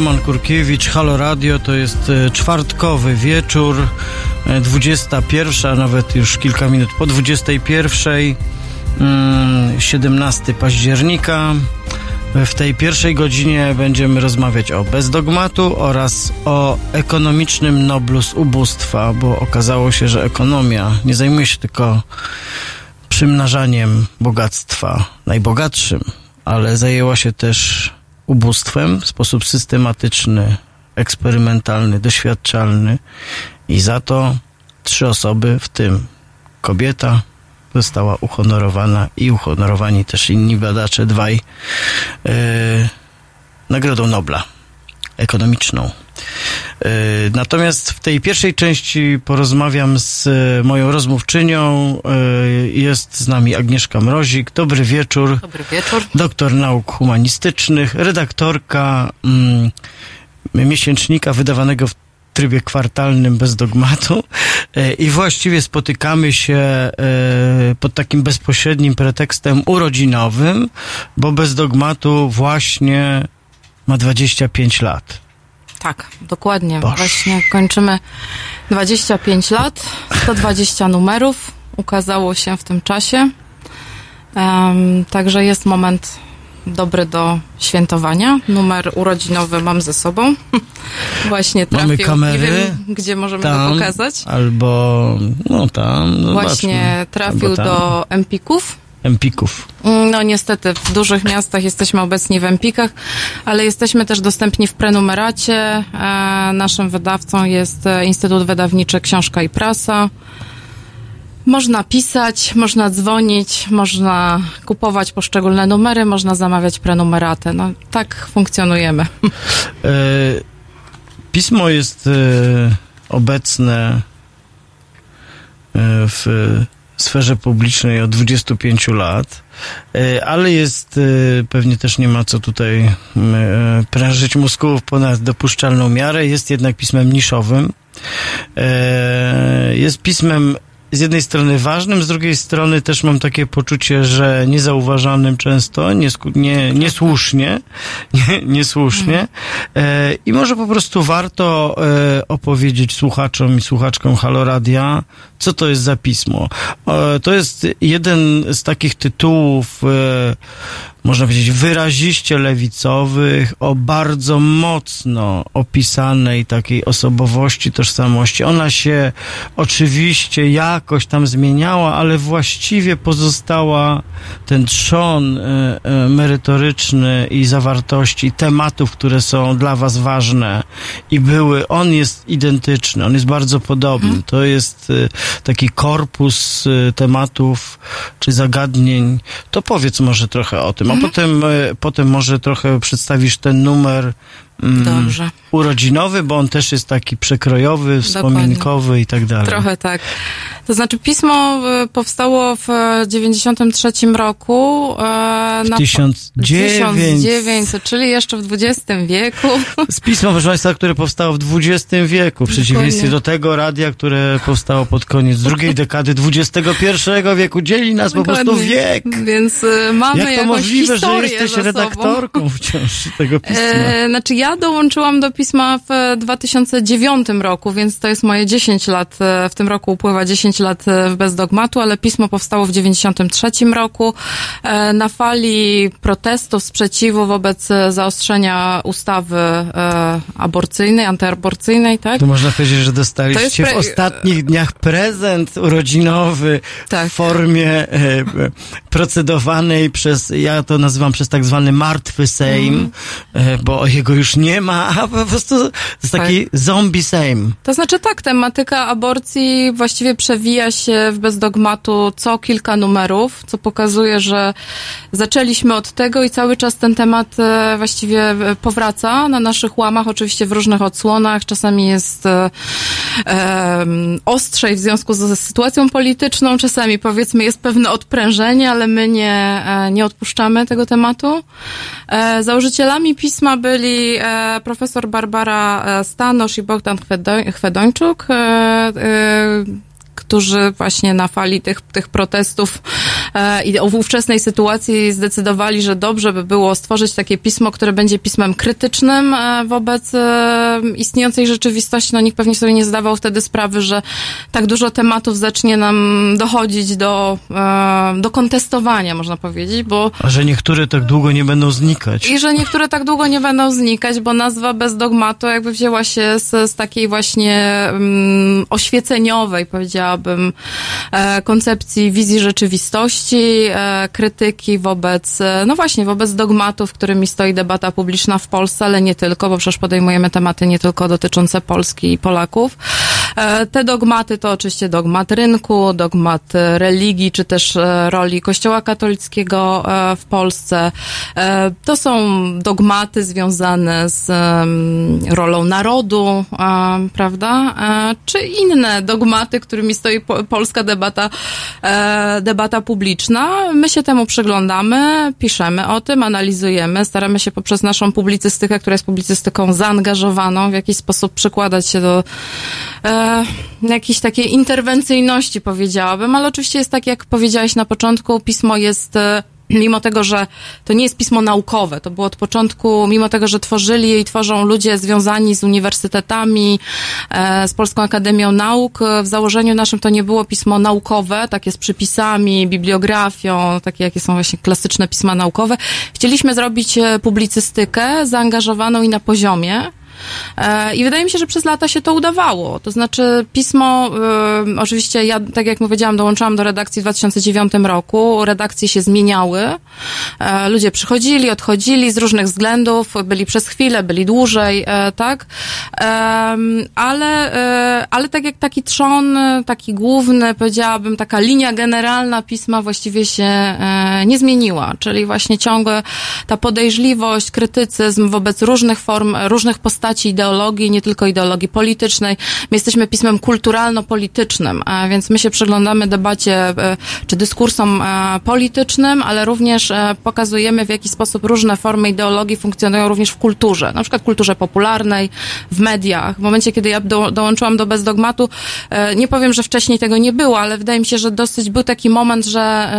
Roman Kurkiewicz, Halo Radio. To jest e, czwartkowy wieczór, 21, e, nawet już kilka minut po 21, 17 mm, października. W tej pierwszej godzinie będziemy rozmawiać o bezdogmatu oraz o ekonomicznym noblu z ubóstwa, bo okazało się, że ekonomia nie zajmuje się tylko przymnażaniem bogactwa najbogatszym, ale zajęła się też ubóstwem w sposób systematyczny, eksperymentalny, doświadczalny i za to trzy osoby, w tym kobieta, została uhonorowana i uhonorowani też inni badacze, dwaj, yy, Nagrodą Nobla ekonomiczną. Yy, natomiast w tej pierwszej części porozmawiam z moją rozmówczynią. Yy, jest z nami Agnieszka Mrozik. Dobry wieczór. Dobry wieczór. Doktor nauk humanistycznych, redaktorka mm, miesięcznika wydawanego w trybie kwartalnym bez dogmatu yy, i właściwie spotykamy się pod takim bezpośrednim pretekstem urodzinowym, bo bez dogmatu właśnie ma 25 lat. Tak, dokładnie. Boż. Właśnie kończymy 25 lat, 120 numerów ukazało się w tym czasie. Um, także jest moment dobry do świętowania. Numer urodzinowy mam ze sobą. Właśnie trafił. Mamy kamery. Nie wiem, gdzie możemy tam, go pokazać. Albo, no tam. No Właśnie trafił do Empików Empików. No niestety, w dużych miastach jesteśmy obecni w Empikach, ale jesteśmy też dostępni w prenumeracie. E, naszym wydawcą jest e, Instytut Wydawniczy Książka i Prasa. Można pisać, można dzwonić, można kupować poszczególne numery, można zamawiać prenumeratę. No tak funkcjonujemy. E, pismo jest e, obecne e, w sferze publicznej od 25 lat, e, ale jest, e, pewnie też nie ma co tutaj e, prężyć mózgów ponad dopuszczalną miarę, jest jednak pismem niszowym. Jest pismem z jednej strony ważnym, z drugiej strony też mam takie poczucie, że niezauważanym często, niesku, nie, niesłusznie, nie, niesłusznie. E, I może po prostu warto e, opowiedzieć słuchaczom i słuchaczkom Haloradia, co to jest za pismo. E, to jest jeden z takich tytułów, e, można powiedzieć, wyraziście lewicowych, o bardzo mocno opisanej takiej osobowości, tożsamości. Ona się oczywiście jakoś tam zmieniała, ale właściwie pozostała ten trzon e, e, merytoryczny i zawartości tematów, które są dla was ważne i były, on jest identyczny, on jest bardzo podobny. Mhm. To jest e, taki korpus tematów czy zagadnień. To powiedz może trochę o tym a mhm. potem, e, potem może trochę przedstawisz ten numer Dobrze. urodzinowy, bo on też jest taki przekrojowy, wspominkowy Dokładnie. i tak dalej. Trochę tak. To znaczy pismo e, powstało w 93 roku. E, w 1900, 1900, czyli jeszcze w XX wieku. Z pismo, proszę Państwa, które powstało w XX wieku, w przeciwieństwie do tego radia, które powstało pod koniec drugiej dekady XXI wieku. Dzieli nas Dokładnie. po prostu wiek. Więc e, mamy Jak to możliwe, że jesteś redaktorką wciąż tego pisma? E, znaczy ja dołączyłam do pisma w 2009 roku, więc to jest moje 10 lat. W tym roku upływa 10 lat e, bez dogmatu, ale pismo powstało w 93 roku e, na fali protestu, sprzeciwu wobec e, zaostrzenia ustawy aborcyjnej, antyaborcyjnej, tak? To można powiedzieć, że dostaliście pre... w ostatnich dniach prezent urodzinowy tak. w formie procedowanej przez, ja to nazywam przez tak zwany martwy Sejm, mm. bo jego już nie ma, a po prostu to jest taki tak. zombie Sejm. To znaczy tak, tematyka aborcji właściwie przewija się w bezdogmatu co kilka numerów, co pokazuje, że zaczęliśmy od tego i cały czas ten temat e, właściwie e, powraca na naszych łamach, oczywiście w różnych odsłonach. Czasami jest e, e, ostrzej w związku z sytuacją polityczną, czasami powiedzmy jest pewne odprężenie, ale my nie, nie odpuszczamy tego tematu. E, założycielami pisma byli e, profesor Barbara Stanosz i Bogdan Chwedończuk którzy właśnie na fali tych, tych protestów e, i o ówczesnej sytuacji zdecydowali, że dobrze by było stworzyć takie pismo, które będzie pismem krytycznym e, wobec e, istniejącej rzeczywistości. No nikt pewnie sobie nie zdawał wtedy sprawy, że tak dużo tematów zacznie nam dochodzić do, e, do kontestowania, można powiedzieć, bo... A że niektóre tak długo nie będą znikać. I że niektóre tak długo nie będą znikać, bo nazwa bez dogmatu jakby wzięła się z, z takiej właśnie um, oświeceniowej, powiedziałabym, e, koncepcji wizji rzeczywistości, e, krytyki wobec, e, no właśnie, wobec dogmatów, którymi stoi debata publiczna w Polsce, ale nie tylko, bo przecież podejmujemy tematy nie tylko dotyczące Polski i Polaków. E, te dogmaty to oczywiście dogmat rynku, dogmat religii, czy też e, roli Kościoła katolickiego e, w Polsce. To są dogmaty związane z rolą narodu, prawda? Czy inne dogmaty, którymi stoi polska debata, debata publiczna. My się temu przyglądamy, piszemy o tym, analizujemy, staramy się poprzez naszą publicystykę, która jest publicystyką zaangażowaną, w jakiś sposób przykładać się do jakiejś takiej interwencyjności, powiedziałabym, ale oczywiście jest tak, jak powiedziałaś na początku, pismo jest e, mimo tego, że to nie jest pismo naukowe, to było od początku, mimo tego, że tworzyli i tworzą ludzie związani z uniwersytetami, e, z Polską Akademią Nauk, w założeniu naszym to nie było pismo naukowe, takie z przypisami, bibliografią, takie jakie są właśnie klasyczne pisma naukowe. Chcieliśmy zrobić e, publicystykę zaangażowaną i na poziomie, E, I wydaje mi się, że przez lata się to udawało. To znaczy pismo, y, oczywiście ja, tak jak powiedziałam, dołączałam do redakcji w 2009 roku. Redakcje się zmieniały. E, ludzie przychodzili, odchodzili z różnych względów. Byli przez chwilę, byli dłużej, e, tak? Ale, ale tak jak taki trzon, taki główny, powiedziałabym, taka linia generalna pisma właściwie się nie zmieniła. Czyli właśnie ciągle ta podejrzliwość, krytycyzm wobec różnych form, różnych postaci postaci ideologii, nie tylko ideologii politycznej. My jesteśmy pismem kulturalno-politycznym, więc my się przyglądamy debacie e, czy dyskursom e, politycznym, ale również e, pokazujemy w jaki sposób różne formy ideologii funkcjonują również w kulturze, na przykład kulturze popularnej, w mediach. W momencie, kiedy ja do, dołączyłam do Bezdogmatu, nie powiem, że wcześniej tego nie było, ale wydaje mi się, że dosyć był taki moment, że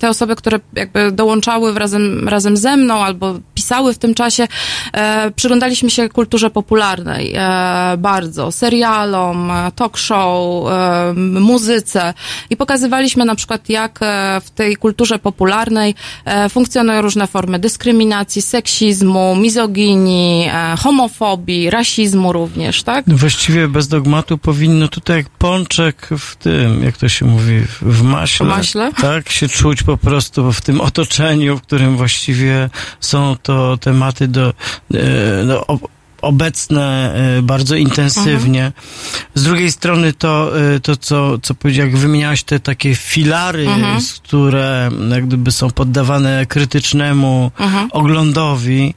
te osoby, które jakby dołączały razem, razem ze mną albo pisały w tym czasie, przyglądaliśmy się kulturze popularnej e, bardzo, serialom, e, talk show, e, muzyce i pokazywaliśmy na przykład jak e, w tej kulturze popularnej e, funkcjonują różne formy dyskryminacji, seksizmu, mizoginii, e, homofobii, rasizmu również, tak? Właściwie bez dogmatu powinno tutaj jak pączek w tym, jak to się mówi, w maśle. W maśle? Tak, się czuć po prostu w tym otoczeniu, w którym właściwie są to tematy do, do obecne e, bardzo intensywnie. Mhm. Z drugiej strony to, e, to co, co powiedziałeś, jak wymieniałaś te takie filary, mhm. które jak gdyby są poddawane krytycznemu mhm. oglądowi,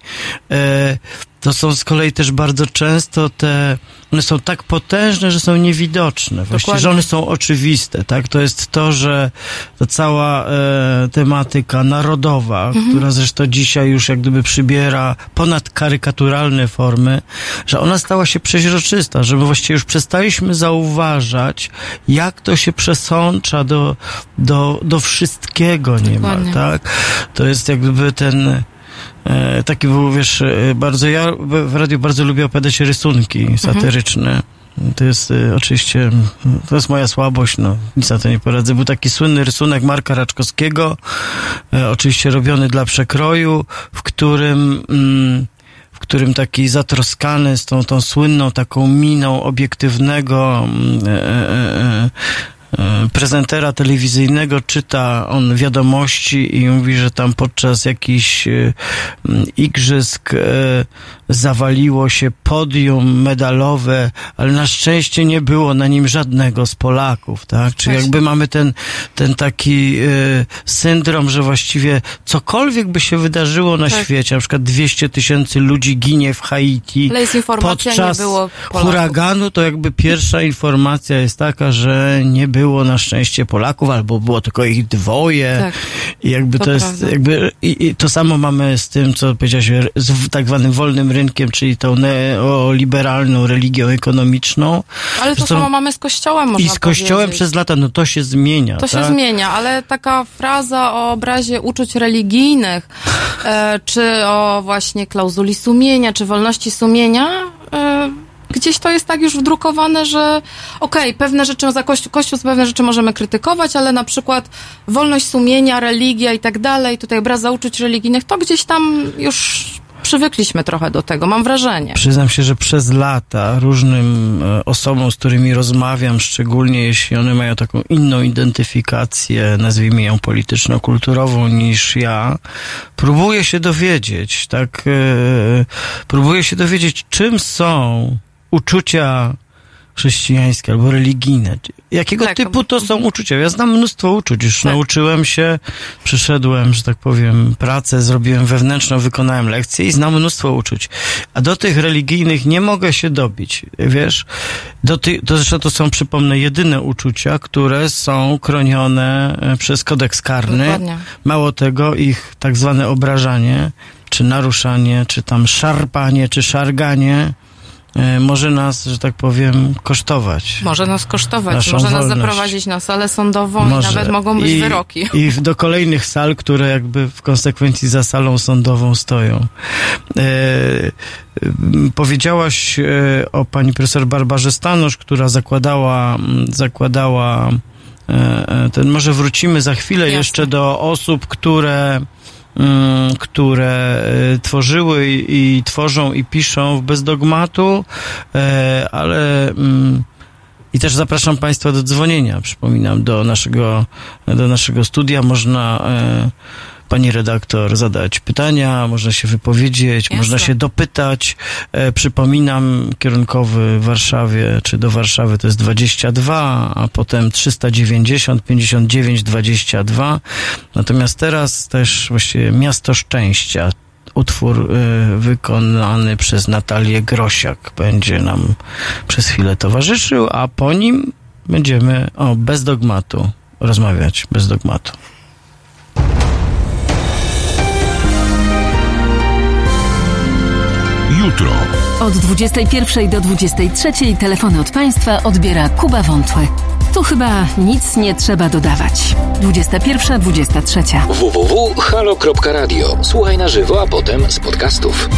e, to są z kolei też bardzo często te, one są tak potężne, że są niewidoczne. Właściwie, że one są oczywiste, tak? To jest to, że ta cała e, tematyka narodowa, mhm. która zresztą dzisiaj już jak gdyby przybiera ponad karykaturalne formy, że ona stała się przeźroczysta, że my właściwie już przestaliśmy zauważać, jak to się przesącza do, do, do wszystkiego niemal, tak? To jest jak gdyby ten taki był, wiesz, e, bardzo, ja w radiu bardzo lubię opowiadać rysunki mhm. satyryczne. Mhm. To jest y, oczywiście, to jest moja słabość, no nic na to nie poradzę. Był taki słynny rysunek Marka Raczkowskiego, y, oczywiście robiony dla przekroju, w którym mm, w którym taki zatroskany z tą, tą słynną taką miną obiektywnego y, E, prezentera telewizyjnego czyta on wiadomości i mówi, że tam podczas jakichś e, igrzysk e, zawaliło się podium medalowe, ale na szczęście nie było na nim żadnego z Polaków, tak? Czy jakby mamy ten, ten taki syndrom, że właściwie cokolwiek by się wydarzyło na tak. świecie, na przykład 200 tysięcy ludzi ginie w Haiti podczas huraganu, to jakby pierwsza informacja jest taka, że nie było było na szczęście Polaków, albo było tylko ich dwoje. Tak, I jakby to, to jest, prawda. jakby, i, i to samo mamy z tym, co powiedziałeś, z tak zwanym wolnym rynkiem, czyli tą neoliberalną religią ekonomiczną. Ale to samo mamy z kościołem, można I z kościołem powiedzieć. przez lata, no to się zmienia. To się tak? zmienia, ale taka fraza o obrazie uczuć religijnych, e, czy o właśnie klauzuli sumienia, czy wolności sumienia, e, gdzieś to jest tak już wdrukowane, że okej, pewne rzeczy za kościół, kościół pewne rzeczy możemy krytykować, ale na przykład wolność sumienia, religia i tak dalej, tutaj obraza uczuć religijnych, to gdzieś tam już przywykliśmy trochę do tego, mam wrażenie. Przyznam się, że przez lata różnym e, osobom, z którymi rozmawiam, szczególnie jeśli one mają taką inną identyfikację, nazwijmy ją polityczno-kulturową niż ja, próbuję się dowiedzieć, tak, e, próbuję się dowiedzieć, czym są uczucia chrześcijańskie albo religijne. Jakiego Tak. typu to są uczucia? Ja znam mnóstwo uczuć, już Tak. nauczyłem się, przyszedłem, że tak powiem, pracę, zrobiłem wewnętrzną, wykonałem lekcję i znam mnóstwo uczuć. A do tych religijnych nie mogę się dobić, wiesz? Do ty, to zresztą to są, przypomnę, jedyne uczucia, które są chronione e, przez kodeks karny. Dokładnie. Mało tego, ich tak zwane obrażanie, czy naruszanie, czy tam szarpanie, czy szarganie może nas, że tak powiem, kosztować. Może nas kosztować, może nas wolność. zaprowadzić na salę sądową Może. i nawet mogą być I, wyroki. I do kolejnych sal, które jakby w konsekwencji za salą sądową stoją. E, powiedziałaś e, o pani profesor Barbarze Stanosz, która zakładała, m, zakładała e, e, ten, może wrócimy za chwilę Jasne. jeszcze do osób, które mm, które e, tworzyły i, tworzą i piszą bez dogmatu, e, ale i też zapraszam Państwa do dzwonienia. Przypominam, do naszego, do naszego studia można pani redaktor zadać pytania, można się wypowiedzieć, Jasne. można się dopytać. E, przypominam, kierunkowy w Warszawie, czy do Warszawy to jest 22, a potem 390, 59, 22. Natomiast teraz też właściwie Miasto Szczęścia. Utwór y, wykonany przez Natalię Grosiak będzie nam przez chwilę towarzyszył, a po nim będziemy o bez dogmatu rozmawiać, bez dogmatu. Jutro. Od 21 do 23 telefony od Państwa odbiera Kuba Wątły. Tu chyba nic nie trzeba dodawać. 21, 23. www.halo.radio. Słuchaj na żywo, a potem z podcastów.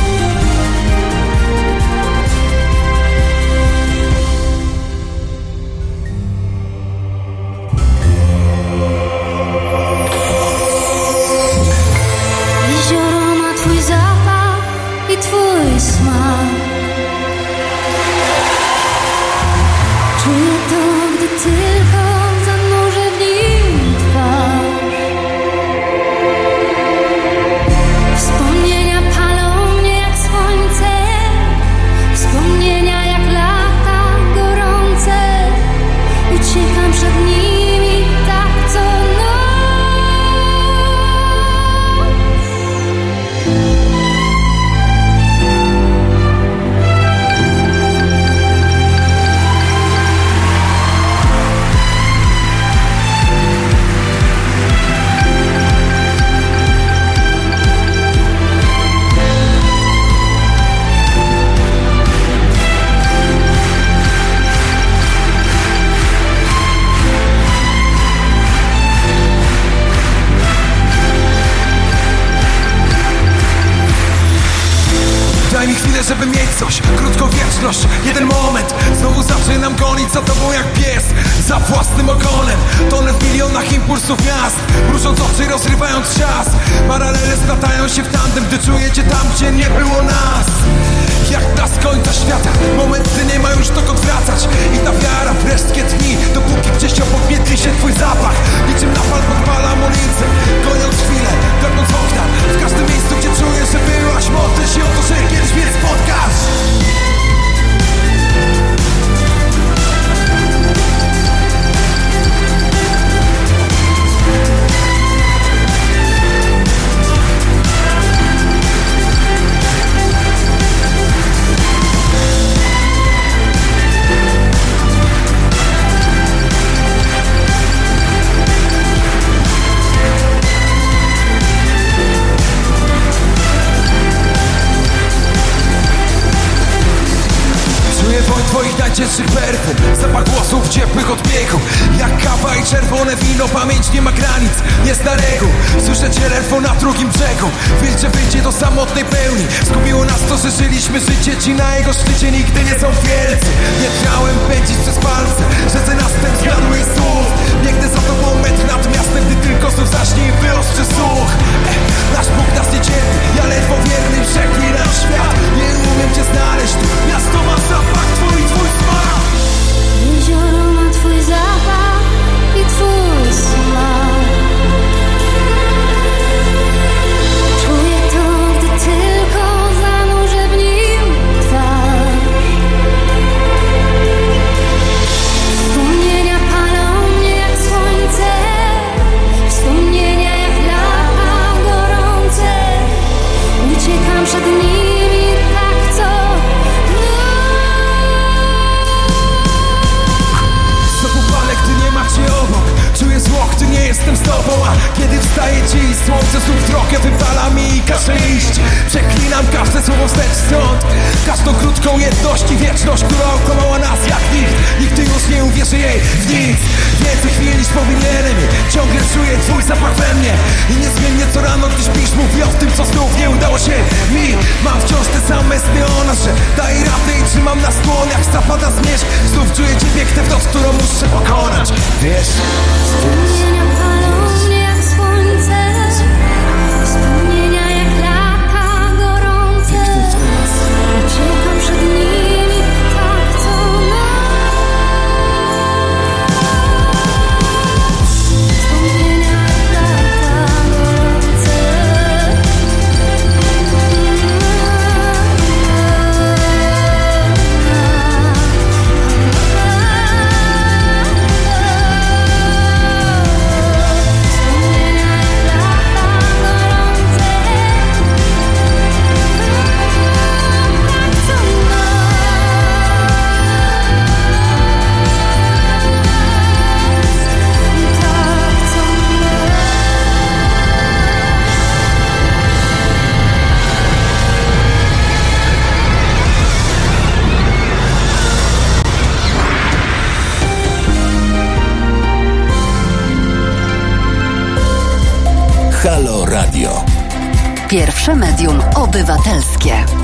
Obywatelskie.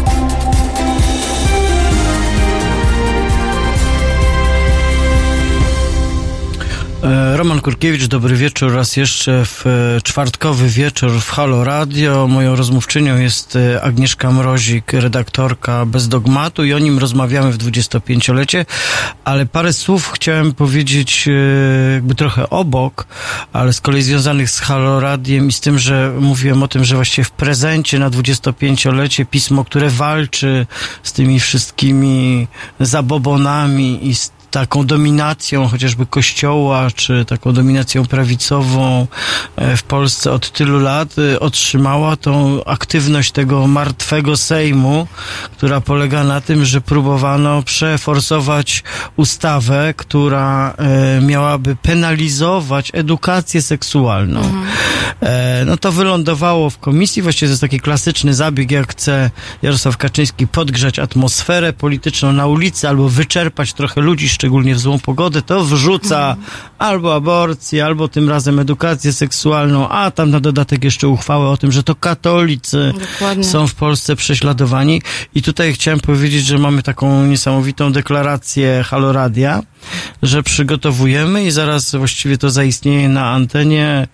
Kurkiewicz, dobry wieczór. Raz jeszcze w e, czwartkowy wieczór w Halo Radio. Moją rozmówczynią jest e, Agnieszka Mrozik, redaktorka Bez Dogmatu i o nim rozmawiamy w 25-lecie, ale parę słów chciałem powiedzieć e, jakby trochę obok, ale z kolei związanych z Halo Radiem i z tym, że mówiłem o tym, że właściwie w prezencie na 25-lecie pismo, które walczy z tymi wszystkimi zabobonami i z taką dominacją chociażby kościoła, czy taką dominacją prawicową e, w Polsce od tylu lat, e, otrzymała tą aktywność tego martwego Sejmu, która polega na tym, że próbowano przeforsować ustawę, która e, miałaby penalizować edukację seksualną. E, no to wylądowało w komisji, właściwie to jest taki klasyczny zabieg, jak chce Jarosław Kaczyński podgrzać atmosferę polityczną na ulicy albo wyczerpać trochę ludzi, szczególnie w złą pogodę, to wrzuca albo aborcję, albo tym razem edukację seksualną, a tam na dodatek jeszcze uchwałę o tym, że to katolicy Dokładnie. są w Polsce prześladowani. I tutaj chciałem powiedzieć, że mamy taką niesamowitą deklarację Haloradia, że przygotowujemy i zaraz właściwie to zaistnieje na antenie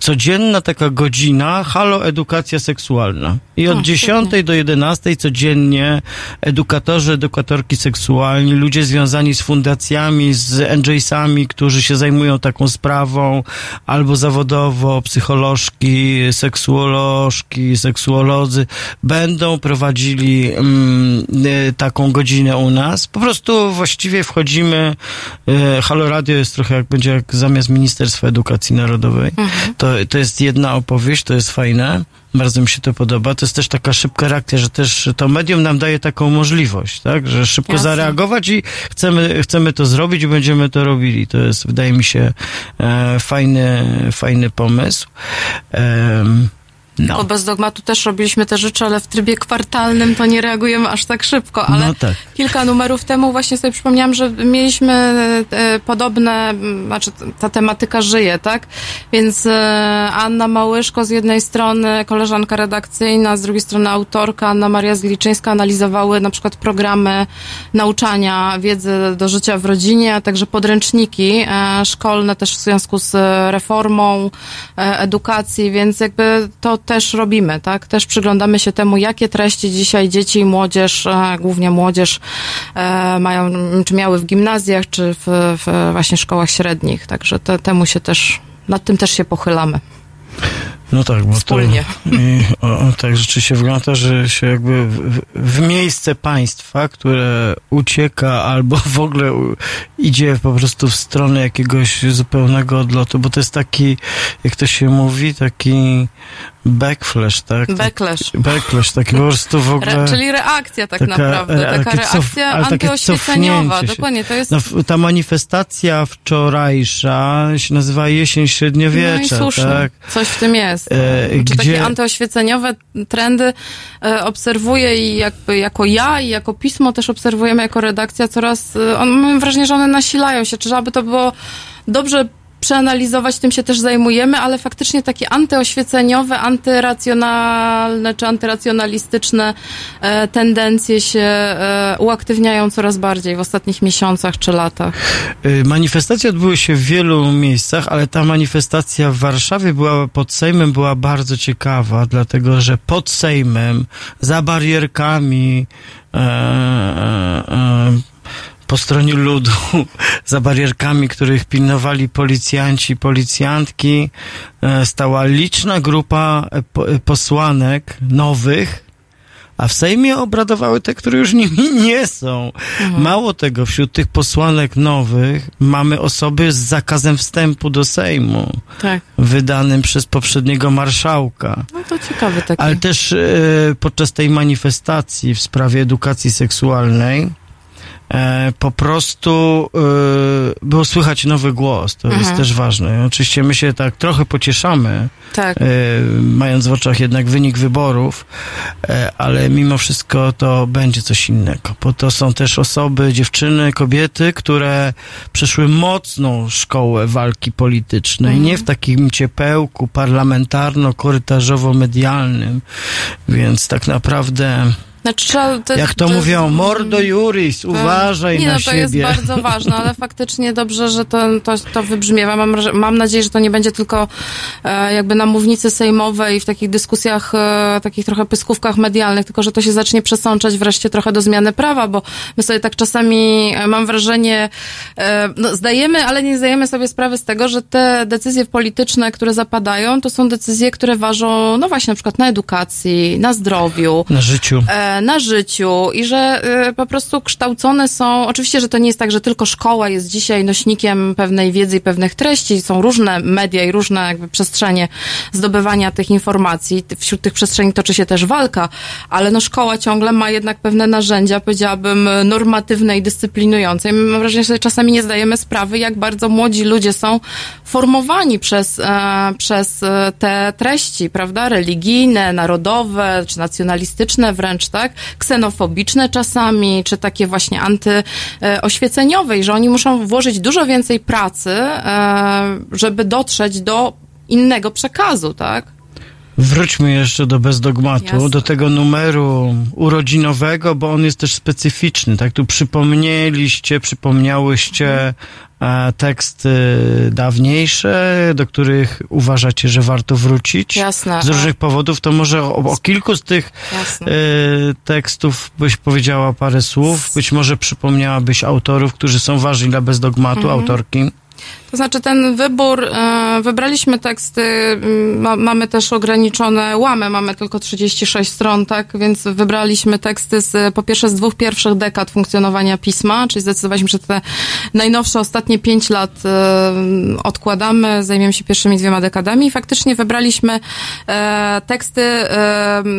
codzienna taka godzina Halo Edukacja Seksualna. I od O, 10 do 11 codziennie edukatorzy, edukatorki seksualni, ludzie związani z fundacjami, z NJS-ami, którzy się zajmują taką sprawą, albo zawodowo, psycholożki, seksuolożki, seksuolodzy, będą prowadzili mm, y, taką godzinę u nas. Po prostu właściwie wchodzimy, y, Halo Radio jest trochę jak będzie jak zamiast Ministerstwa Edukacji Narodowej. To, to jest jedna opowieść, to jest fajne. Bardzo mi się to podoba. To jest też taka szybka reakcja, że też to medium nam daje taką możliwość, tak? Że szybko Jasne. zareagować i chcemy, chcemy to zrobić i będziemy to robili. To jest, wydaje mi się, e, fajny, fajny pomysł. Em, No. Bo bez dogmatu też robiliśmy te rzeczy, ale w trybie kwartalnym to nie reagujemy aż tak szybko. Ale No tak. kilka numerów temu właśnie sobie przypomniałam, że mieliśmy e, podobne, znaczy ta tematyka żyje, tak? Więc e, Anna Małyszko z jednej strony, koleżanka redakcyjna, z drugiej strony autorka Anna Maria Zgliczyńska analizowały na przykład programy nauczania wiedzy do życia w rodzinie, a także podręczniki e, szkolne też w związku z reformą edukacji, więc jakby to też robimy, tak? Też przyglądamy się temu, jakie treści dzisiaj dzieci i młodzież, e, głównie młodzież, e, mają, czy miały w gimnazjach, czy w, w właśnie szkołach średnich. Także te, temu się też, nad tym też się pochylamy. No tak, bo Wspólnie. to i, o, o, tak rzeczywiście wygląda, że się jakby w, w miejsce państwa, które ucieka albo w ogóle u, idzie po prostu w stronę jakiegoś zupełnego odlotu, bo to jest taki, jak to się mówi, taki backflash, tak? Backlash. Backlash, taki po prostu w ogóle... Re, czyli reakcja tak Taka, naprawdę, e, taka cof- reakcja antyoświeceniowa. Dokładnie, to jest No, ta manifestacja wczorajsza się nazywa Jesień Średniowiecza, no i słusznie. tak? Coś w tym jest. E, Czy gdzie- takie antyoświeceniowe trendy e, obserwuję i jakby jako ja i jako pismo też obserwujemy jako redakcja coraz, e, on, mam wrażenie, że one nasilają się, czy aby to było dobrze przeanalizować, tym się też zajmujemy, ale faktycznie takie antyoświeceniowe, antyracjonalne czy antyracjonalistyczne e, tendencje się e, uaktywniają coraz bardziej w ostatnich miesiącach czy latach. Y, Manifestacje odbyły się w wielu miejscach, ale ta manifestacja w Warszawie była pod Sejmem była bardzo ciekawa, dlatego że pod Sejmem, za barierkami e, e, e, po stronie ludu, za barierkami, których pilnowali policjanci, policjantki, e, stała liczna grupa e, e, posłanek nowych, a w Sejmie obradowały te, które już nimi nie są. Mało tego, wśród tych posłanek nowych mamy osoby z zakazem wstępu do Sejmu, Tak. wydanym przez poprzedniego marszałka. No to ciekawy taki. Ale też e, podczas tej manifestacji w sprawie edukacji seksualnej e, po prostu e, było słychać nowy głos. To jest też ważne. Oczywiście my się tak trochę pocieszamy, tak. e, mając w oczach jednak wynik wyborów, e, ale mimo wszystko to będzie coś innego, bo to są też osoby, dziewczyny, kobiety, które przeszły mocną szkołę walki politycznej, nie w takim ciepełku parlamentarno-korytarzowo-medialnym, więc tak naprawdę, Znaczy, trzeba, to, jak to, jest- mówią, mordo juris, to- uważaj nie, na no, to siebie. jest bardzo ważne, ale faktycznie dobrze, że to, to, to wybrzmiewa. Mam, mam nadzieję, że to nie będzie tylko e, jakby na mównicy sejmowej i w takich dyskusjach, e, takich trochę pyskówkach medialnych, tylko że to się zacznie przesączać wreszcie trochę do zmiany prawa, bo my sobie tak czasami, e, mam wrażenie, e, no, zdajemy, ale nie zdajemy sobie sprawy z tego, że te decyzje polityczne, które zapadają, to są decyzje, które ważą, no właśnie, na przykład na edukacji, na zdrowiu, Na życiu. Na życiu i że e, po prostu kształcone są, oczywiście, że to nie jest tak, że tylko szkoła jest dzisiaj nośnikiem pewnej wiedzy i pewnych treści, są różne media i różne jakby przestrzenie zdobywania tych informacji, wśród tych przestrzeni toczy się też walka, ale no szkoła ciągle ma jednak pewne narzędzia, powiedziałabym, normatywne i dyscyplinujące. I mam wrażenie, że sobie czasami nie zdajemy sprawy, jak bardzo młodzi ludzie są formowani przez, e, przez e, te treści, prawda, religijne, narodowe, czy nacjonalistyczne wręcz, tak, ksenofobiczne czasami, czy takie właśnie antyoświeceniowe i że oni muszą włożyć dużo więcej pracy, e, żeby dotrzeć do innego przekazu, tak? Wróćmy jeszcze do Bezdogmatu, Jasne. do tego numeru urodzinowego, bo on jest też specyficzny. Tak tu przypomnieliście, przypomniałyście teksty dawniejsze, do których uważacie, że warto wrócić. Jasne. Z różnych powodów, to może o, o kilku z tych Jasne. e, tekstów byś powiedziała parę słów, być może przypomniałabyś autorów, którzy są ważni dla Bezdogmatu, Mhm. autorki. To znaczy ten wybór, e, wybraliśmy teksty, mm, ma, mamy też ograniczone łamy, mamy tylko 36 stron, tak, więc wybraliśmy teksty z, po pierwsze z dwóch pierwszych dekad funkcjonowania pisma, czyli zdecydowaliśmy, że te najnowsze, ostatnie pięć lat e, odkładamy, zajmiemy się pierwszymi dwiema dekadami. I faktycznie wybraliśmy e, teksty,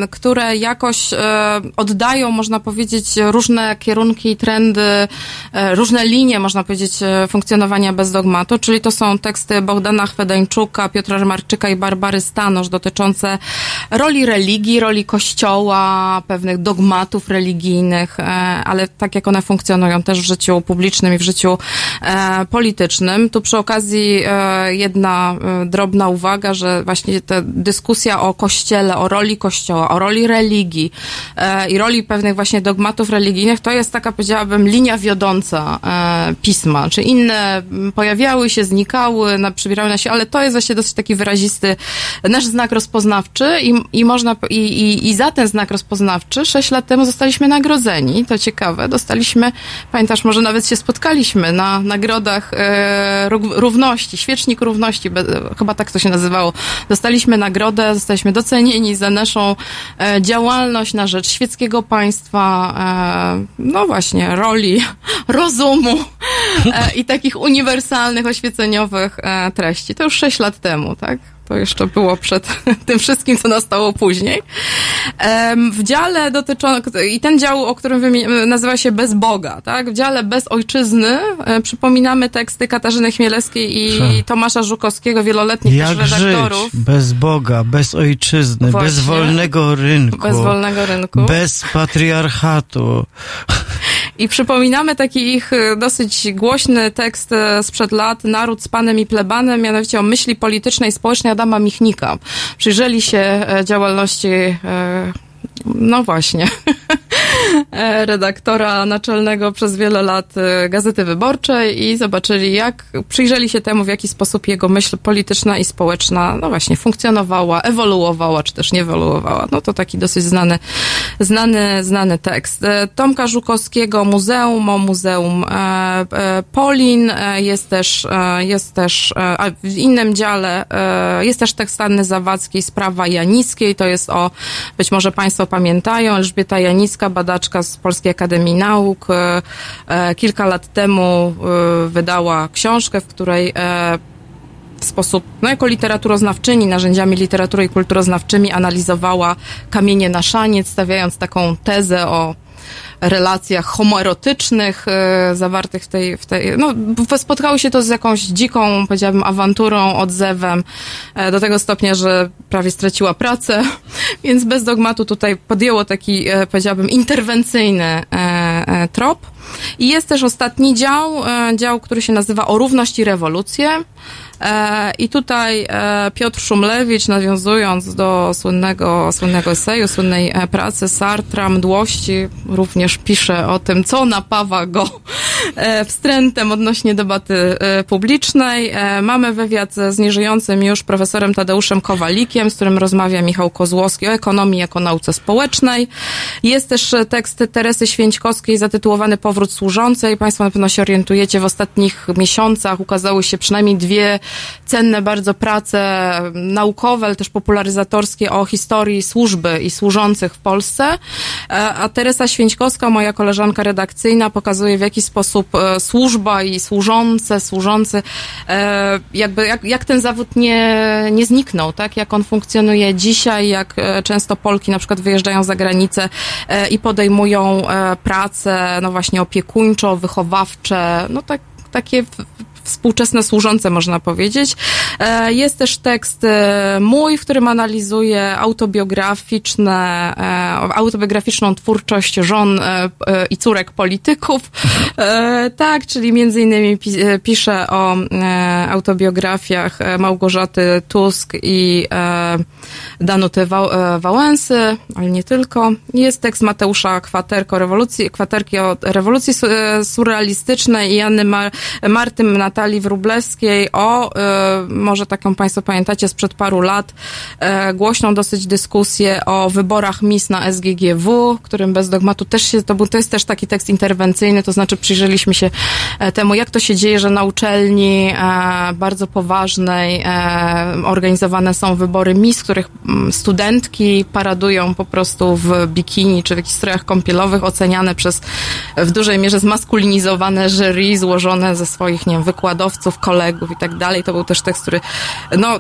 które jakoś oddają, można powiedzieć, różne kierunki trendy, różne linie, można powiedzieć, funkcjonowania bez dogmatu, czyli to są teksty Bogdana Chwedeńczuka, Piotra Rymarczyka i Barbary Stanosz dotyczące roli religii, roli kościoła, pewnych dogmatów religijnych, e, ale tak jak one funkcjonują też w życiu publicznym i w życiu e, politycznym. Tu przy okazji e, jedna drobna uwaga, że właśnie ta dyskusja o kościele, o roli kościoła, o roli religii i roli pewnych właśnie dogmatów religijnych, to jest taka, powiedziałabym, linia wiodąca pisma. Czy inne m, pojawiały się, znikały, na, przybierały na się, ale to jest właśnie dosyć taki wyrazisty nasz znak rozpoznawczy i, i można, i, i, i za ten znak rozpoznawczy sześć lat temu zostaliśmy nagrodzeni. To ciekawe, dostaliśmy, pamiętasz, może nawet się spotkaliśmy na nagrodach e, ró- równości, świecznik równości, be, chyba tak to się nazywało. Dostaliśmy nagrodę, zostaliśmy docenieni za naszą e, działalność na rzecz świeckiego państwa, e, no właśnie, roli, rozumu e, i takich uniwersalnych, oświeceniowych e, treści. To już sześć lat temu, tak? To jeszcze było przed tym wszystkim, co nastało później. W dziale dotyczącym, i ten dział, o którym nazywa się Bez Boga, tak? W dziale Bez Ojczyzny e, przypominamy teksty Katarzyny Chmielewskiej i Ha. Tomasza Żukowskiego, wieloletnich Jak też żyć redaktorów. bez Boga, bez ojczyzny, Właśnie. bez wolnego rynku, Bez wolnego rynku. bez patriarchatu. I przypominamy taki ich e, dosyć głośny tekst e, sprzed lat, Naród z Panem i Plebanem, mianowicie o myśli politycznej i społecznej Adama Michnika. Przyjrzeli się e, działalności, no właśnie, redaktora naczelnego przez wiele lat e, Gazety Wyborczej i zobaczyli, jak, przyjrzeli się temu, w jaki sposób jego myśl polityczna i społeczna, no właśnie, funkcjonowała, ewoluowała, czy też nie ewoluowała. No to taki dosyć znany, znany, znany tekst. E, Tomka Żukowskiego, Muzeum o Muzeum e, e, Polin, e, jest też, e, jest też, e, a w innym dziale e, jest też tekst Anny Zawadzkiej, Sprawa Janickiej, to jest o, być może Państwo pamiętają, Elżbieta Janicka, badaczka z Polskiej Akademii Nauk, e, e, kilka lat temu e, wydała książkę, w której w sposób, no jako literaturoznawczyni, narzędziami literatury i kulturoznawczymi analizowała kamienie na szaniec, stawiając taką tezę o relacjach homoerotycznych e, zawartych w tej, w tej, no spotkało się to z jakąś dziką, powiedziałabym, awanturą, odzewem, e, do tego stopnia, że prawie straciła pracę, więc bez dogmatu tutaj podjęło taki, e, powiedziałabym, interwencyjny trop. I jest też ostatni dział, dział, który się nazywa O równość i rewolucję. E, I tutaj e, Piotr Szumlewicz, nawiązując do słynnego, słynnego eseju, słynnej e, pracy Sartra, Mdłości, również pisze o tym, co napawa go wstrętem odnośnie debaty publicznej. Mamy wywiad z nieżyjącym już profesorem Tadeuszem Kowalikiem, z którym rozmawia Michał Kozłowski o ekonomii jako nauce społecznej. Jest też tekst Teresy Święćkowskiej zatytułowany Powrót służącej. Państwo na pewno się orientujecie, w ostatnich miesiącach ukazały się przynajmniej dwie cenne bardzo prace naukowe, ale też popularyzatorskie o historii służby i służących w Polsce. E, A Teresa Święćkowska, moja koleżanka redakcyjna, pokazuje w jaki sposób e, służba i służące, służący, e, jakby jak, jak ten zawód nie, nie zniknął, tak? Jak on funkcjonuje dzisiaj, jak często Polki na przykład wyjeżdżają za granicę i podejmują prace, no właśnie opiekuńczo, wychowawcze, no tak, takie współczesne służące, można powiedzieć. E, Jest też tekst e, mój, w którym analizuję autobiograficzne, e, autobiograficzną twórczość żon i córek polityków. Tak, czyli między innymi pi- piszę o autobiografiach Małgorzaty Tusk i Danuty Wał- Wałęsy, ale nie tylko. Jest tekst Mateusza Kwaterko, rewolucji, Kwaterki o rewolucji su- surrealistycznej i Anny Mar- Marty Natalii Wróblewskiej o, e, może taką Państwo pamiętacie, sprzed paru lat, e, głośną dosyć dyskusję o wyborach MIS na SGGW, którym bez dogmatu też się, to, był, to jest też taki tekst interwencyjny, to znaczy przyjrzeliśmy się e, temu, jak to się dzieje, że na uczelni e, bardzo poważnej e, organizowane są wybory MIS, których mm, studentki paradują po prostu w bikini czy w jakichś strojach kąpielowych, oceniane przez w dużej mierze zmaskulinizowane jury złożone ze swoich, nie wiem, wykładowców, kolegów i tak dalej. To był też tekst, który, no,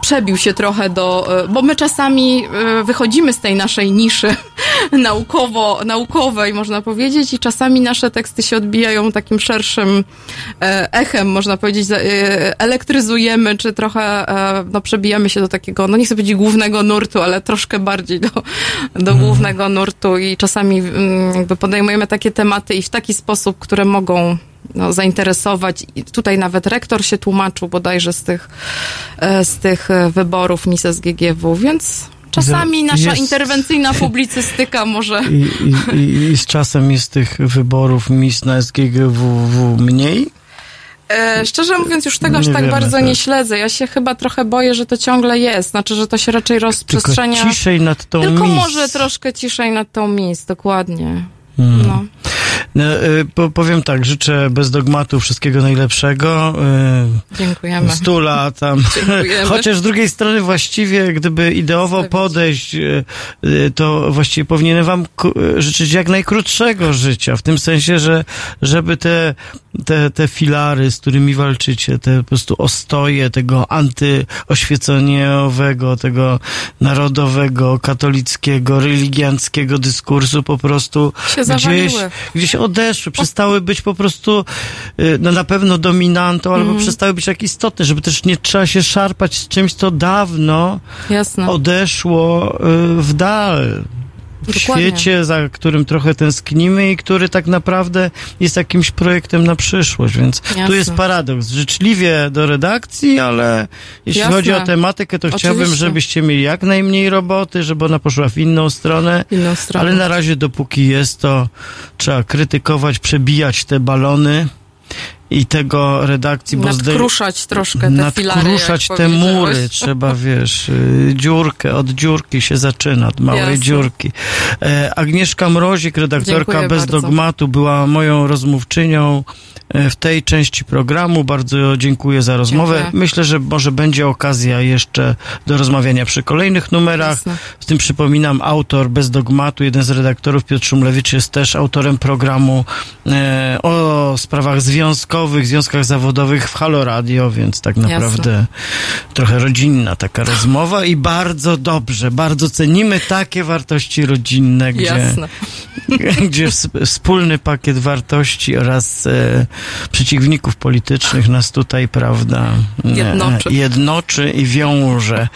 przebił się trochę do, e, bo my czasami e, wychodzimy z tej naszej niszy naukowo, naukowej, można powiedzieć, i czasami nasze teksty się odbijają takim szerszym e, echem, można powiedzieć, elektryzujemy, czy trochę no, przebijamy się do takiego, no nie chcę powiedzieć głównego nurtu, ale troszkę bardziej do, do głównego nurtu i czasami mm, jakby podejmujemy takie tematy i w taki sposób, które mogą no, zainteresować. I tutaj nawet rektor się tłumaczył bodajże z tych, e, z tych e, wyborów Mises GGW, więc czasami nasza Jest- interwencyjna publicystyka może... I, i, i, I z czasem jest tych wyborów mis na SGGWW mniej? E, szczerze mówiąc, już tego aż tak wiemy, bardzo tak. nie śledzę. Ja się chyba trochę boję, że to ciągle jest. Znaczy, że to się raczej Tylko rozprzestrzenia. ciszej nad tą Tylko mis. może troszkę ciszej nad tą mis, dokładnie. Hmm. No. No, y, po, powiem tak, życzę bez dogmatu wszystkiego najlepszego. Dziękujemy. Y, Stu lat tam. Dziękujemy. Chociaż z drugiej strony właściwie, gdyby ideowo podejść, y, to właściwie powinienem wam życzyć jak najkrótszego życia. W tym sensie, że żeby te, te, te filary, z którymi walczycie, te po prostu ostoje tego antyoświeceniowego, tego narodowego, katolickiego, religianckiego dyskursu po prostu Się gdzieś, zawaliły. gdzieś odeszły, przestały być po prostu y, no na pewno dominantą, albo Mhm. przestały być tak istotne, żeby też nie trzeba się szarpać z czymś, co dawno Jasne. odeszło y, w dal. Dokładnie. świecie, za którym trochę tęsknimy i który tak naprawdę jest jakimś projektem na przyszłość, więc tu Jasne. jest paradoks. Życzliwie do redakcji, ale jeśli Jasne. chodzi o tematykę, to chciałbym, Oczywiście. żebyście mieli jak najmniej roboty, żeby ona poszła w inną stronę. W inną stronę. Ale na razie, dopóki jest, to trzeba krytykować, przebijać te balony i tego redakcji, bo zdej- Nadkruszać troszkę te filary. nadkruszać jak te mury, trzeba, wiesz, y, dziurkę, od dziurki się zaczyna, od małej Jasne. dziurki. E, Agnieszka Mrozik, redaktorka Dziękuję Bez bardzo. Dogmatu, była moją rozmówczynią e, w tej części programu. Bardzo dziękuję za rozmowę. Dziękuję. Myślę, że może będzie okazja jeszcze do rozmawiania przy kolejnych numerach. Jasne. W tym przypominam, autor Bez Dogmatu, jeden z redaktorów, Piotr Szumlewicz, jest też autorem programu e, o sprawach związkowych, związkach zawodowych w Halo Radio, więc tak naprawdę trochę rodzinna taka rozmowa i bardzo dobrze, bardzo cenimy takie wartości rodzinne, gdzie, Jasne. gdzie ws- wspólny pakiet wartości oraz e, przeciwników politycznych nas tutaj, prawda, e, Jednoczy. jednoczy i wiąże.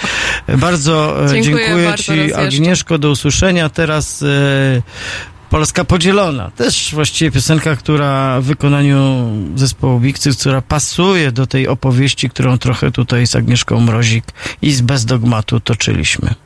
Bardzo e, Dziękuję dziękuję bardzo Ci. Agnieszko, do usłyszenia. Teraz e, Polska podzielona. Też właściwie piosenka, która w wykonaniu zespołu Bikcy, która pasuje do tej opowieści, którą trochę tutaj z Agnieszką Mrozik i z Bez Dogmatu toczyliśmy.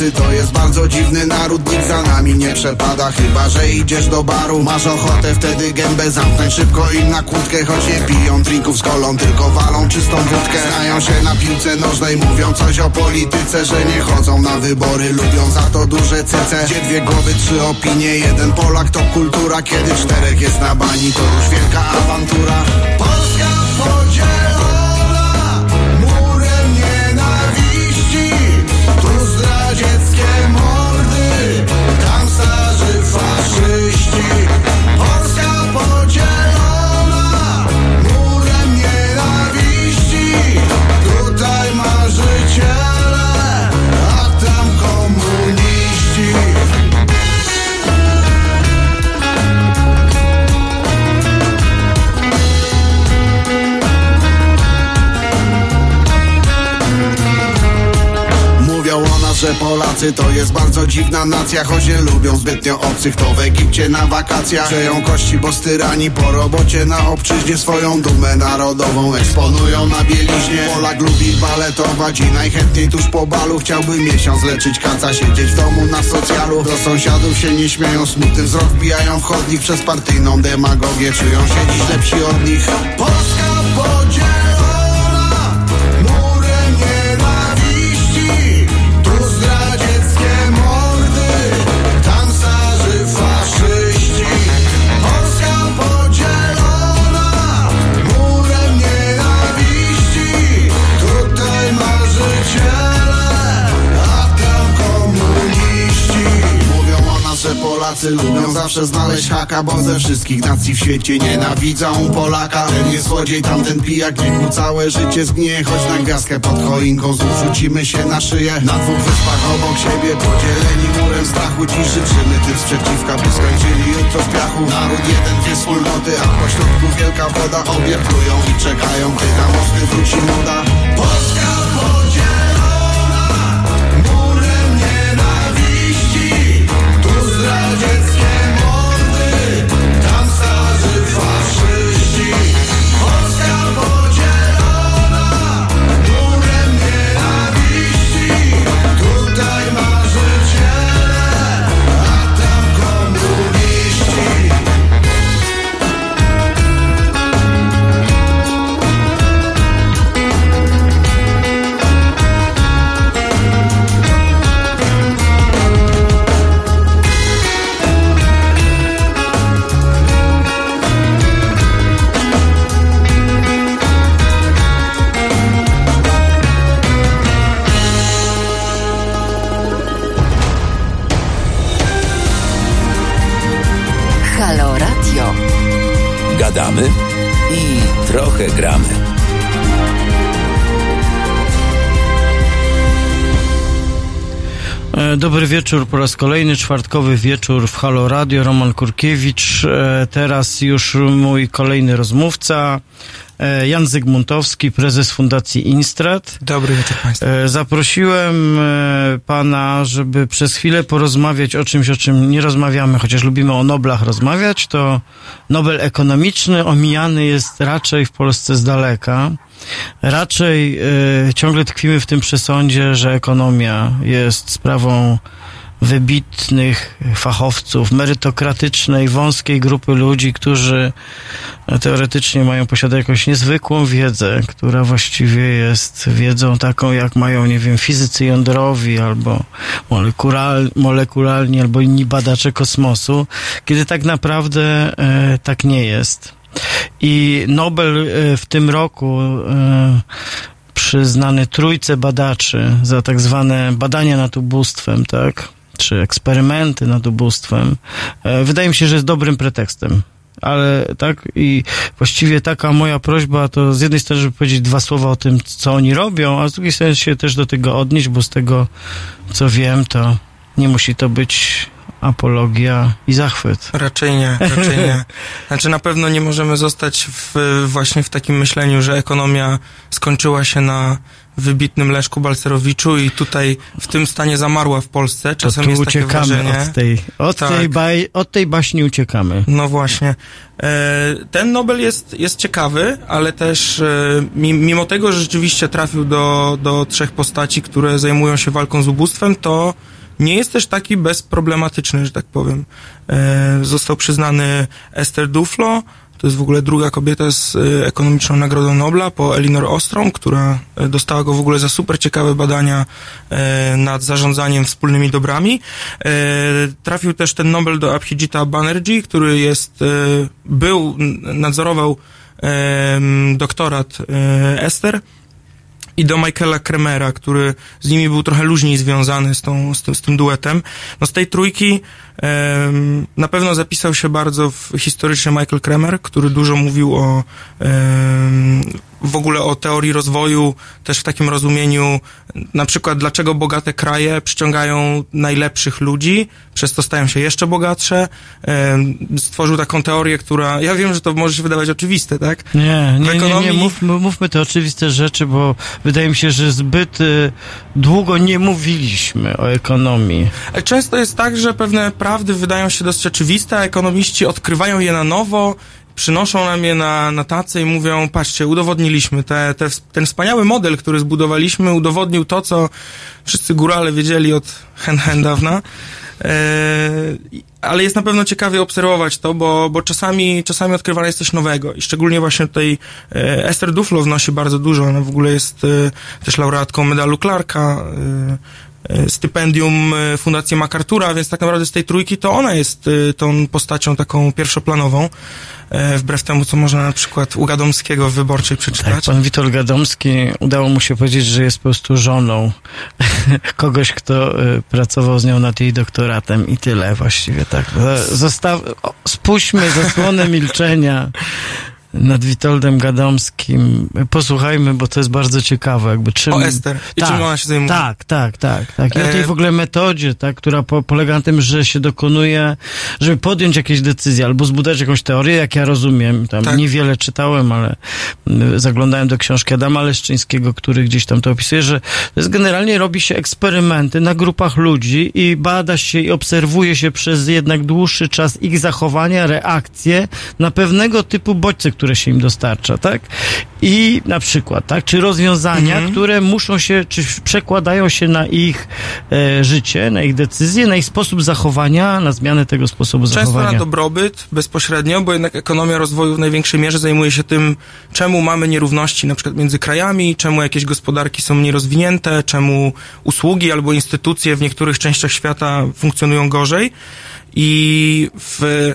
To jest bardzo dziwny naród Nikt za nami nie przepada, chyba że idziesz do baru Masz ochotę wtedy gębę zamknąć szybko im na kłódkę Choć nie piją drinków z kolą, tylko walą czystą wódkę. Znają się na piłce nożnej, mówią coś o polityce Że nie chodzą na wybory, lubią za to duże cyce Gdzie dwie głowy, trzy opinie, jeden Polak to kultura Kiedy czterech jest na bani, to już wielka awantura. Polska podzielona me. Że Polacy to jest bardzo dziwna nacja Choć nie lubią zbytnio obcych. To w Egipcie na wakacjach Przeją kości, bo styrani po robocie Na obczyźnie swoją dumę narodową Eksponują na bieliźnie. Polak lubi baletować i najchętniej tuż po balu Chciałby miesiąc leczyć. Kaca Siedzieć w domu na socjalu. Do sąsiadów się nie śmieją Smutny wzrok wbijają w chodnik. Przez partyjną demagogię Czują się dziś lepsi od nich. Polska podzielona Polacy lubią zawsze znaleźć haka Bo ze wszystkich nacji w świecie nienawidzą Polaka. Ten jest złodziej, tamten pijak Niech mu całe życie zgnie. Choć na gwiazdkę pod choinką Znów rzucimy się na szyję. Na dwóch wyspach obok siebie Podzieleni murem strachu Dziś życzymy. Tym sprzeciwka By skończyli jutro w piachu. Naród jeden, dwie wspólnoty A pośrodku wielka woda. Obie plują i czekają Gdy na wróci moda. Polska trochę gramy. E, Dobry wieczór po raz kolejny, czwartkowy wieczór w Halo Radio, Roman Kurkiewicz, e, teraz już mój kolejny rozmówca, Jan Zygmuntowski, prezes Fundacji Instrat. Dobry wieczór Państwu. E, Zaprosiłem e, pana, żeby przez chwilę porozmawiać o czymś, o czym nie rozmawiamy, chociaż lubimy o Noblach rozmawiać, to Nobel ekonomiczny omijany jest raczej w Polsce z daleka. Raczej e, ciągle tkwimy w tym przesądzie, że ekonomia jest sprawą wybitnych fachowców, merytokratycznej, wąskiej grupy ludzi, którzy teoretycznie mają, posiadają jakąś niezwykłą wiedzę, która właściwie jest wiedzą taką, jak mają, nie wiem, fizycy jądrowi albo molekular, molekularni, albo inni badacze kosmosu, kiedy tak naprawdę e, tak nie jest. I Nobel e, w tym roku e, przyznany trójce badaczy za tak zwane badania nad ubóstwem, tak? Czy eksperymenty nad ubóstwem, e, wydaje mi się, że jest dobrym pretekstem. Ale tak i właściwie taka moja prośba to z jednej strony, żeby powiedzieć dwa słowa o tym, co oni robią, a z drugiej strony się też do tego odnieść, bo z tego, co wiem, to nie musi to być apologia i zachwyt. Raczej nie, raczej nie. Znaczy na pewno nie możemy zostać w, właśnie w takim myśleniu, że ekonomia skończyła się na wybitnym Leszku Balcerowiczu i tutaj w tym stanie zamarła w Polsce. To Czasem tu jest takie uciekamy wrażenie. od tej, od, Tak. tej baj, od tej baśni uciekamy. No właśnie. E, Ten Nobel jest, jest ciekawy, ale też e, mi- mimo tego, że rzeczywiście trafił do, do trzech postaci, które zajmują się walką z ubóstwem, to nie jest też taki bezproblematyczny, że tak powiem. E, Został przyznany Esther Duflo, to jest w ogóle druga kobieta z e, ekonomiczną Nagrodą Nobla po Elinor Ostrom, która e, dostała go w ogóle za super ciekawe badania e, nad zarządzaniem wspólnymi dobrami. Trafił też ten Nobel do Abhijita Banerjee, który jest, był, nadzorował doktorat e, Esther i do Michaela Kremera, który z nimi był trochę luźniej związany z, tą, z, tym, z tym duetem. No z tej trójki em, na pewno zapisał się bardzo w historycznie Michael Kremer, który dużo mówił o em, w ogóle o teorii rozwoju, też w takim rozumieniu, na przykład dlaczego bogate kraje przyciągają najlepszych ludzi, przez to stają się jeszcze bogatsze. Stworzył taką teorię, która, ja wiem, że to może się wydawać oczywiste, tak? Nie, nie, nie, nie ekonomii- mówmy, te oczywiste rzeczy, bo wydaje mi się, że zbyt y, długo nie mówiliśmy o ekonomii. Często jest tak, że pewne prawdy wydają się dosyć oczywiste, a ekonomiści odkrywają je na nowo, przynoszą nam je na, na tacy i mówią, patrzcie, udowodniliśmy, te, te, ten wspaniały model, który zbudowaliśmy, udowodnił to, co wszyscy górale wiedzieli od hen hen dawna. Eee, ale jest na pewno ciekawie obserwować to, bo, bo czasami, czasami odkrywane jest coś nowego i szczególnie właśnie tutaj e, Esther Duflo wnosi bardzo dużo, ona w ogóle jest e, też laureatką medalu Clarka, e, e, stypendium e, Fundacji MacArthur'a, więc tak naprawdę z tej trójki to ona jest e, tą postacią taką pierwszoplanową, e, wbrew temu, co można na przykład u Gadomskiego w Wyborczej przeczytać. Tak, pan Witold Gadomski, udało mu się powiedzieć, że jest po prostu żoną kogoś, kto pracował z nią nad jej doktoratem i tyle właściwie, tak. Zostaw, spuśćmy zasłonę milczenia nad Witoldem Gadomskim. Posłuchajmy, bo to jest bardzo ciekawe, jakby czym... O Ester i czym ona się zajmuje. Tak, tak, tak, tak. I o tej E, w ogóle metodzie, tak, która po, polega na tym, że się dokonuje, żeby podjąć jakieś decyzje albo zbudować jakąś teorię, jak ja rozumiem. Tam Tak. niewiele czytałem, ale mm, zaglądałem do książki Adama Leszczyńskiego, który gdzieś tam to opisuje, że to jest generalnie robi się eksperymenty na grupach ludzi i bada się i obserwuje się przez jednak dłuższy czas ich zachowania, reakcje na pewnego typu bodźce, które się im dostarcza, tak? I na przykład, tak? Czy rozwiązania, Mhm. które muszą się, czy przekładają się na ich e, życie, na ich decyzje, na ich sposób zachowania, na zmianę tego sposobu Często zachowania. na dobrobyt bezpośrednio, bo jednak ekonomia rozwoju w największej mierze zajmuje się tym, czemu mamy nierówności na przykład między krajami, czemu jakieś gospodarki są mniej rozwinięte, czemu usługi albo instytucje w niektórych częściach świata funkcjonują gorzej. I w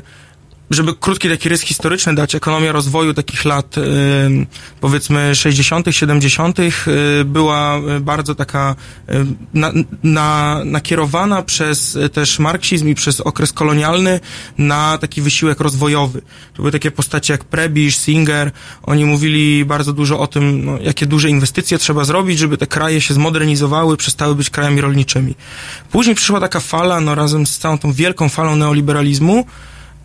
żeby krótki taki rys historyczny dać, ekonomia rozwoju takich lat, y, powiedzmy 60., 70., y, była y, bardzo taka na, na, nakierowana przez też marksizm i przez okres kolonialny na taki wysiłek rozwojowy. To były takie postacie jak Prebisch, Singer, oni mówili bardzo dużo o tym, no, jakie duże inwestycje trzeba zrobić, żeby te kraje się zmodernizowały, przestały być krajami rolniczymi. Później przyszła taka fala, no razem z całą tą wielką falą neoliberalizmu,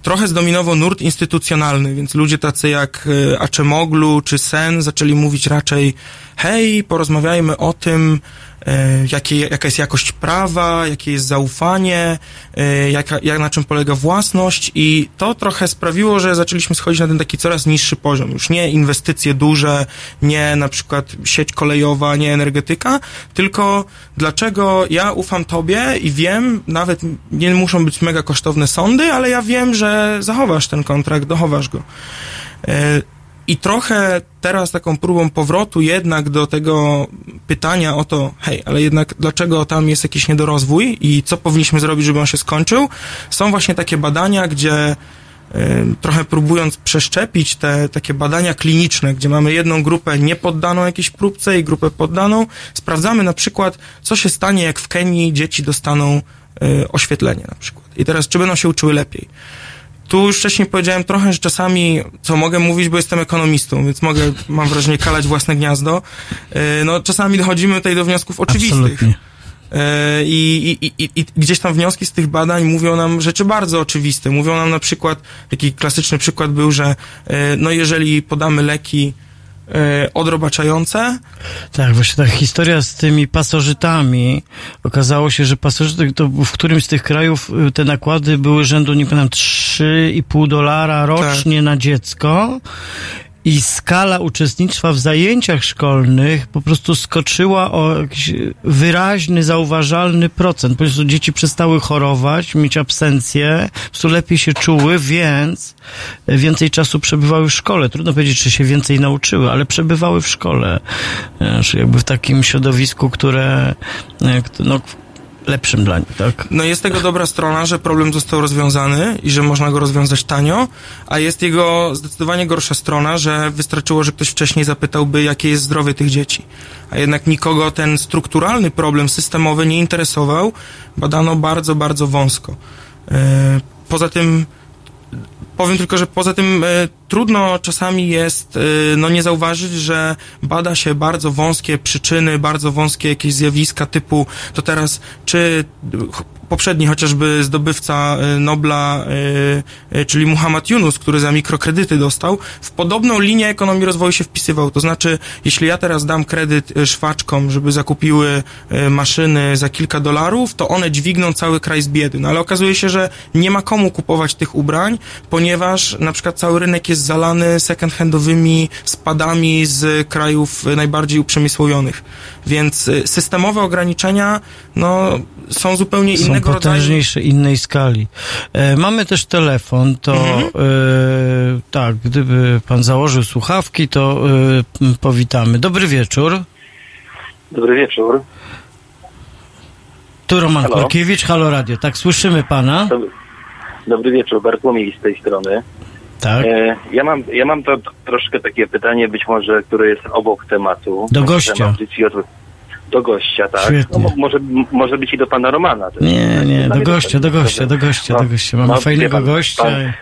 trochę zdominował nurt instytucjonalny, więc ludzie tacy jak e, Acemoglu czy Sen zaczęli mówić raczej hej, porozmawiajmy o tym, jakie, jaka jest jakość prawa, jakie jest zaufanie, e, jaka, jak, na czym polega własność i to trochę sprawiło, że zaczęliśmy schodzić na ten taki coraz niższy poziom. Już nie inwestycje duże, nie na przykład sieć kolejowa, nie energetyka, tylko dlaczego ja ufam tobie i wiem, nawet nie muszą być mega kosztowne sądy, ale ja wiem, że zachowasz ten kontrakt, dochowasz go. I trochę teraz taką próbą powrotu jednak do tego pytania o to, hej, ale jednak dlaczego tam jest jakiś niedorozwój i co powinniśmy zrobić, żeby on się skończył, są właśnie takie badania, gdzie trochę próbując przeszczepić te takie badania kliniczne, gdzie mamy jedną grupę niepoddaną jakiejś próbce i grupę poddaną, sprawdzamy na przykład, co się stanie, jak w Kenii dzieci dostaną e, oświetlenie na przykład. I teraz, czy będą się uczyły lepiej. Tu już wcześniej powiedziałem trochę, że czasami, co mogę mówić, bo jestem ekonomistą, więc mogę, mam wrażenie, kalać własne gniazdo. E, No, czasami dochodzimy tutaj do wniosków oczywistych. Absolutnie. E, I, i, i, I gdzieś tam wnioski z tych badań mówią nam rzeczy bardzo oczywiste. Mówią nam na przykład, taki klasyczny przykład był, że e, no jeżeli podamy leki odrobaczające, Tak, właśnie ta historia z tymi pasożytami. Okazało się, że pasożyty, to w którymś z tych krajów y, te nakłady były rzędu, nie pamiętam, 3,5 dolara rocznie Tak. na dziecko. I skala uczestnictwa w zajęciach szkolnych po prostu skoczyła o jakiś wyraźny, zauważalny procent. Po prostu dzieci przestały chorować, mieć absencję, po prostu lepiej się czuły, więc więcej czasu przebywały w szkole. Trudno powiedzieć, czy się więcej nauczyły, ale przebywały w szkole. E, Czy jakby w takim środowisku, które, e, no, lepszym dla nich, tak? No jest tego dobra strona, że problem został rozwiązany i że można go rozwiązać tanio, a jest jego zdecydowanie gorsza strona, że wystarczyło, że ktoś wcześniej zapytałby, jakie jest zdrowie tych dzieci. A jednak nikogo ten strukturalny problem systemowy nie interesował. Badano bardzo, bardzo wąsko. E, Poza tym powiem tylko, że poza tym e, trudno czasami jest e, no nie zauważyć, że bada się bardzo wąskie przyczyny, bardzo wąskie jakieś zjawiska typu to teraz czy poprzedni chociażby zdobywca e, Nobla, e, e, czyli Muhammad Yunus, który za mikrokredyty dostał, w podobną linię ekonomii rozwoju się wpisywał. To znaczy, jeśli ja teraz dam kredyt szwaczkom, żeby zakupiły maszyny za kilka dolarów, to one dźwigną cały kraj z biedy. No ale okazuje się, że nie ma komu kupować tych ubrań, ponieważ na przykład cały rynek jest zalany second-handowymi spadami z krajów najbardziej uprzemysłowionych. Więc systemowe ograniczenia, no, są zupełnie Są innego rodzaju. potężniejsze, innej skali. E, mamy też telefon, to Mhm. e, tak, gdyby pan założył słuchawki, to e, powitamy. Dobry wieczór. Dobry wieczór. Tu Roman Halo? Korkiewicz, Halo Radio. Tak, słyszymy pana. Dobry wieczór, Bartłomiej z tej strony. Tak. E, ja mam, ja mam to troszkę takie pytanie, być może, które jest obok tematu. Do gościa. Audycji od- Do gościa, tak. Świetnie. No, mo- może, może być i do pana Romana. Nie, jest- nie, do gościa, tak- do gościa, do gościa, do gościa. Mamy wie fajnego pan, gościa. Pan,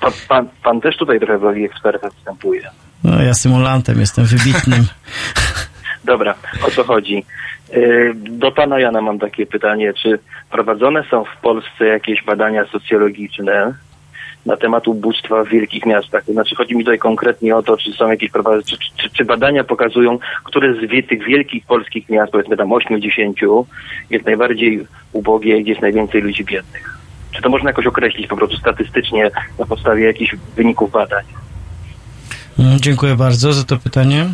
pan, pan, pan też tutaj trochę w roli eksperta występuje. No, ja symulantem jestem wybitnym. Dobra, o co chodzi? E, Do pana Jana mam takie pytanie, czy prowadzone są w Polsce jakieś badania socjologiczne na temat ubóstwa w wielkich miastach? To znaczy chodzi mi tutaj konkretnie o to, czy są jakieś czy, czy, czy badania pokazują, które z tych wielkich polskich miast, powiedzmy tam 8-10, jest najbardziej ubogie, gdzie jest najwięcej ludzi biednych? Czy to można jakoś określić po prostu statystycznie na podstawie jakichś wyników badań? Mm, Dziękuję bardzo za to pytanie.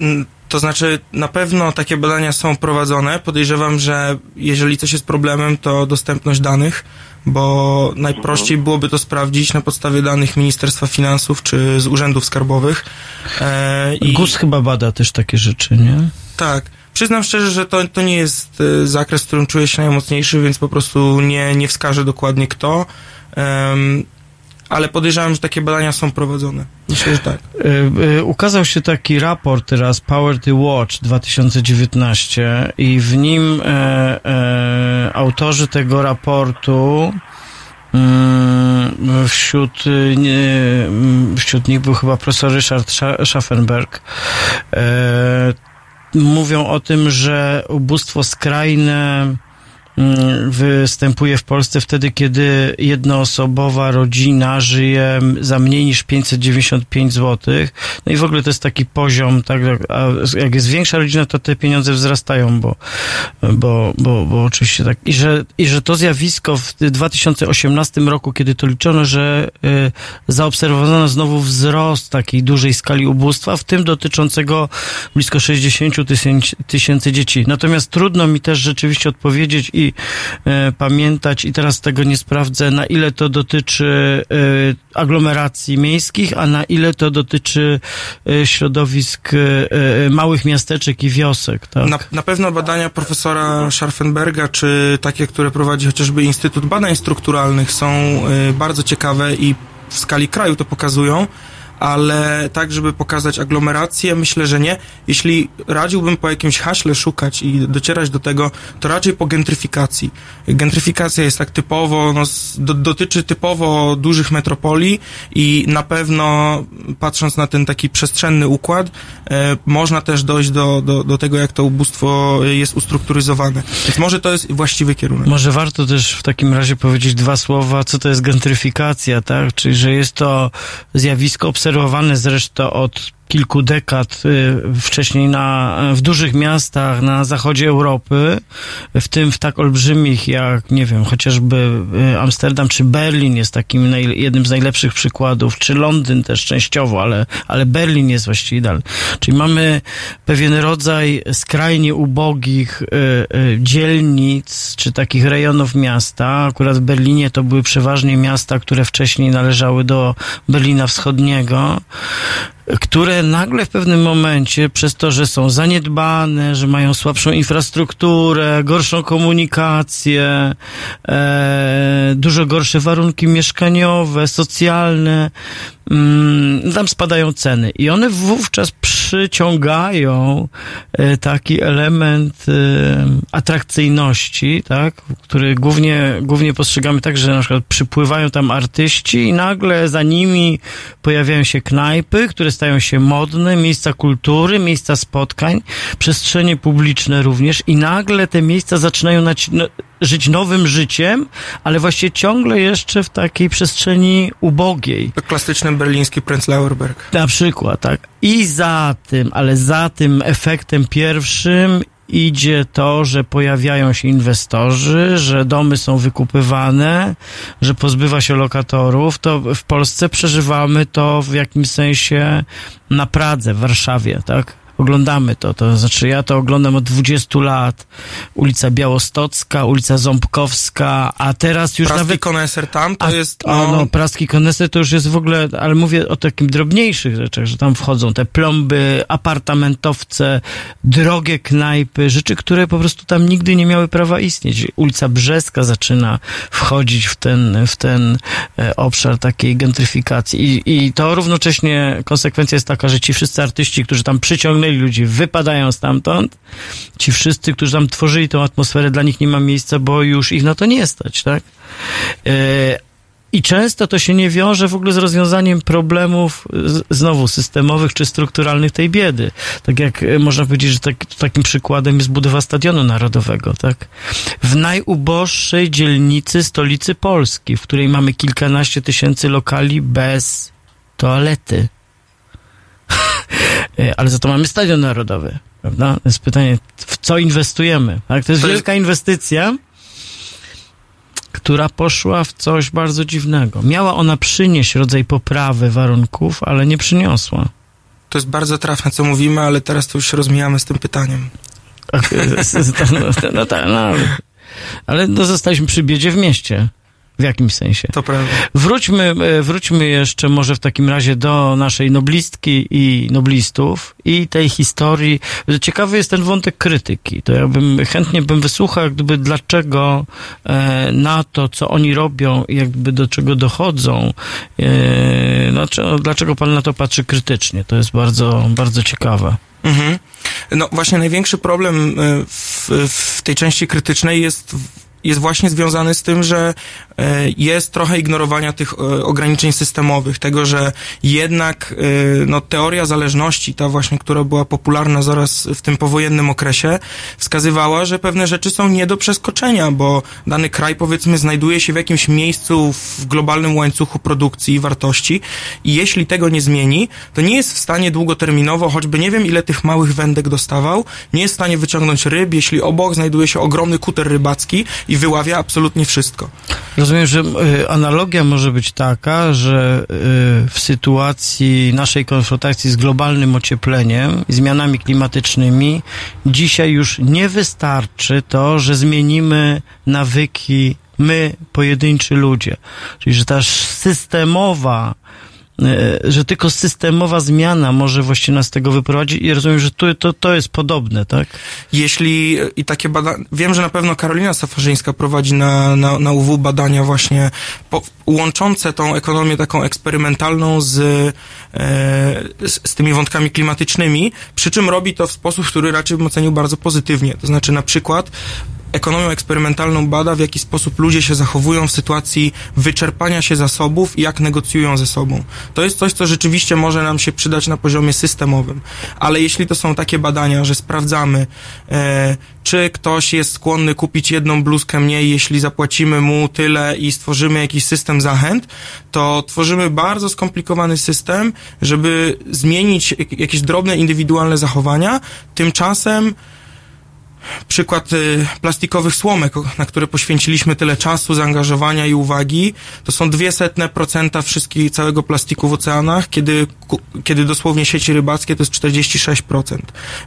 Mm, To znaczy, na pewno takie badania są prowadzone. Podejrzewam, że jeżeli coś jest problemem, to dostępność danych, bo najprościej byłoby to sprawdzić na podstawie danych Ministerstwa Finansów czy z urzędów skarbowych. E, i GUS chyba bada też takie rzeczy, nie? tak. Przyznam szczerze, że to, to nie jest e, zakres, w którym czuję się najmocniejszy, więc po prostu nie, nie wskażę dokładnie kto. Ale podejrzewam, że takie badania są prowadzone. Myślę, że tak. Y, y, Ukazał się taki raport teraz Poverty Watch 2019 i w nim e, e, autorzy tego raportu mm, wśród, nie, mm, wśród nich był chyba profesor Richard Scha- Schaffenberg e, mówią o tym, że ubóstwo skrajne występuje w Polsce wtedy, kiedy jednoosobowa rodzina żyje za mniej niż 595 zł. No i w ogóle to jest taki poziom, tak, a jak jest większa rodzina, to te pieniądze wzrastają, bo, bo, bo, bo oczywiście tak. I że, I że to zjawisko w 2018 roku, kiedy to liczono, że y, zaobserwowano znowu wzrost takiej dużej skali ubóstwa, w tym dotyczącego blisko 60 tysięcy, dzieci. Natomiast trudno mi też rzeczywiście odpowiedzieć e, pamiętać, i teraz tego nie sprawdzę, na ile to dotyczy e, aglomeracji miejskich, a na ile to dotyczy e, środowisk małych miasteczek i wiosek. Tak? Na, na pewno badania profesora Scharfenberga, czy takie, które prowadzi chociażby Instytut Badań Strukturalnych, są bardzo ciekawe i w skali kraju to pokazują, ale tak, żeby pokazać aglomerację, myślę, że nie. Jeśli radziłbym po jakimś haśle szukać i docierać do tego, to raczej po gentryfikacji. Gentryfikacja jest tak typowo, no, do, dotyczy typowo dużych metropolii i na pewno, patrząc na ten taki przestrzenny układ, e, można też dojść do, do, do tego, jak to ubóstwo jest ustrukturyzowane. Więc może to jest właściwy kierunek. Może warto też w takim razie powiedzieć dwa słowa, co to jest gentryfikacja, tak? Czyli, że jest to zjawisko obserwowane zresztą od kilku dekad y, wcześniej na, w dużych miastach na zachodzie Europy, w tym w tak olbrzymich jak, nie wiem, chociażby y, Amsterdam czy Berlin jest takim naj, jednym z najlepszych przykładów, czy Londyn też częściowo, ale, ale Berlin jest właściwie idealny. Czyli mamy pewien rodzaj skrajnie ubogich y, dzielnic, czy takich rejonów miasta. Akurat w Berlinie to były przeważnie miasta, które wcześniej należały do Berlina Wschodniego które nagle w pewnym momencie, przez to, że są zaniedbane, że mają słabszą infrastrukturę, gorszą komunikację, e, dużo gorsze warunki mieszkaniowe, socjalne, tam spadają ceny i one wówczas przyciągają e, taki element e, atrakcyjności, tak, który głównie, głównie postrzegamy tak, że na przykład przypływają tam artyści i nagle za nimi pojawiają się knajpy, które stają się modne, miejsca kultury, miejsca spotkań, przestrzenie publiczne również i nagle te miejsca zaczynają naci- no, żyć nowym życiem, ale właśnie ciągle jeszcze w takiej przestrzeni ubogiej. To klasyczny berliński Prenzlauer Berg. Na przykład, tak. I za tym, ale za tym efektem pierwszym idzie to, że pojawiają się inwestorzy, że domy są wykupywane, że pozbywa się lokatorów, to w Polsce przeżywamy to w jakimś sensie na Pradze, w Warszawie, tak? Oglądamy to, to znaczy ja to oglądam od 20 lat. Ulica Białostocka, ulica Ząbkowska, a teraz już Praski nawet... koneser tam to A, jest... A, no, praski koneser to już jest w ogóle, ale mówię o takim drobniejszych rzeczach, że tam wchodzą te plomby, apartamentowce, drogie knajpy, rzeczy, które po prostu tam nigdy nie miały prawa istnieć. Ulica Brzeska zaczyna wchodzić w ten, w ten e, obszar takiej gentryfikacji I, i to równocześnie konsekwencja jest taka, że ci wszyscy artyści, którzy tam przyciągnęli ludzi, wypadają stamtąd. Ci wszyscy, którzy tam tworzyli tą atmosferę, dla nich nie ma miejsca, bo już ich na to nie stać, tak? E, i często to się nie wiąże w ogóle z rozwiązaniem problemów znowu systemowych czy strukturalnych tej biedy. Tak jak e, można powiedzieć, że tak, takim przykładem jest budowa Stadionu Narodowego, tak? W najuboższej dzielnicy stolicy Polski, w której mamy kilkanaście tysięcy lokali bez toalety. E, Ale za to mamy Stadion Narodowy, prawda? To jest pytanie, w co inwestujemy? Tak? To jest wielka inwestycja, która poszła w coś bardzo dziwnego. Miała ona przynieść rodzaj poprawy warunków, ale nie przyniosła. To jest bardzo trafne, co mówimy, ale teraz to już się rozmijamy z tym pytaniem. No, no, tak, no, ale- ale no, zostaliśmy przy biedzie w mieście. W jakimś sensie. To prawda. Wróćmy, e, wróćmy jeszcze może w takim razie do naszej noblistki i noblistów i tej historii. Ciekawy jest ten wątek krytyki. To ja bym chętnie bym wysłuchał, gdyby dlaczego e, na to, co oni robią i jakby do czego dochodzą, e, dlaczego, dlaczego pan na to patrzy krytycznie. To jest bardzo, bardzo ciekawe. Mhm. No właśnie największy problem w, w tej części krytycznej jest jest właśnie związany z tym, że jest trochę ignorowania tych e, ograniczeń systemowych, tego, że jednak e, no, teoria zależności, ta właśnie, która była popularna zaraz w tym powojennym okresie, wskazywała, że pewne rzeczy są nie do przeskoczenia, bo dany kraj, powiedzmy, znajduje się w jakimś miejscu w globalnym łańcuchu produkcji i wartości i jeśli tego nie zmieni, to nie jest w stanie długoterminowo, choćby nie wiem ile tych małych wędek dostawał, nie jest w stanie wyciągnąć ryb, jeśli obok znajduje się ogromny kuter rybacki i wyławia absolutnie wszystko. Rozumiem, że y, analogia może być taka, że y, w sytuacji naszej konfrontacji z globalnym ociepleniem zmianami klimatycznymi dzisiaj już nie wystarczy to, że zmienimy nawyki my, pojedynczy ludzie. Czyli, że ta systemowa że tylko systemowa zmiana może właśnie nas z tego wyprowadzić i rozumiem, że to, to jest podobne, tak? Jeśli i takie badania, wiem, że na pewno Karolina Safarzyńska prowadzi na, na, na UW badania właśnie po, łączące tą ekonomię taką eksperymentalną z, e, z, z tymi wątkami klimatycznymi, przy czym robi to w sposób, który raczej bym ocenił bardzo pozytywnie. To znaczy na przykład ekonomią eksperymentalną bada, w jaki sposób ludzie się zachowują w sytuacji wyczerpania się zasobów i jak negocjują ze sobą. To jest coś, co rzeczywiście może nam się przydać na poziomie systemowym. Ale jeśli to są takie badania, że sprawdzamy, e, czy ktoś jest skłonny kupić jedną bluzkę mniej, jeśli zapłacimy mu tyle i stworzymy jakiś system zachęt, to tworzymy bardzo skomplikowany system, żeby zmienić jak- jakieś drobne, indywidualne zachowania. Tymczasem przykład y, plastikowych słomek, na które poświęciliśmy tyle czasu, zaangażowania i uwagi, to są dwie setne procenta wszystkich, całego plastiku w oceanach, kiedy, kiedy dosłownie sieci rybackie to jest 46%.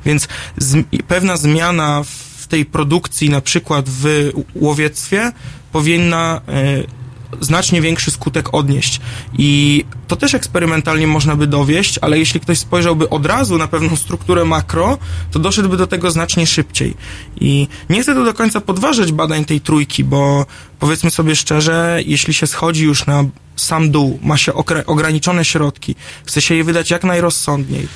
Więc z, pewna zmiana w tej produkcji, na przykład w łowiectwie, powinna y, znacznie większy skutek odnieść. I to też eksperymentalnie można by dowieść, ale jeśli ktoś spojrzałby od razu na pewną strukturę makro, to doszedłby do tego znacznie szybciej. I nie chcę tu do końca podważać badań tej trójki, bo powiedzmy sobie szczerze, jeśli się schodzi już na sam dół, ma się ograniczone środki, chce się je wydać jak najrozsądniej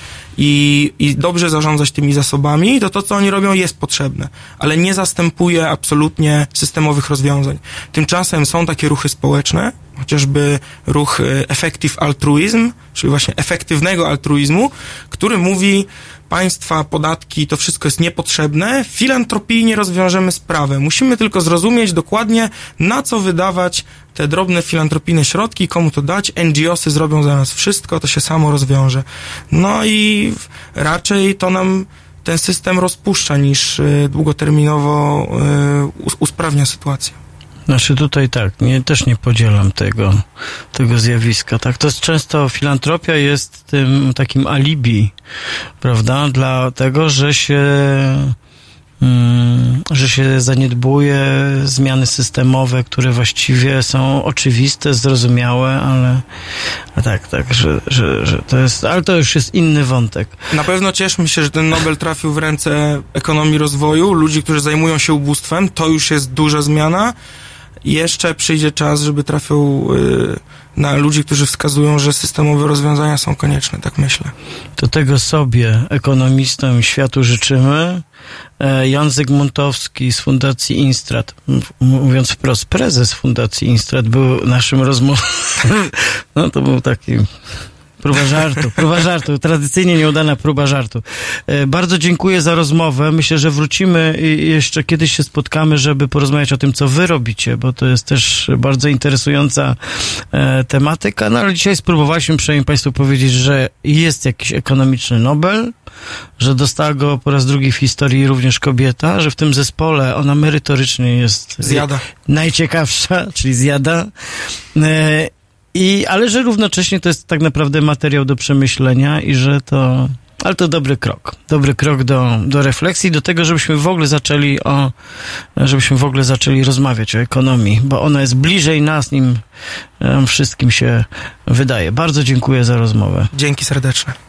i, i dobrze zarządzać tymi zasobami, to to, co oni robią, jest potrzebne, ale nie zastępuje absolutnie systemowych rozwiązań. Tymczasem są takie ruchy społeczne, chociażby ruch e, effective altruizm, czyli właśnie efektywnego altruizmu, który mówi, państwa, podatki, to wszystko jest niepotrzebne, filantropijnie rozwiążemy sprawę. Musimy tylko zrozumieć dokładnie, na co wydawać te drobne filantropijne środki, komu to dać. NGOsy zrobią za nas wszystko, to się samo rozwiąże. No i raczej to nam ten system rozpuszcza niż y, długoterminowo y, usprawnia sytuację. Znaczy tutaj tak, nie, też nie podzielam tego, tego zjawiska. Tak, to jest często filantropia jest tym takim alibi, prawda, dla tego, że się mm, że się zaniedbuje zmiany systemowe, które właściwie są oczywiste, zrozumiałe, ale tak, tak, że, że, że to jest, ale to już jest inny wątek. Na pewno cieszmy się, że ten Nobel trafił w ręce ekonomii rozwoju, ludzi, którzy zajmują się ubóstwem, to już jest duża zmiana, jeszcze przyjdzie czas, żeby trafił y, na ludzi, którzy wskazują, że systemowe rozwiązania są konieczne, tak myślę. To tego sobie, ekonomistom światu życzymy. E, Jan Zygmuntowski z Fundacji Instrat, mówiąc wprost, prezes Fundacji Instrat był naszym rozmówcą. No to był taki Próba żartu, próba żartu. Tradycyjnie nieudana próba żartu. E, bardzo dziękuję za rozmowę. Myślę, że wrócimy i jeszcze kiedyś się spotkamy, żeby porozmawiać o tym, co wy robicie, bo to jest też bardzo interesująca e, tematyka. No ale dzisiaj spróbowaliśmy przynajmniej Państwu powiedzieć, że jest jakiś ekonomiczny Nobel, że dostała go po raz drugi w historii również kobieta, że w tym zespole ona merytorycznie jest zjada. najciekawsza, czyli zjada. I, ale że równocześnie to jest tak naprawdę materiał do przemyślenia i że to, ale to dobry krok. Dobry krok do, do refleksji, do tego, żebyśmy w ogóle zaczęli o, żebyśmy w ogóle zaczęli rozmawiać o ekonomii, bo ona jest bliżej nas, nim wszystkim się wydaje. Bardzo dziękuję za rozmowę. Dzięki serdeczne.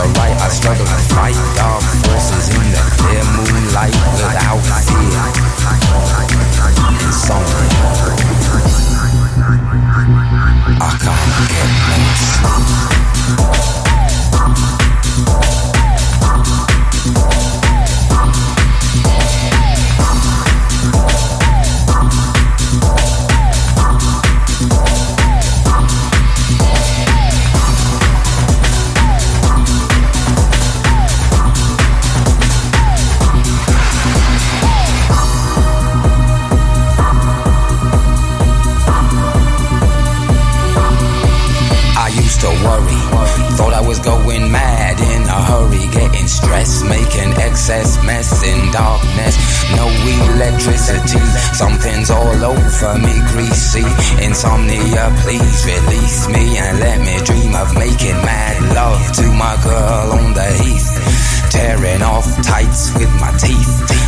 I struggle to fight dark forces in the clear moonlight. stress, making excess mess in darkness. No electricity, something's all over me, greasy. Insomnia, please release me and let me dream of making mad love to my girl on the heath. Tearing off tights with my teeth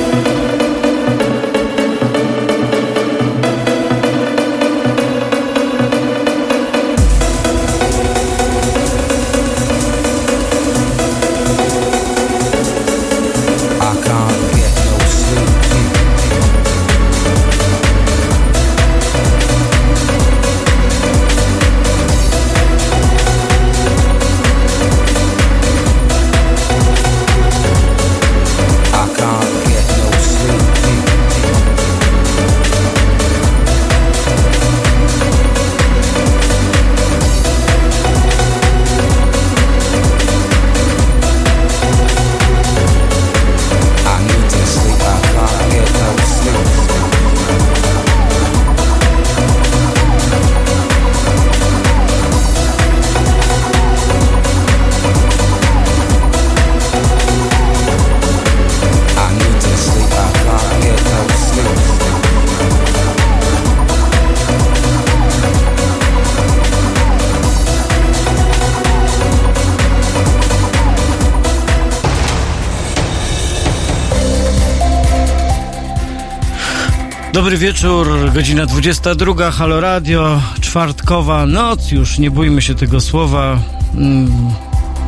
wieczór, godzina 22, Halo Radio, czwartkowa noc, już nie bójmy się tego słowa, mm,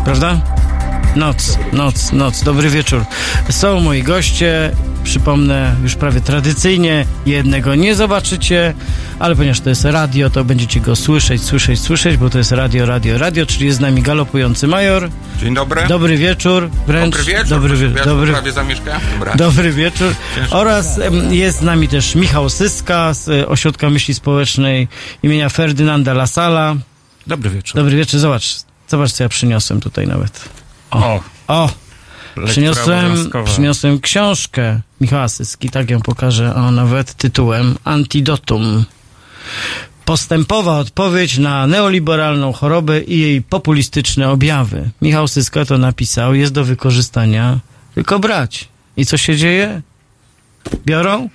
prawda? Noc, noc, noc, dobry wieczór. Są moi goście, przypomnę już prawie tradycyjnie, jednego nie zobaczycie, ale ponieważ to jest radio, to będziecie go słyszeć, słyszeć, słyszeć, bo to jest radio, radio, radio, czyli jest z nami galopujący major. Dzień dobry. Dobry wieczór, wręcz. Dobry wieczór. Dobry, wie- ja dobry, prawie zamieszkałem. Dobry wieczór. Ciężko. Oraz jest z nami też Michał Syska z e, Ośrodka Myśli Społecznej imienia Ferdynanda Lasala. Dobry wieczór. Dobry wieczór. Zobacz, zobacz co ja przyniosłem tutaj nawet. O, O! Przyniosłem, przyniosłem książkę Michała Syski, tak ją pokażę, o nawet tytułem Antidotum. Postępowa odpowiedź na neoliberalną chorobę i jej populistyczne objawy. Michał Syska to napisał, jest do wykorzystania, tylko brać. I co się dzieje? Biorą?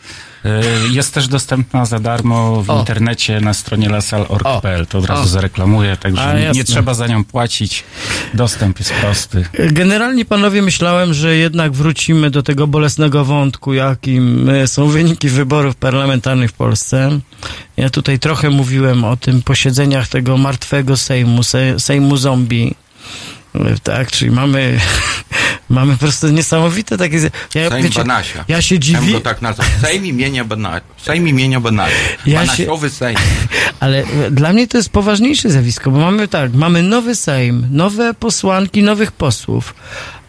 Y, Jest też dostępna za darmo w O. internecie na stronie lasal.org.pl. To od razu O. zareklamuję, także A, nie, trzeba za nią płacić. Dostęp jest prosty. Generalnie, panowie, myślałem, że jednak wrócimy do tego bolesnego wątku, jakim e, są wyniki wyborów parlamentarnych w Polsce. Ja tutaj trochę mówiłem o tym posiedzeniach tego martwego Sejmu, se, Sejmu zombie. Tak, czyli mamy, mamy po prostu niesamowite takie... Ja, Sejm wiecie, Banasia. ja się Ja dziwię, go tak nazwał. Sejm imienia Banasia. Sejm imienia Banasia. Ja się- Banasiowy Sejm. Ale e, dla mnie to jest poważniejsze zjawisko, bo mamy tak, mamy nowy Sejm, nowe posłanki, nowych posłów,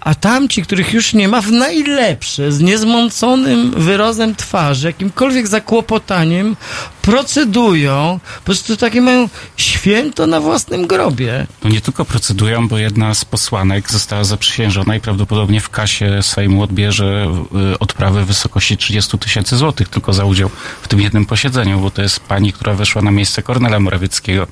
a tamci, których już nie ma, w najlepsze, z niezmąconym wyrazem twarzy, jakimkolwiek zakłopotaniem, procedują, po prostu takie mają święto na własnym grobie. No nie tylko procedują, bo jedna z posłanek została zaprzysiężona i prawdopodobnie w kasie Sejmu odbierze y, odprawę w wysokości 30 tysięcy złotych tylko za udział w tym jednym posiedzeniu, bo to jest pani, która weszła na miejsce Kornela Morawieckiego.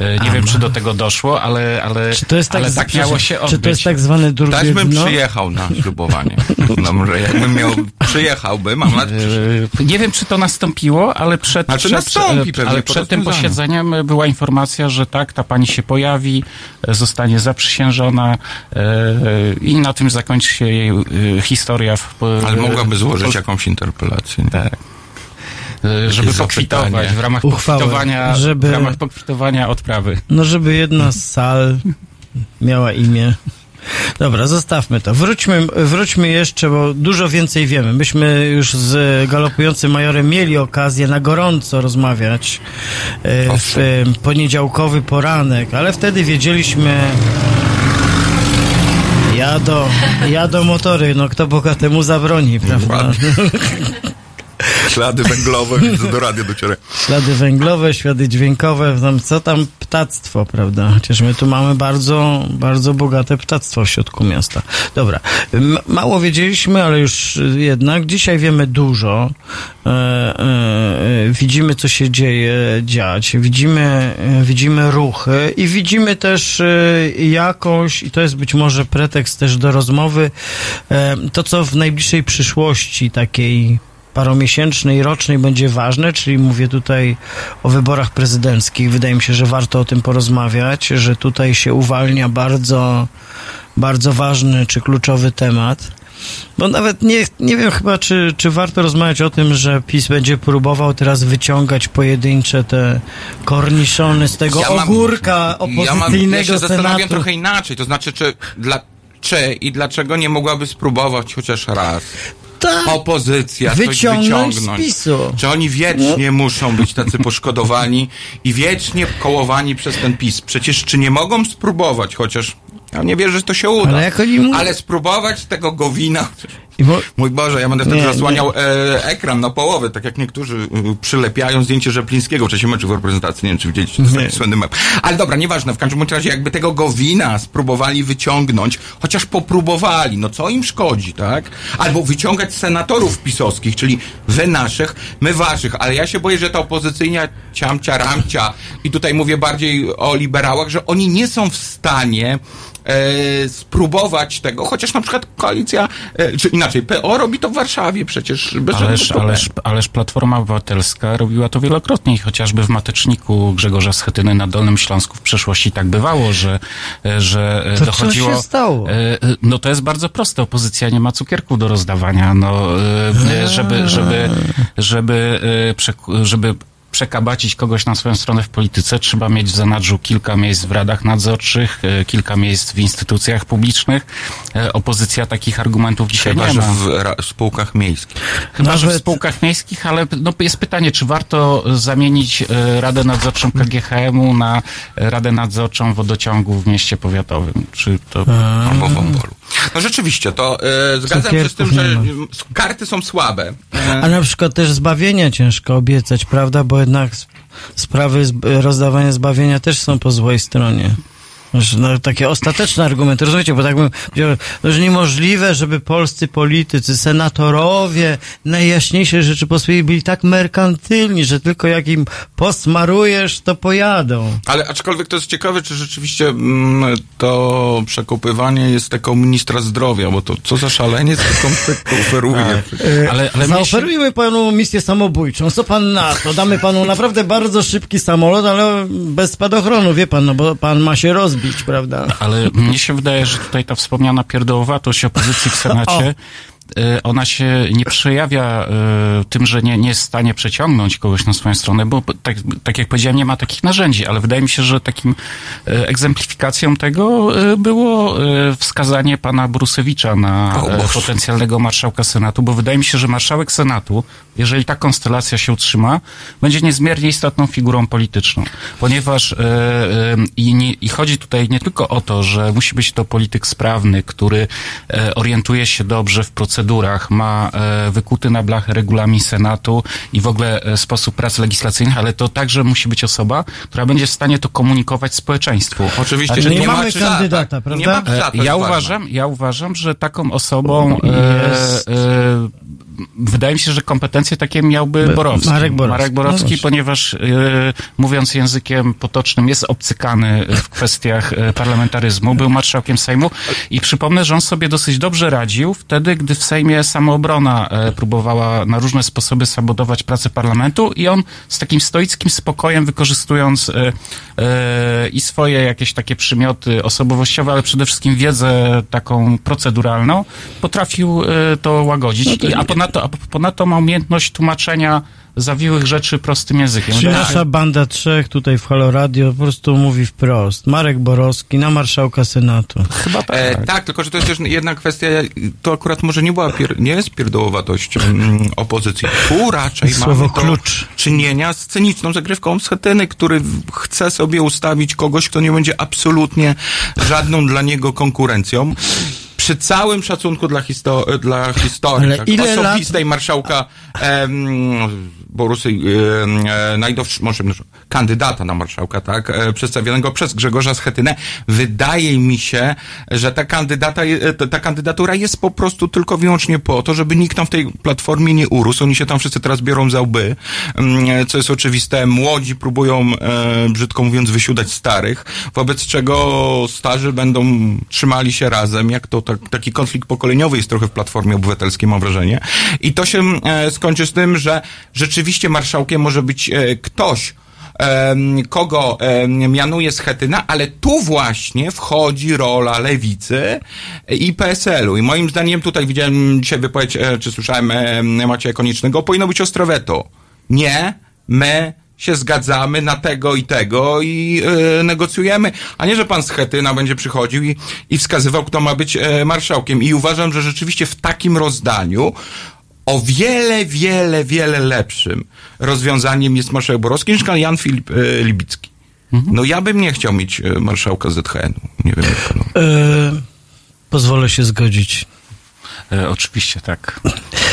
Y, Nie A, wiem, czy do tego doszło, ale, ale, Czy to jest tak, ale tak miało się odbyć. Czy to jest tak zwane drugie Też bym dno? przyjechał na ślubowanie. No może jakbym miał, przyjechałbym, a mat Yy, Nie wiem, czy to nastąpiło, ale przed, Znaczy przed, nastąpi pewnie ale przed tym posiedzeniem była informacja, że tak, ta pani się pojawi, e, zostanie zaprzysiężona e, i na tym zakończy się jej e, historia. W, Ale e, mogłaby złożyć jakąś interpelację. nie? Tak. Żeby pokwitować zapytanie. w ramach Uchwałę, pokwitowania, żeby- w ramach pokwitowania odprawy. No, żeby jedna z sal miała imię. Dobra, zostawmy to. Wróćmy, wróćmy jeszcze, bo dużo więcej wiemy. Myśmy już z galopującym majorem mieli okazję na gorąco rozmawiać e, w poniedziałkowy poranek, ale wtedy wiedzieliśmy. Jadą, jadą motory, no kto Boga temu zabroni, prawda? Ślady węglowe, widzę, do radia dociera. Ślady węglowe, ślady dźwiękowe, tam, co tam ptactwo, prawda? Chociaż my tu mamy bardzo, bardzo bogate ptactwo w środku miasta. Dobra. Mało wiedzieliśmy, ale już jednak dzisiaj wiemy dużo. E, e, e, widzimy, co się dzieje, dziać. Widzimy, e, widzimy ruchy i widzimy też e, jakąś, i to jest być może pretekst też do rozmowy, to, co w najbliższej przyszłości takiej paromiesięcznej, rocznej będzie ważne, czyli mówię tutaj o wyborach prezydenckich. Wydaje mi się, że warto o tym porozmawiać, że tutaj się uwalnia bardzo, bardzo ważny czy kluczowy temat. Bo nawet nie, nie wiem chyba, czy, czy warto rozmawiać o tym, że PiS będzie próbował teraz wyciągać pojedyncze te korniszony z tego Ja mam- ogórka Ja, mam, ja opozycyjnego się zastanawiam trochę inaczej, to znaczy, czy, dla, czy i dlaczego nie mogłaby spróbować chociaż raz opozycja coś Tak. Wyciągnąć z wyciągnąć. PiSu. Czy oni wiecznie muszą być tacy poszkodowani i wiecznie kołowani przez ten PiS? Przecież czy nie mogą spróbować chociaż... Ja nie wierzę, że to się uda. Ale Ale spróbować tego gowina... Bo- Mój Boże, ja będę wtedy zasłaniał e, ekran na połowę, tak jak niektórzy e, przylepiają zdjęcie Rzeplińskiego w czasie meczu w reprezentacji. Nie wiem, czy widzieliście, to jest słynny mem. Ale dobra, nieważne, w każdym razie jakby tego Gowina spróbowali wyciągnąć, chociaż popróbowali, no co im szkodzi, tak? Albo wyciągać senatorów pisowskich, czyli wy naszych, my waszych, ale ja się boję, że ta opozycyjnia ciamcia, ramcia i tutaj mówię bardziej o liberałach, że oni nie są w stanie e, spróbować tego, chociaż na przykład koalicja, e, czy inaczej, PO robi to w Warszawie przecież bez Ależ, ależ, ależ Platforma Obywatelska robiła to wielokrotnie i chociażby w Mateczniku Grzegorza Schetyny na Dolnym Śląsku w przeszłości tak bywało, że, e, że e, To co dochodziło... się stało? E, No to jest bardzo proste. Opozycja nie ma cukierków do rozdawania. No, żeby, żeby, żeby, przek- żeby przekabacić kogoś na swoją stronę w polityce, trzeba mieć w zanadrzu kilka miejsc w radach nadzorczych, e, kilka miejsc w instytucjach publicznych. E, Opozycja takich argumentów dzisiaj Chyba, nie że ma. w ra- spółkach miejskich. Chyba, że w spółkach miejskich, ale no, jest pytanie, czy warto zamienić e, Radę Nadzorczą KGHM-u na Radę Nadzorczą Wodociągu w mieście powiatowym? Czy to... Albo w Ombolu. No rzeczywiście, to e, zgadzam się z tym, że karty są słabe. E, A na przykład też zbawienia ciężko obiecać, prawda? Bo jednak sp- sprawy zb- rozdawania zbawienia też są po złej stronie. No, takie ostateczne argumenty, rozumiecie? Bo tak bym powiedział, że niemożliwe, żeby polscy politycy, senatorowie, najjaśniejsze Rzeczypospolitej byli tak merkantylni, że tylko jak im posmarujesz, to pojadą. Ale aczkolwiek to jest ciekawe, czy rzeczywiście mm, to przekopywanie jest tego ministra zdrowia, bo to co za szalenie taką tak oferuje. E, Ale, ale mnie się, Zaoferujmy panu misję samobójczą. Co pan na to? Damy panu naprawdę bardzo szybki samolot, ale bez spadochronu, wie pan, no bo pan ma się rozbić, prawda? ale mnie się wydaje, że tutaj ta wspomniana pierdołowatość opozycji w Senacie ona się nie przejawia e, tym, że nie, nie jest w stanie przeciągnąć kogoś na swoją stronę, bo tak, tak jak powiedziałem, nie ma takich narzędzi, ale wydaje mi się, że takim e, egzemplifikacją tego e, było e, wskazanie pana Brusewicza na O e, potencjalnego marszałka Senatu, bo wydaje mi się, że marszałek Senatu, jeżeli ta konstelacja się utrzyma, będzie niezmiernie istotną figurą polityczną, ponieważ e, e, i, nie, i chodzi tutaj nie tylko o to, że musi być to polityk sprawny, który e, orientuje się dobrze w procedurach, ma e, wykuty na blachę regulamin Senatu i w ogóle e, sposób prac legislacyjnych, ale to także musi być osoba, która będzie w stanie to komunikować społeczeństwu. Oczywiście, Znaczy, że nie nie, mamy kandydata, tak, prawda? Nie ma E, jest Ja ważne. uważam, ja uważam, że taką osobą e, Jest. e, wydaje mi się, że kompetencje takie miałby Borowski. Marek Borowski. Borowski, No ponieważ e, mówiąc językiem potocznym jest obcykany w kwestiach e, parlamentaryzmu, był marszałkiem Sejmu i przypomnę, że on sobie dosyć dobrze radził wtedy, gdy w Sejmie samoobrona e, próbowała na różne sposoby sabotować pracę parlamentu i on z takim stoickim spokojem wykorzystując e, e, i swoje jakieś takie przymioty osobowościowe, ale przede wszystkim wiedzę taką proceduralną, potrafił to łagodzić. I, a ponadto, a ponadto ma umiejętność tłumaczenia zawiłych rzeczy prostym językiem. Mi się- nasza banda trzech tutaj w Halo Radio po prostu mówi wprost. Marek Borowski na marszałka Senatu. Chyba tak. E, tak, tylko że to jest też jedna kwestia, to akurat może nie była, pier, nie jest pierdółowatość mm, opozycji. Tu raczej Słowo mamy do klucz. czynienia z cyniczną zagrywką Schetyny, który chce sobie ustawić kogoś, kto nie będzie absolutnie żadną dla niego konkurencją. Przy całym szacunku dla, histo- dla historii, Ale tak, ile lat- osobistej marszałka em, Borusy, em, e, najdowszy, może, kandydata na marszałka, tak, e, przedstawionego przez Grzegorza Schetynę, wydaje mi się, że ta, kandydata, je- ta, kandydatura jest po prostu tylko wyłącznie po to, żeby nikt tam w tej platformie nie urósł. Oni się tam wszyscy teraz biorą za łby, co jest oczywiste. Młodzi próbują, e, brzydko mówiąc, wysiudać starych, wobec czego starzy będą trzymali się razem, jak to taki konflikt pokoleniowy jest trochę w Platformie Obywatelskiej, mam wrażenie. I to się e, skończy z tym, że rzeczywiście marszałkiem może być e, ktoś, kogo mianuje Schetyna, ale tu właśnie wchodzi rola lewicy i PSL-u. I moim zdaniem tutaj widziałem dzisiaj wypowiedź, e, czy słyszałem Macieja Koniecznego, powinno być ostre weto. Nie, my się zgadzamy na tego i tego i e, negocjujemy, a nie, że pan Schetyna będzie przychodził i, i wskazywał, kto ma być e, marszałkiem. I uważam, że rzeczywiście w takim rozdaniu o wiele, wiele, wiele lepszym rozwiązaniem jest marszałek Borowski niż Jan Filip e, Libicki. No ja bym nie chciał mieć e, marszałka ZHN-u. Nie wiem jak no. E, pozwolę się zgodzić. E, oczywiście tak.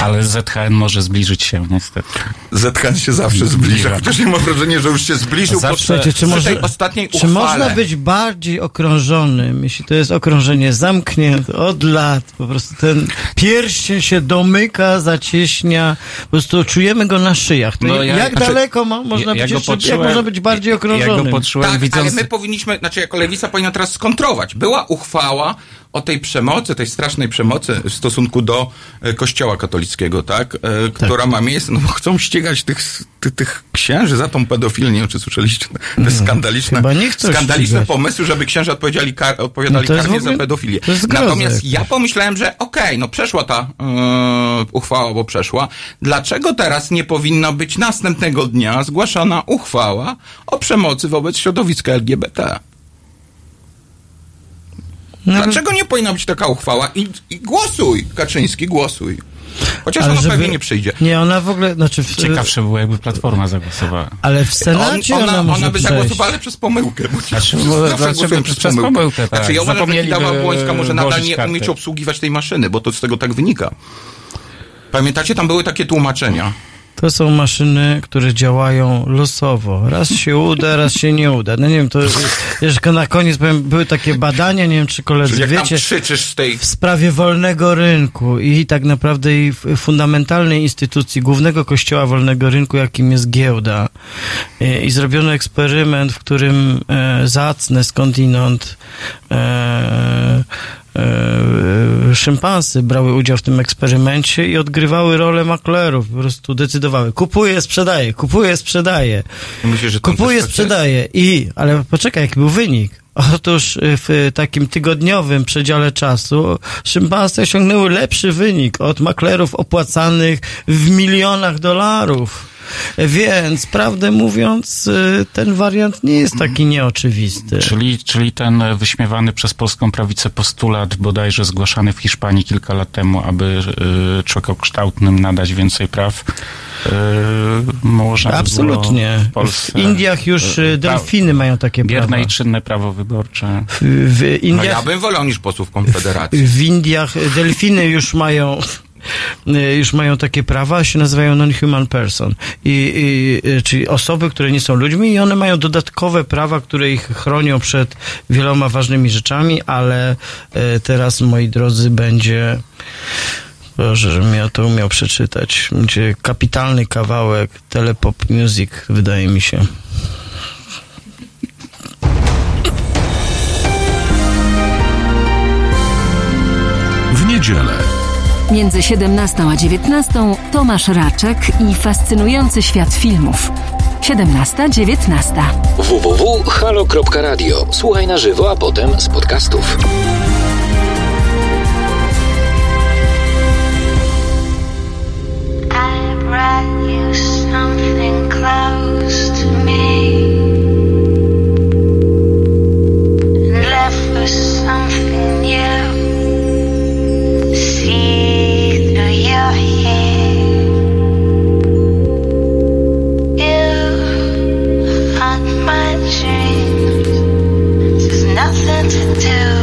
Ale ZHN może zbliżyć się niestety. ZHN się zawsze zbliża, chociaż ja mam wrażenie, że już się zbliżył Zawsze- po, czy, może, tej ostatniej czy uchwale. można być bardziej okrążonym, jeśli to jest okrążenie zamknięte od lat, po prostu ten pierścień się domyka, zacieśnia, po prostu czujemy go na szyjach. No ja- jak znaczy, daleko ma, można ja być jeszcze, jak można być bardziej ja go okrążonym? poczułem Tak, widząc... ale my powinniśmy, znaczy jako lewica powinna teraz skontrować. Była uchwała o tej przemocy, tej strasznej przemocy w stosunku do e, kościoła katolickiego, tak? E, która ma miejsce, no bo chcą ścigać tych, tych, tych księży za tą pedofilię, nie wiem czy słyszeliście, te skandaliczne, chcą skandaliczne ścigać. pomysły, żeby księża odpowiedzieli, kar, odpowiadali No to jest karnie ogóle- za pedofilię. Natomiast ja pomyślałem, że okej, no przeszła ta e, uchwała, bo przeszła. Dlaczego teraz nie powinna być następnego dnia zgłaszana uchwała o przemocy wobec środowiska LGBT? No, Dlaczego nie powinna być taka uchwała? I, i głosuj, Kaczyński, głosuj. Chociaż Ale ona żeby- pewnie nie przyjdzie. Nie, ona w ogóle, znaczy... W, Ciekawsze było, jakby Platforma zagłosowała. Ale w Senacie On, ona, ona, może ona by zagłosowała ale przez pomyłkę. Bo Znaczy, zawsze bo- głosują dlaczego przez pomyłkę, tak. Znaczy, ja uważam, że Kidawa wy- Błońska może nadal nie kartę. umieć obsługiwać tej maszyny, bo to z tego tak wynika. Pamiętacie, tam były takie tłumaczenia. To są maszyny, które działają losowo. Raz się uda, raz się nie uda. No nie wiem, to jeszcze na koniec powiem, były takie badania, nie wiem czy koledzy jak wiecie, krzyczysz tej... w sprawie wolnego rynku i tak naprawdę i w fundamentalnej instytucji głównego kościoła wolnego rynku, jakim jest giełda. I, i zrobiono eksperyment, w którym e, zacne skądinąd e, e, szympansy brały udział w tym eksperymencie i odgrywały rolę maklerów. Po prostu decydowały. Kupuję, sprzedaję, kupuję, sprzedaję. Myślę, że. I, ale poczekaj, jaki był wynik? Otóż y, w takim tygodniowym przedziale czasu szympansy osiągnęły lepszy wynik od maklerów opłacanych w milionach dolarów. Więc, prawdę mówiąc, y, ten wariant nie jest taki nieoczywisty. Czyli, czyli ten wyśmiewany przez polską prawicę postulat, bodajże zgłaszany w Hiszpanii kilka lat temu, aby y, człowiekokształtnym nadać więcej praw, y, można Absolutnie. w Polsce... W Indiach już y, delfiny mają takie Bierne prawa. i czynne prawo wyborcze. W, w No ja Indiach, bym wolał niż posłów Konfederacji. w Indiach delfiny już mają już mają takie prawa, się nazywają non-human person. I, i, y, czyli osoby, które nie są ludźmi i one mają dodatkowe prawa, które ich chronią przed wieloma ważnymi rzeczami, ale y, teraz, moi drodzy, będzie Boże, żebym ja to umiał przeczytać. Będzie kapitalny kawałek telepop music, wydaje mi się. W niedzielę. Między 17 a 19 Tomasz Raczek i fascynujący świat filmów. 17-19. www.halo.radio. Słuchaj na żywo, a potem z podcastów. two.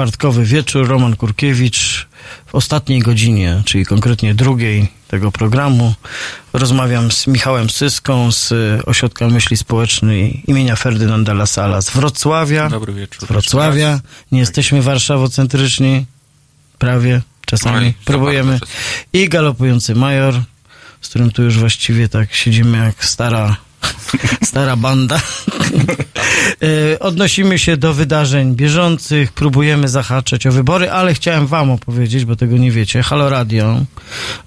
Czwartkowy wieczór, Roman Kurkiewicz. W ostatniej godzinie, czyli konkretnie drugiej tego programu, rozmawiam z Michałem Syską z Ośrodka Myśli Społecznej imienia Ferdynanda Lasala z Wrocławia. Dobry wieczór. Z Wrocławia. Nie jesteśmy warszawocentryczni. Prawie. Czasami Oj, próbujemy. I galopujący major, z którym tu już właściwie tak siedzimy jak stara, stara banda. E, Odnosimy się do wydarzeń bieżących, próbujemy zahaczać o wybory, ale chciałem wam opowiedzieć, bo tego nie wiecie. Halo Radio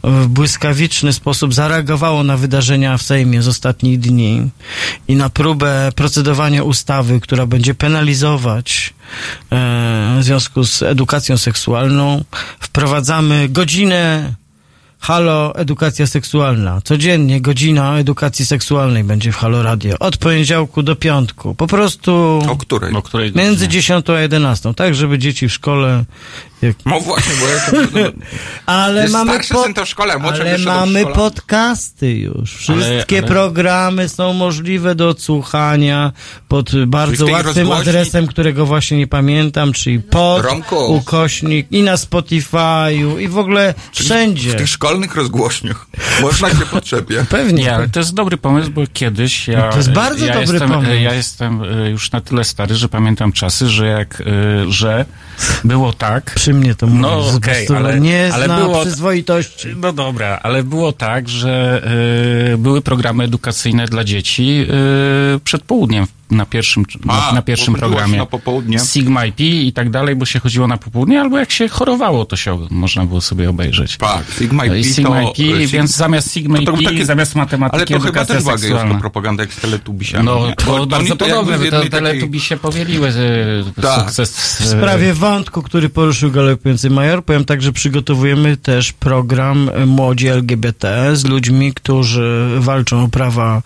w błyskawiczny sposób zareagowało na wydarzenia w Sejmie z ostatnich dni i na próbę procedowania ustawy, która będzie penalizować e, w związku z edukacją seksualną. Wprowadzamy godzinę Halo Edukacja Seksualna. Codziennie godzina edukacji seksualnej będzie w Halo Radio. Od poniedziałku do piątku. Po prostu... O której? O której Między 10 a 11. Tak, żeby dzieci w szkole... Jak... No właśnie, bo ja to, Ale Jest mamy, starszy syn to w szkole, ale mamy szkole. podcasty już. Wszystkie ale- programy są możliwe do odsłuchania pod bardzo łatwym rozgłośni- adresem, którego właśnie nie pamiętam, czyli pod Romku. ukośnik i na Spotify'u i w ogóle wszędzie. W tych szkolnych rozgłośniach. Można się potrzebie. Pewnie. Nie, ale to jest dobry pomysł, bo kiedyś ja... To jest bardzo ja dobry jestem, pomysł. Ja jestem e, już na tyle stary, że pamiętam czasy, że jak, e, że było tak... Przy mnie to mówisz, No okej, prostu ale, nie ale zna było... przyzwoitości. No dobra, ale było tak, że e, były programy edukacyjne dla dzieci e, przed południem na pierwszym, na, A, na pierwszym programie. na popołudnie. Sigma IP i tak dalej, bo się chodziło na popołudnie, albo jak się chorowało, to się można było sobie obejrzeć. Tak, Sigma IP i Sigma Pi, e, więc zamiast Sigma i to Pi, takie- zamiast matematyki Ale to chyba też waga jest to propaganda jak z teletubisiami. No, to bardzo to jakby podobne, z bo te takiej- teletubi się powieliły e, Tak. sukces. W sprawie wątku, który poruszył galopujący major, powiem tak, że przygotowujemy też program e, Młodzi LGBT z ludźmi, którzy walczą o prawa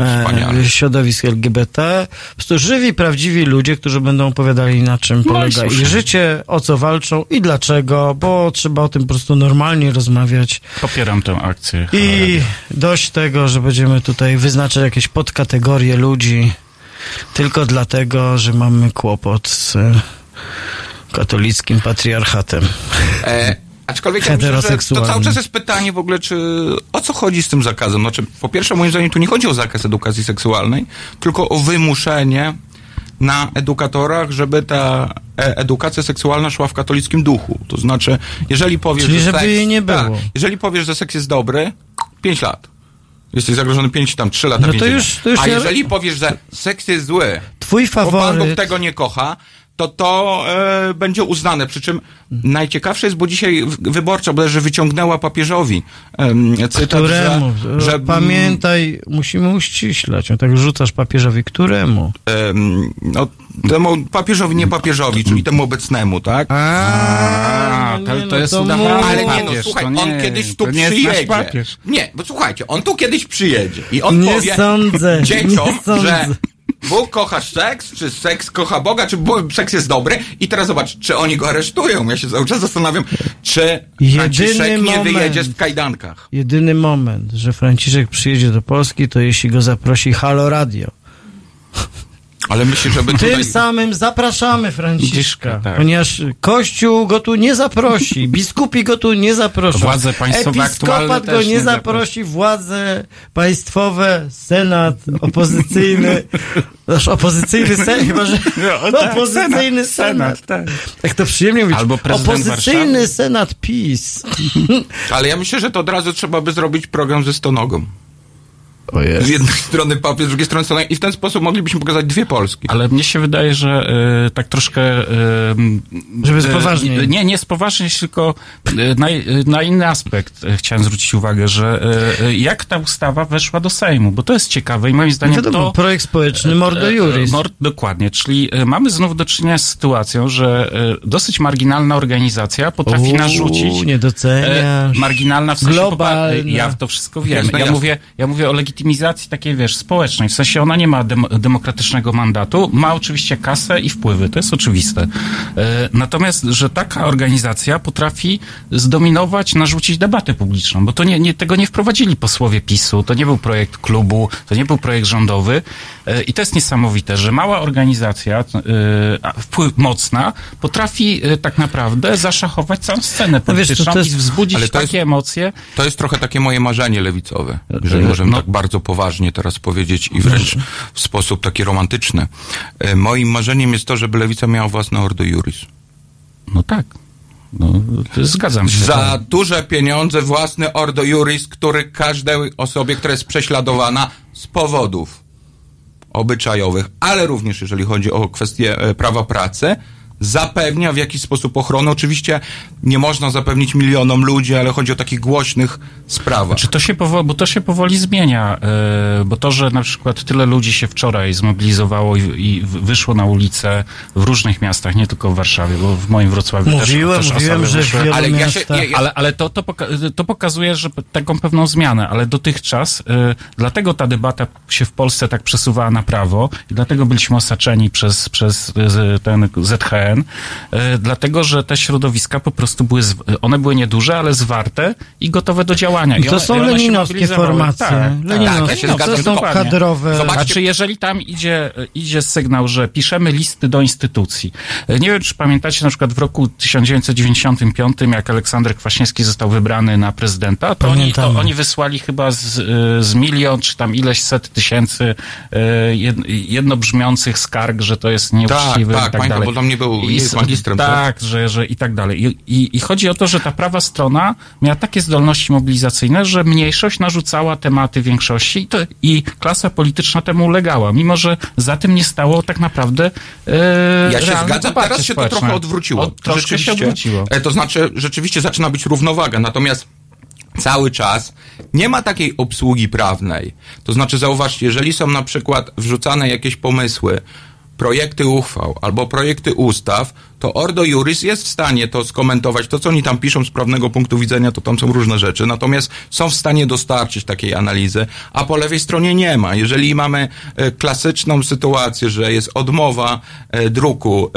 e, środowisk LGBT. Po prostu żywi, prawdziwi ludzie, którzy będą opowiadali na czym No polega ich życie, o co walczą i dlaczego, bo trzeba o tym po prostu normalnie rozmawiać. Popieram tę akcję. I dość tego, że będziemy tutaj wyznaczać jakieś podkategorie ludzi tylko dlatego, że mamy kłopot z e, katolickim patriarchatem. E, aczkolwiek ja myślę, że to cały czas jest pytanie w ogóle, czy o co chodzi z tym zakazem? Znaczy, po pierwsze, moim zdaniem tu nie chodzi o zakaz edukacji seksualnej, tylko o wymuszenie na edukatorach, żeby ta e, edukacja seksualna szła w katolickim duchu. To znaczy, jeżeli powiesz, Czyli że żeby seks, jej nie było. Tak, jeżeli powiesz, że seks jest dobry, 5 lat. Jesteś zagrożony 5 tam 3 lata No to już- to już A jeżeli powiesz, że seks jest zły, Twój bo Pan Bóg faworyt... tego nie kocha, to to e, będzie uznane. Przy czym najciekawsze jest, bo dzisiaj wyborcza bodajże wyciągnęła papieżowi em, cytat, Któremu? że, że Pamiętaj, musimy uściślać. No tak rzucasz papieżowi. Któremu? em, no, temu papieżowi, nie papieżowi, czyli temu obecnemu, tak? A, to, to jest udawany Ale nie, no słuchaj, to nie, on kiedyś tu to przyjedzie. Nie, bo słuchajcie, on tu kiedyś przyjedzie i on Nie powie sądzę, dzieciom, nie sądzę. że Bóg kocha seks, czy seks kocha Boga, czy Bóg, seks jest dobry i teraz zobacz, czy oni go aresztują. Ja się cały czas zastanawiam, czy Franciszek Jedyny nie moment. wyjedzie w kajdankach. Jedyny moment, że Franciszek przyjedzie do Polski, to jeśli go zaprosi Halo Radio. Ale myślę, żeby tutaj... Tym samym zapraszamy Franciszka, tak. ponieważ Kościół go tu nie zaprosi, biskupi go tu nie zaproszą. Władze państwowe Episkopat go nie nie zaprosi, władze państwowe, senat opozycyjny, nasz opozycyjny senat, chyba że No, tak, opozycyjny senat, senat. Tak to przyjemnie mówić. Albo Opozycyjny Warszawy. senat PiS. Ale ja myślę, że to od razu trzeba by zrobić program ze stonogą. Z jednej strony papież, z drugiej strony stonoga i w ten sposób moglibyśmy pokazać dwie Polski. Ale mnie się wydaje, że e, tak troszkę... e, Żeby e, spoważnieć. Nie, nie spoważnieć, tylko na, na inny aspekt chciałem zwrócić uwagę, że jak ta ustawa weszła do Sejmu, bo to jest ciekawe i moim zdaniem Wiadomo, to... projekt społeczny Mordo Juris. Mor, dokładnie, czyli mamy znów do czynienia z sytuacją, że dosyć marginalna organizacja potrafi Uuu, narzucić. nie doceniasz. Marginalna w sensie. Globalna. popa- Ja w to wszystko wiem. Ja, mówię, ja mówię o legitymizacji takiej, wiesz, społecznej. W sensie ona nie ma dem demokratycznego mandatu, ma oczywiście kasę i wpływy, to jest oczywiste. E, natomiast, że taka organizacja potrafi zdominować, narzucić debatę publiczną, bo to nie, nie, tego nie wprowadzili posłowie PiSu, to nie był projekt klubu, to nie był projekt rządowy e, i to jest niesamowite, że mała organizacja, e, wpływ mocna, potrafi tak naprawdę zaszachować całą scenę No wiesz, polityczną to jest- i wzbudzić takie jest- emocje. To jest trochę takie moje marzenie lewicowe, jeżeli możemy no. tak bardzo poważnie teraz powiedzieć i wręcz w sposób taki romantyczny. E, Moim marzeniem jest to, żeby lewica miała własne Ordo Juris. No tak. No, zgadzam się. Za tak. duże pieniądze własny Ordo Juris, który każdej osobie, która jest prześladowana z powodów obyczajowych, ale również jeżeli chodzi o kwestie e, prawa pracy, zapewnia w jakiś sposób ochronę. Oczywiście nie można zapewnić milionom ludzi, ale chodzi o takich głośnych sprawach. Czy to się powoli, bo to się powoli zmienia, e, bo to, że na przykład tyle ludzi się wczoraj zmobilizowało i, i wyszło na ulicę w różnych miastach, nie tylko w Warszawie, bo w moim Wrocławiu Mówiłem, też, też mówiłem, że w wyszły. wielu Ale ja się- miastach... ja- ja- Ale, ale to, to, poka- to pokazuje, że p- taką pewną zmianę, ale dotychczas, y, dlatego ta debata się w Polsce tak przesuwała na prawo i dlatego byliśmy osaczeni przez, przez y, ten ZHN, y, dlatego, że te środowiska po prostu były, one były nieduże, ale zwarte i gotowe do działania. I To one, są i one leninowskie formacje. Tak, Leninowskie. Tak, No, zgadzam, to są kadrowe... Zobacz- Znaczy, jeżeli tam idzie, idzie sygnał, że piszemy listy do instytucji. Nie wiem, czy pamiętacie, na przykład w roku 1995, jak Aleksander Kwaśniewski został wybrany na prezydenta, to, oni, to oni wysłali chyba z, y, z milion, czy tam ileś set tysięcy jed- jednobrzmiących skarg, że to jest nieuczciwe tak, i tak pamiętam, dalej. bo tam nie był- nie jest magistrem, tak? Tak, że, że i tak dalej. I, i, I chodzi o to, że ta prawa strona miała takie zdolności mobilizacyjne, że mniejszość narzucała tematy większości i, to, i klasa polityczna temu ulegała, mimo że za tym nie stało tak naprawdę e, Ja się zgadzam, teraz się to trochę odwróciło. Od, troszkę się odwróciło. E, To znaczy, rzeczywiście zaczyna być równowaga, natomiast cały czas nie ma takiej obsługi prawnej. To znaczy, zauważcie, jeżeli są na przykład wrzucane jakieś pomysły, projekty uchwał albo projekty ustaw, to Ordo Juris jest w stanie to skomentować. To, co oni tam piszą z prawnego punktu widzenia, to tam są różne rzeczy. Natomiast są w stanie dostarczyć takiej analizy, a po lewej stronie nie ma. Jeżeli mamy e, klasyczną sytuację, że jest odmowa e, druku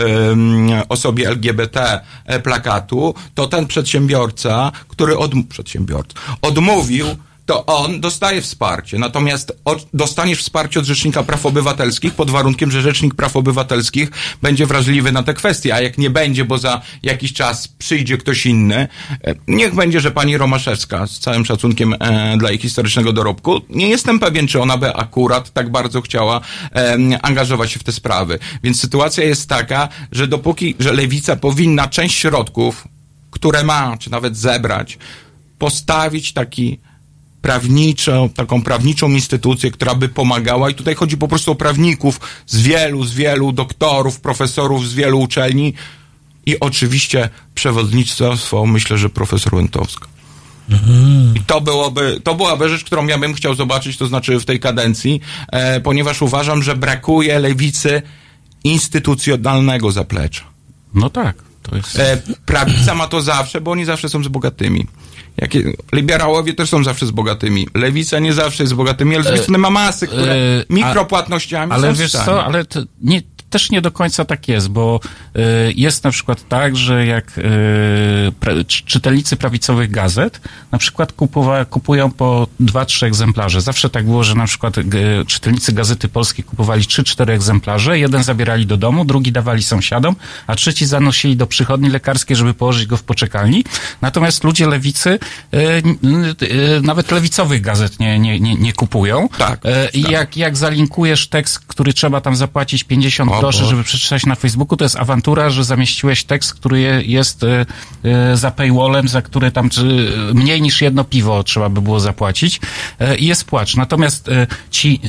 osobie LGBT e, plakatu, to ten przedsiębiorca, który od, przedsiębiorca, odmówił to on dostaje wsparcie. Natomiast od, dostaniesz wsparcie od Rzecznika Praw Obywatelskich pod warunkiem, że Rzecznik Praw Obywatelskich będzie wrażliwy na te kwestie, a jak nie będzie, bo za jakiś czas przyjdzie ktoś inny, e, niech będzie, że pani Romaszewska, z całym szacunkiem e, dla jej historycznego dorobku, nie jestem pewien, czy ona by akurat tak bardzo chciała e, angażować się w te sprawy. Więc sytuacja jest taka, że dopóki, że lewica powinna część środków, które ma, czy nawet zebrać, postawić taki prawniczą, taką prawniczą instytucję, która by pomagała i tutaj chodzi po prostu o prawników z wielu, z wielu doktorów, profesorów z wielu uczelni i oczywiście przewodnictwo, myślę, że profesor Łętowska. I to byłoby, to byłaby rzecz, którą ja bym chciał zobaczyć, to znaczy w tej kadencji, e, ponieważ uważam, że brakuje lewicy instytucjonalnego zaplecza. No tak, to jest... E, prawica ma to zawsze, bo oni zawsze są z bogatymi. Jakie, liberałowie też są zawsze z bogatymi. Lewica nie zawsze jest z bogatymi, ale z drugiej strony ma masy, które E, mikropłatnościami Ale są wiesz co, ale to nie, też nie do końca tak jest, bo y, jest na przykład tak, że jak y, czytelnicy prawicowych gazet na przykład kupowa, kupują po dwa, trzy egzemplarze. Zawsze tak było, że na przykład czytelnicy Gazety Polskiej kupowali trzy, cztery egzemplarze, jeden zabierali do domu, drugi dawali sąsiadom, a trzeci zanosili do przychodni lekarskiej, żeby położyć go w poczekalni. Natomiast ludzie lewicy y, nawet lewicowych gazet nie, nie, nie, nie kupują. Tak. I jak, jak zalinkujesz tekst, który trzeba tam zapłacić 50 O Boże. żeby przeczytać na Facebooku, to jest awantura, że zamieściłeś tekst, który je, jest e, e, za paywallem, za który tam mniej niż jedno piwo trzeba by było zapłacić e, i jest płacz. Natomiast ci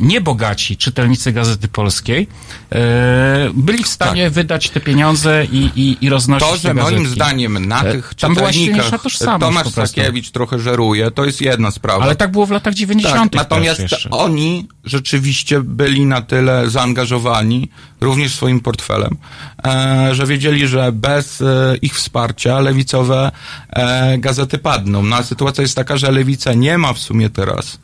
niebogaci czytelnicy Gazety Polskiej e, byli w stanie wydać te pieniądze i, i, i roznosić Tak. To, że moim zdaniem na E, tych Tam czytelnikach tożsamość Tomasz. Sakiewicz trochę żeruje, to jest jedna sprawa. Ale tak było w latach 90. Tak, natomiast oni rzeczywiście byli na tyle zaangażowani, również swoim portfelem, e, że wiedzieli, że bez e, ich wsparcia lewicowe e, gazety padną. No a sytuacja jest taka, że lewica nie ma w sumie teraz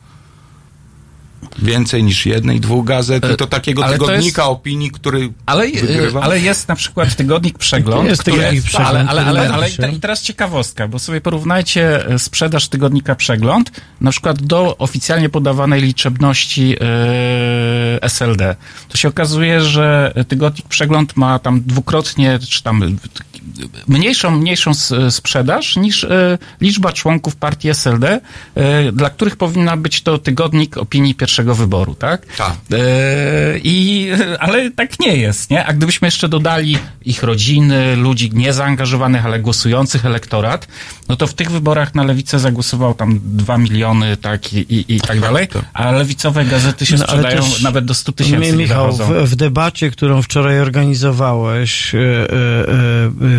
więcej niż jednej, dwóch gazet i to takiego E, ale to tygodnika jest- opinii, który Ale, wygrywa. ale jest na przykład tygodnik Przegląd, Jest który, tygodnik Przegląd, ale, ale, ale, ale i teraz ciekawostka, bo sobie porównajcie e, sprzedaż tygodnika Przegląd na przykład do oficjalnie podawanej liczebności e, SLD. To się okazuje, że tygodnik Przegląd ma tam dwukrotnie, czy tam e, mniejszą, mniejszą sprzedaż niż e, liczba członków partii SLD, e, dla których powinna być to tygodnik opinii pierwszego wyboru, tak? Tak. E, I, ale tak nie jest, nie? A gdybyśmy jeszcze dodali ich rodziny, ludzi niezaangażowanych, ale głosujących elektorat, no to w tych wyborach na lewicę zagłosował tam dwa miliony, tak, i, i, i tak dalej, a lewicowe gazety się No, sprzedają nawet do 100 Mi- tysięcy. Michał, w, w debacie, którą wczoraj organizowałeś, e, e,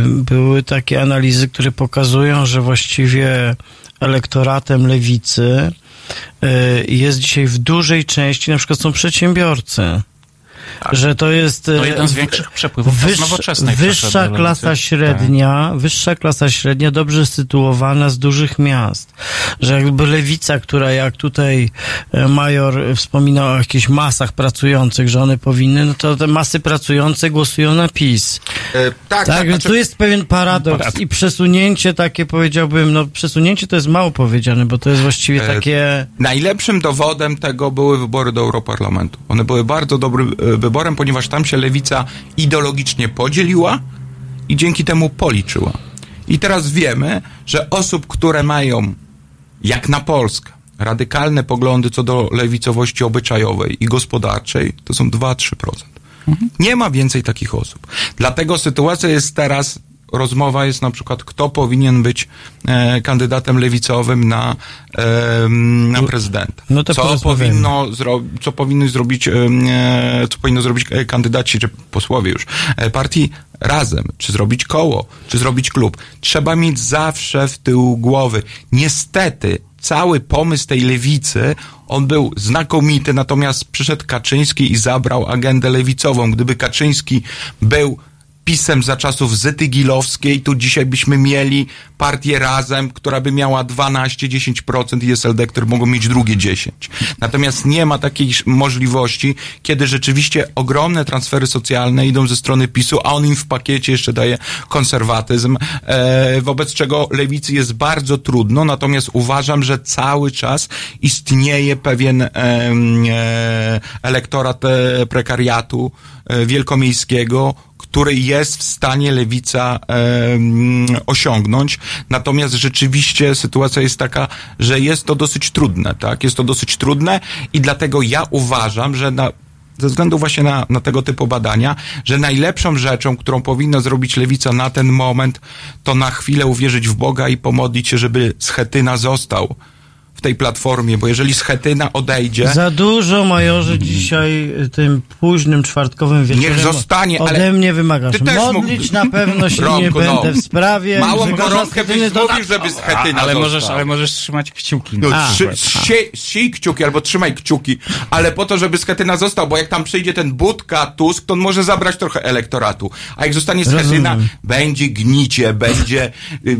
były takie analizy, które pokazują, że właściwie elektoratem lewicy jest dzisiaj w dużej części, na przykład są przedsiębiorcy. Że to jest. To jeden z większych przepływów z nowoczesnej przeszedł Wyższa klasa średnia, wyższa klasa średnia, dobrze sytuowana z dużych miast. Że jakby lewica, która jak tutaj e, major wspominał o jakichś masach pracujących, że one powinny, no to te masy pracujące głosują na PiS. E, tak, Tak, tak, więc znaczy- tu jest pewien paradoks Paradoks. i przesunięcie takie powiedziałbym, no przesunięcie to jest mało powiedziane, bo to jest właściwie E, takie... Najlepszym dowodem tego były wybory do Europarlamentu. One były bardzo dobrym e, wyborem, ponieważ tam się lewica ideologicznie podzieliła i dzięki temu policzyła. I teraz wiemy, że osób, które mają, jak na Polskę, radykalne poglądy co do lewicowości obyczajowej i gospodarczej, to są 2-3%. Nie ma więcej takich osób. Dlatego sytuacja jest teraz, rozmowa jest na przykład, kto powinien być e, kandydatem lewicowym na, e, na prezydenta. no to co, powinno zro, co powinny zrobić, e, co powinno zrobić e, kandydaci, czy posłowie już, e, partii razem, czy zrobić koło, czy zrobić klub. Trzeba mieć zawsze w tyłu głowy. Niestety, cały pomysł tej lewicy, on był znakomity, natomiast przyszedł Kaczyński i zabrał agendę lewicową. Gdyby Kaczyński był pisem za czasów Zyty Gilowskiej, tu dzisiaj byśmy mieli partię Razem, która by miała 12-10% i SLD, które mogą mieć drugie 10. Natomiast nie ma takiej możliwości, kiedy rzeczywiście ogromne transfery socjalne idą ze strony PiSu, a on im w pakiecie jeszcze daje konserwatyzm, e, wobec czego lewicy jest bardzo trudno, natomiast uważam, że cały czas istnieje pewien em, e, elektorat e, prekariatu e, wielkomiejskiego, który jest w stanie lewica em, osiągnąć. Natomiast rzeczywiście sytuacja jest taka, że jest to dosyć trudne, tak? Jest to dosyć trudne i dlatego ja uważam, że na ze względu właśnie na, na tego typu badania, że najlepszą rzeczą, którą powinna zrobić lewica na ten moment, to na chwilę uwierzyć w Boga i pomodlić się, żeby Schetyna został tej platformie, bo jeżeli Schetyna odejdzie, Za dużo, majorze, dzisiaj y, tym późnym czwartkowym wieczorem Niech zostanie, ode ale mnie wymagasz. ty też Modlić mógł- na pewno się nie Romku, no. będę w sprawie. Małą Schetyny byś to mówił, żeby Schetyna ale możesz, ale możesz trzymać kciuki. No, na trzy, kciuki albo trzymaj kciuki, ale po to, żeby Schetyna został, bo jak tam przyjdzie ten Budka, Tusk, to on może zabrać trochę elektoratu. A jak zostanie Schetyna, Rozumiem. będzie gnicie, będzie y,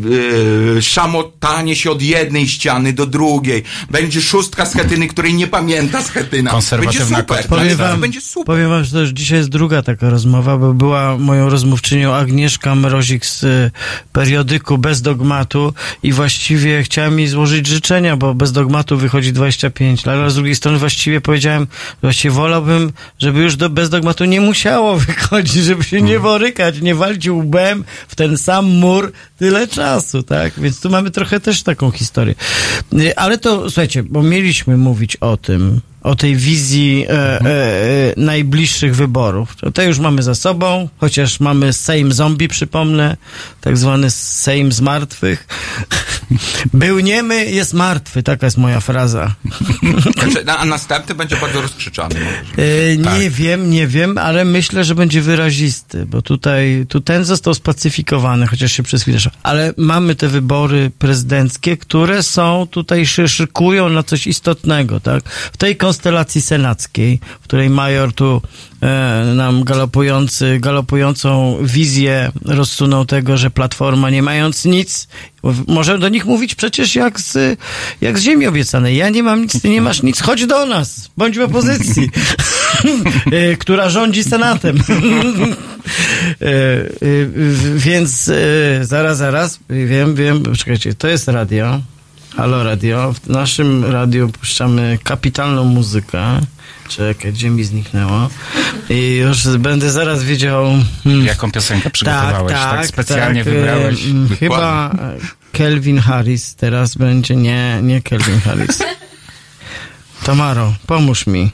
y, szamotanie się od jednej ściany do drugiej, będzie szóstka Schetyny, której nie pamięta Schetyna. Konserwatywna będzie super. Powiem wam, będzie super. powiem wam, że to już dzisiaj jest druga taka rozmowa, bo była moją rozmówczynią Agnieszka Mrozik z y, periodyku Bez Dogmatu i właściwie chciałem jej złożyć życzenia, bo Bez Dogmatu wychodzi 25 lat, ale z drugiej strony właściwie powiedziałem, właściwie wolałbym, żeby już do Bez Dogmatu nie musiało wychodzić, żeby się nie borykać, nie walić łbem w ten sam mur tyle czasu, tak? Więc tu mamy trochę też taką historię. Y, Ale to, słuchajcie, bo mieliśmy mówić o tym, o tej wizji e, e, e, najbliższych wyborów. To te już mamy za sobą, chociaż mamy Sejm zombie, przypomnę, tak zwany Sejm z martwych. Był niemy, jest martwy, taka jest moja fraza. Znaczy, a następny będzie bardzo rozkrzyczany. E, Nie wiem, nie wiem, ale myślę, że będzie wyrazisty, bo tutaj tu ten został spacyfikowany, chociaż się przez chwilę. Ale mamy te wybory prezydenckie, które są tutaj się szykują na coś istotnego, tak? W tej konstelacji senackiej, w której major tu e, nam galopujący, galopującą wizję rozsunął tego, że Platforma nie mając nic, może do nich mówić przecież jak z, jak z ziemi obiecanej. Ja nie mam nic, ty nie masz nic, chodź do nas, bądź w opozycji, e, która rządzi Senatem. E, e, Więc zaraz, zaraz, wiem, wiem, czekajcie, to jest radio. Halo Radio. W naszym radiu puszczamy kapitalną muzykę. Czekaj, gdzie mi zniknęło? I już będę zaraz wiedział... Hmm. Jaką piosenkę przygotowałeś? Tak, specjalnie tak, wybrałeś? mm, Dokładnie. Chyba Kelvin Harris teraz będzie. Nie, nie Kelvin Harris. Tamaro, pomóż mi.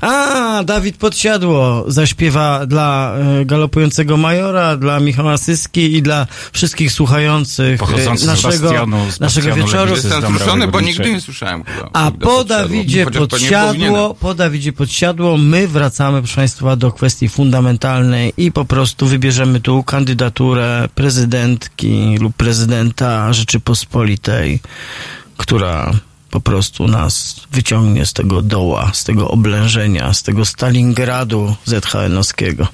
A, Dawid Podsiadło zaśpiewa dla e, galopującego majora, dla Michała Syski i dla wszystkich słuchających e, Pochodzący z naszego, bastionu, z naszego bastionu wieczoru. z Jestem wzruszony, bo nigdy nie słyszałem. chyba, A po Podsiadło. Dawidzie podsiadło, po Dawidzie podsiadło, my wracamy, proszę Państwa, do kwestii fundamentalnej i po prostu wybierzemy tu kandydaturę prezydentki lub prezydenta Rzeczypospolitej, która po prostu nas wyciągnie z tego doła, z tego oblężenia, z tego Stalingradu ZHN-owskiego.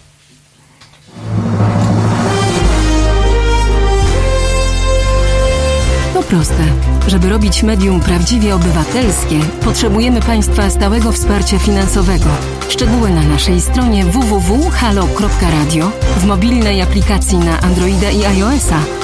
To proste. Żeby robić medium prawdziwie obywatelskie, potrzebujemy Państwa stałego wsparcia finansowego. Szczegóły na naszej stronie www.halo.radio, w mobilnej aplikacji na Androida i iOS-a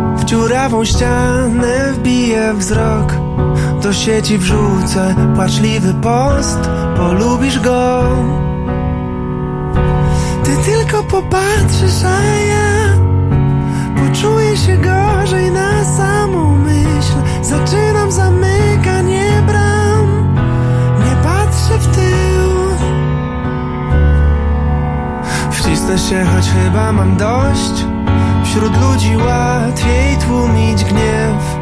w dziurawą ścianę wbiję wzrok. Do sieci wrzucę płaczliwy post. Polubisz go. Ty tylko popatrzysz, a ja Poczuję się gorzej na samą myśl. Zaczynam zamykanie bram. Nie patrzę w tył. Wcisnę się, choć chyba mam dość. Wśród ludzi łatwiej tłumić gniew.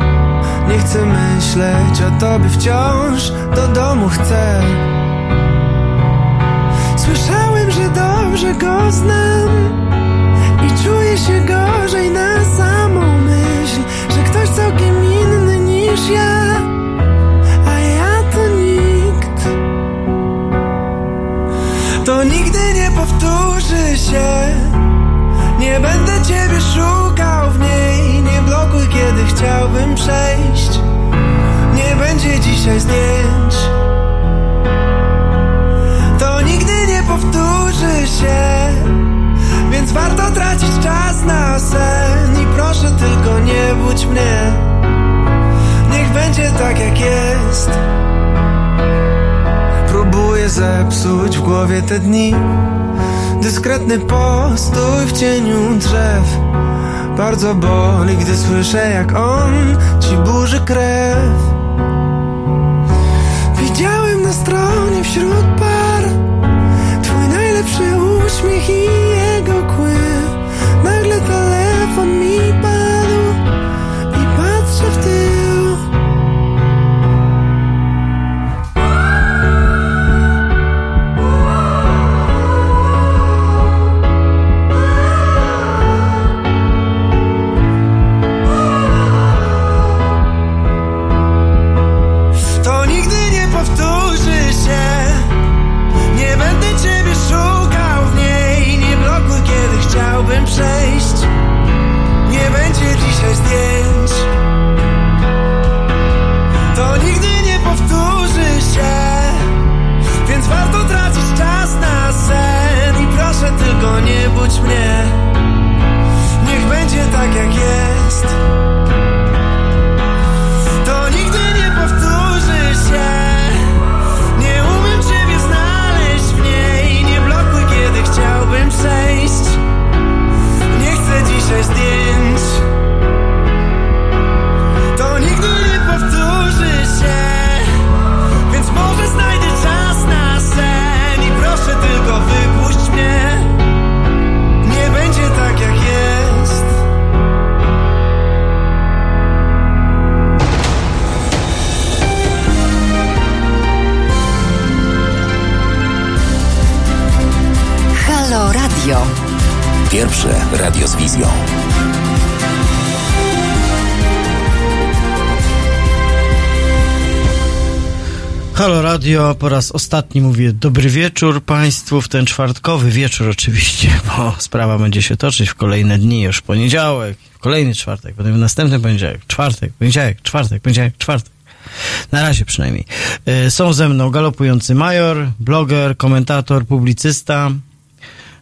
Nie chcę myśleć o tobie wciąż Do domu chcę. Słyszałem, że dobrze go znam I czuję się gorzej na samą myśl Że ktoś całkiem inny niż ja A ja to nikt. To nigdy nie powtórzy się Nie będę ciebie szukał w niej. Nie blokuj, kiedy chciałbym przejść. Nie będzie dzisiaj zdjęć. To nigdy nie powtórzy się. Więc warto tracić czas na sen. I proszę tylko nie budź mnie. Niech będzie tak jak jest zepsuć w głowie te dni. Dyskretny postój w cieniu drzew. Bardzo boli, gdy słyszę jak on ci burzy krew. Widziałem na stronie wśród par Twój najlepszy uśmiech i jego kły. Nagle telefon mi padł Radio, po raz ostatni mówię dobry wieczór Państwu w ten czwartkowy wieczór oczywiście, bo sprawa będzie się toczyć w kolejne dni, już poniedziałek, kolejny czwartek, potem następny poniedziałek, czwartek, poniedziałek, czwartek, poniedziałek, czwartek. Na razie przynajmniej. E, Są ze mną galopujący major, bloger, komentator, publicysta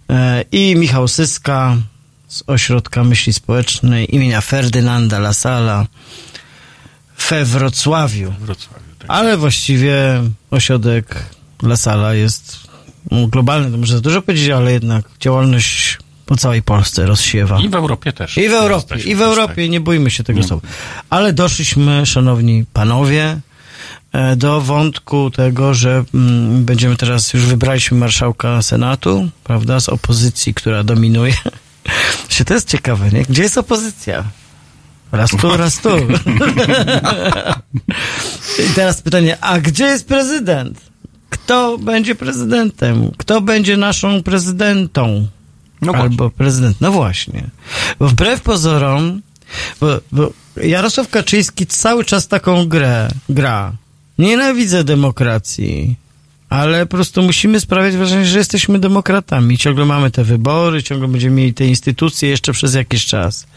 e, i Michał Syska z Ośrodka Myśli Społecznej imienia Ferdynanda Lasala we Wrocławiu. Ale właściwie ośrodek Lasala jest no, globalny, to może za dużo powiedzieć, ale jednak działalność po całej Polsce rozsiewa. I w Europie też. I w Europie, i w Europie, nie bójmy się tego słowa. Ale doszliśmy, szanowni panowie, e, do wątku tego, że mm, będziemy teraz, już wybraliśmy marszałka Senatu, prawda, z opozycji, która dominuje. To jest ciekawe, nie? Gdzie jest opozycja? Raz tu, raz tu. I teraz pytanie, a gdzie jest prezydent? Kto będzie prezydentem? Kto będzie naszą prezydentą? No Albo prezydent. No właśnie. Bo wbrew pozorom, bo, bo Jarosław Kaczyński cały czas taką grę gra. Nienawidzę demokracji. Ale po prostu musimy sprawiać wrażenie, że jesteśmy demokratami. Ciągle mamy te wybory, ciągle będziemy mieli te instytucje jeszcze przez jakiś czas.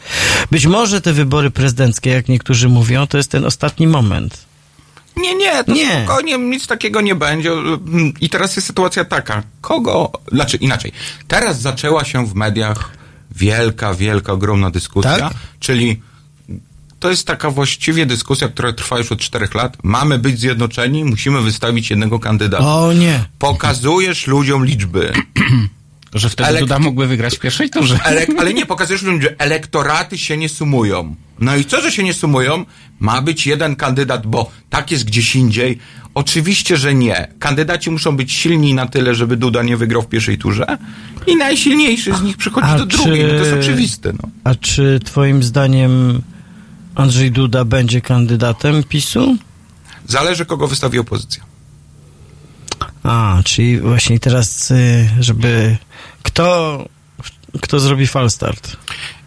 Być może te wybory prezydenckie, jak niektórzy mówią, to jest ten ostatni moment. Nie, nie, to Nie. spokojnie, nic takiego nie będzie. I teraz jest sytuacja taka, kogo, znaczy inaczej, teraz zaczęła się w mediach wielka, wielka, ogromna dyskusja, Tak? czyli to jest taka właściwie dyskusja, która trwa już od czterech lat. Mamy być zjednoczeni, musimy wystawić jednego kandydata. O nie. Pokazujesz ludziom liczby. Że wtedy Elek- Duda mógłby wygrać w pierwszej turze. Ale, ale nie, pokazujesz ludziom, że elektoraty się nie sumują. No i co, że się nie sumują? Ma być jeden kandydat, bo tak jest gdzieś indziej. Oczywiście, że nie. Kandydaci muszą być silni na tyle, żeby Duda nie wygrał w pierwszej turze i najsilniejszy z nich przychodzi A do drugiej. No to jest oczywiste. No. A czy twoim zdaniem Andrzej Duda będzie kandydatem PiSu? Zależy, kogo wystawi opozycja. A, czyli właśnie teraz, y, żeby kto, kto zrobi falstart?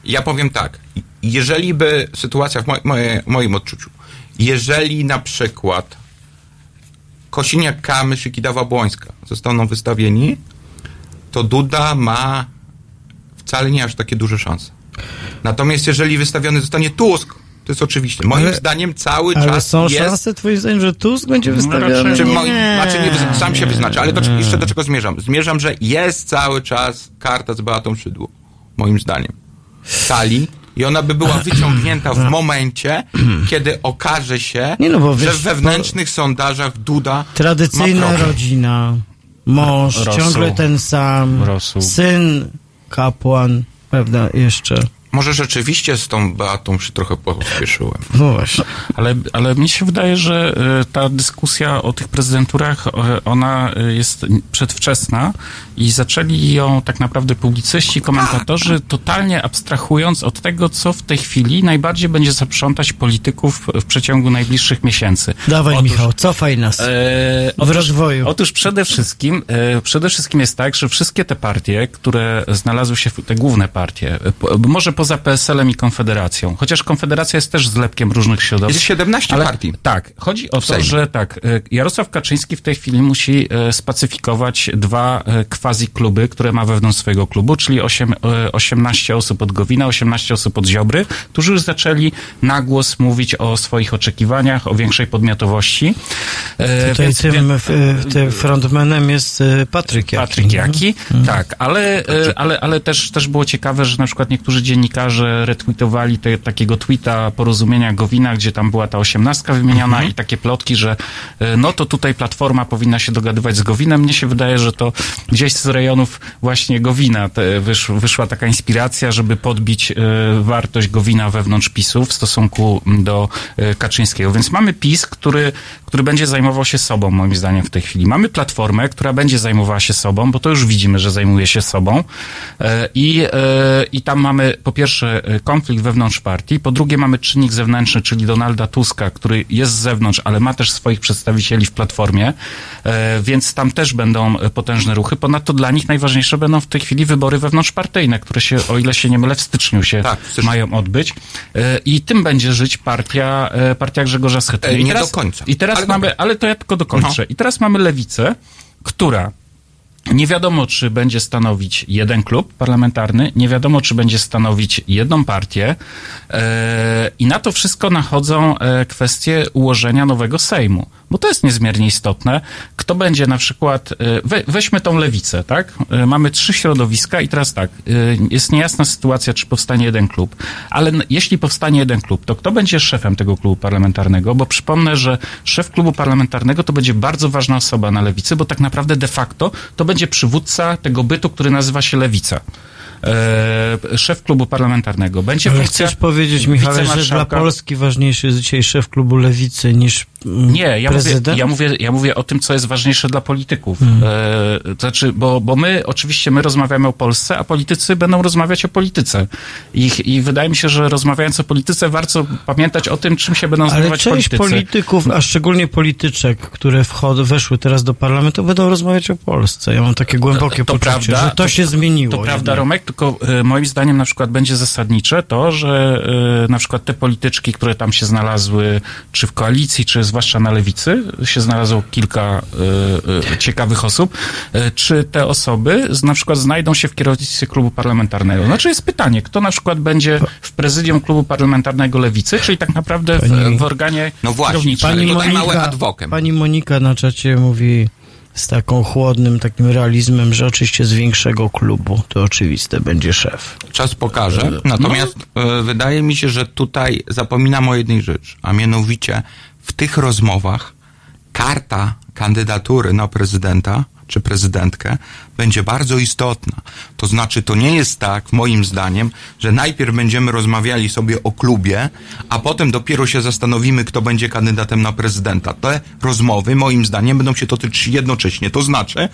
Ja powiem tak. Jeżeli by sytuacja w moj, moje, moim odczuciu, jeżeli na przykład Kosiniak, Kamysz i Kidawa-Błońska zostaną wystawieni, to Duda ma wcale nie aż takie duże szanse. Natomiast jeżeli wystawiony zostanie Tusk, to jest oczywiście. Moim Ale- zdaniem cały Ale czas są jest... szanse twoim zdaniem, że Tusk będzie wystawiony? Czy Nie. moim, znaczy nie, sam się wyznacza, ale do, jeszcze do czego zmierzam? Zmierzam, że jest cały czas karta z Beatą Szydło, moim zdaniem. W Talii i ona by była wyciągnięta w momencie, kiedy okaże się, Nie no, bo że wiesz, w wewnętrznych sondażach Duda Tradycyjna rodzina, mąż, Rosół. ciągle ten sam, Rosół. syn, kapłan, prawda, jeszcze. Może rzeczywiście z tą Beatą się trochę pospieszyłem. No właśnie. Ale, ale mi się wydaje, że e, ta dyskusja o tych prezydenturach, e, ona e, jest przedwczesna i zaczęli ją tak naprawdę publicyści, komentatorzy, totalnie abstrahując od tego, co w tej chwili najbardziej będzie zaprzątać polityków w przeciągu najbliższych miesięcy. Dawaj Otóż- Michał, cofaj nas. E, w rozwoju. Otóż przede wszystkim, e, przede wszystkim jest tak, że wszystkie te partie, które znalazły się, w, te główne partie, e, po, może poza PSL-em i Konfederacją, chociaż Konfederacja jest też zlepkiem różnych środowisk. Jest 17 ale, partii. Tak, chodzi o to, że tak, e, Jarosław Kaczyński w tej chwili musi e, spacyfikować dwa e, quasi kluby, które ma wewnątrz swojego klubu, czyli osiem, e, 18 osób od Gowina, 18 osób od Ziobry, którzy już zaczęli na głos mówić o swoich oczekiwaniach, o większej podmiotowości. Tutaj więc- tym, w, w, tym frontmanem jest Patryk Jaki. Patryk Jaki, Mhm. tak, ale, ale, ale też, też było ciekawe, że na przykład niektórzy dziennikarze retweetowali te, takiego tweeta porozumienia Gowina, gdzie tam była ta osiemnastka wymieniona Mhm. i takie plotki, że e, no to tutaj Platforma powinna się dogadywać z Gowinem. Mnie się wydaje, że to gdzieś z rejonów właśnie Gowina wysz, wyszła taka inspiracja, żeby podbić e, wartość Gowina wewnątrz PiSu w stosunku do e, Kaczyńskiego. Więc mamy PiS, który, który będzie zajmował się sobą, moim zdaniem, w tej chwili. Mamy Platformę, która będzie zajmowała się sobą, bo to już widzimy, że zajmuje się sobą. I, i tam mamy po pierwsze e, konflikt wewnątrz partii, po drugie mamy czynnik zewnętrzny, czyli Donalda Tuska, który jest z zewnątrz, ale ma też swoich przedstawicieli w Platformie, e, więc tam też będą e, potężne ruchy. Ponadto dla nich najważniejsze będą w tej chwili wybory wewnątrzpartyjne, które się, o ile się nie mylę, w styczniu się mają odbyć. E, I tym będzie żyć partia, partia Grzegorza Schetyny. I nie teraz, do końca. I teraz Ale mamy, ale to ja tylko dokończę. No. I teraz mamy lewicę, która nie wiadomo, czy będzie stanowić jeden klub parlamentarny, nie wiadomo, czy będzie stanowić jedną partię. E, I na to wszystko nachodzą e, kwestie ułożenia nowego Sejmu, bo to jest niezmiernie istotne. Kto będzie na przykład, e, we, weźmy tą lewicę, tak? E, mamy trzy środowiska i teraz tak, e, jest niejasna sytuacja, czy powstanie jeden klub, ale jeśli powstanie jeden klub, to kto będzie szefem tego klubu parlamentarnego? Bo przypomnę, że szef klubu parlamentarnego to będzie bardzo ważna osoba na lewicy, bo tak naprawdę de facto to będzie przywódca tego bytu, który nazywa się lewica. E, szef klubu parlamentarnego. Będzie Ale funkcja chcesz powiedzieć, Michale, że dla. Polski ważniejszy jest dzisiaj szef klubu Lewicy niż Nie, ja mówię, ja, mówię, ja mówię o tym, co jest ważniejsze dla polityków. Mhm. E, to znaczy, bo, bo my, oczywiście my rozmawiamy o Polsce, a politycy będą rozmawiać o polityce. I, I wydaje mi się, że rozmawiając o polityce, warto pamiętać o tym, czym się będą Ale zajmować część politycy. polityków, a szczególnie polityczek, które wchod, weszły teraz do parlamentu, będą rozmawiać o Polsce. Ja mam takie głębokie To poczucie, prawda, że to, się zmieniło. To prawda. Romek, tylko e, moim zdaniem na przykład będzie zasadnicze to, że e, na przykład te polityczki, które tam się znalazły, czy w koalicji, czy zwłaszcza na lewicy, się znalazło kilka e, e, ciekawych osób, e, czy te osoby z, na przykład znajdą się w kierownictwie klubu parlamentarnego. Znaczy jest pytanie, kto na przykład będzie w prezydium klubu parlamentarnego lewicy, czyli tak naprawdę w, Pani- w organie No właśnie. Pani Tutaj małe Monika, adwokiem. pani Monika na czacie mówi z taką chłodnym takim realizmem, że oczywiście z większego klubu to oczywiste będzie szef. Czas pokaże. Natomiast e, wydaje mi się, że tutaj zapominam o jednej rzeczy, a mianowicie w tych rozmowach karta kandydatury na prezydenta czy prezydentkę, będzie bardzo istotna. To znaczy, to nie jest tak, moim zdaniem, że najpierw będziemy rozmawiali sobie o klubie, a potem dopiero się zastanowimy, kto będzie kandydatem na prezydenta. Te rozmowy, moim zdaniem, będą się dotyczyć jednocześnie. To znaczy,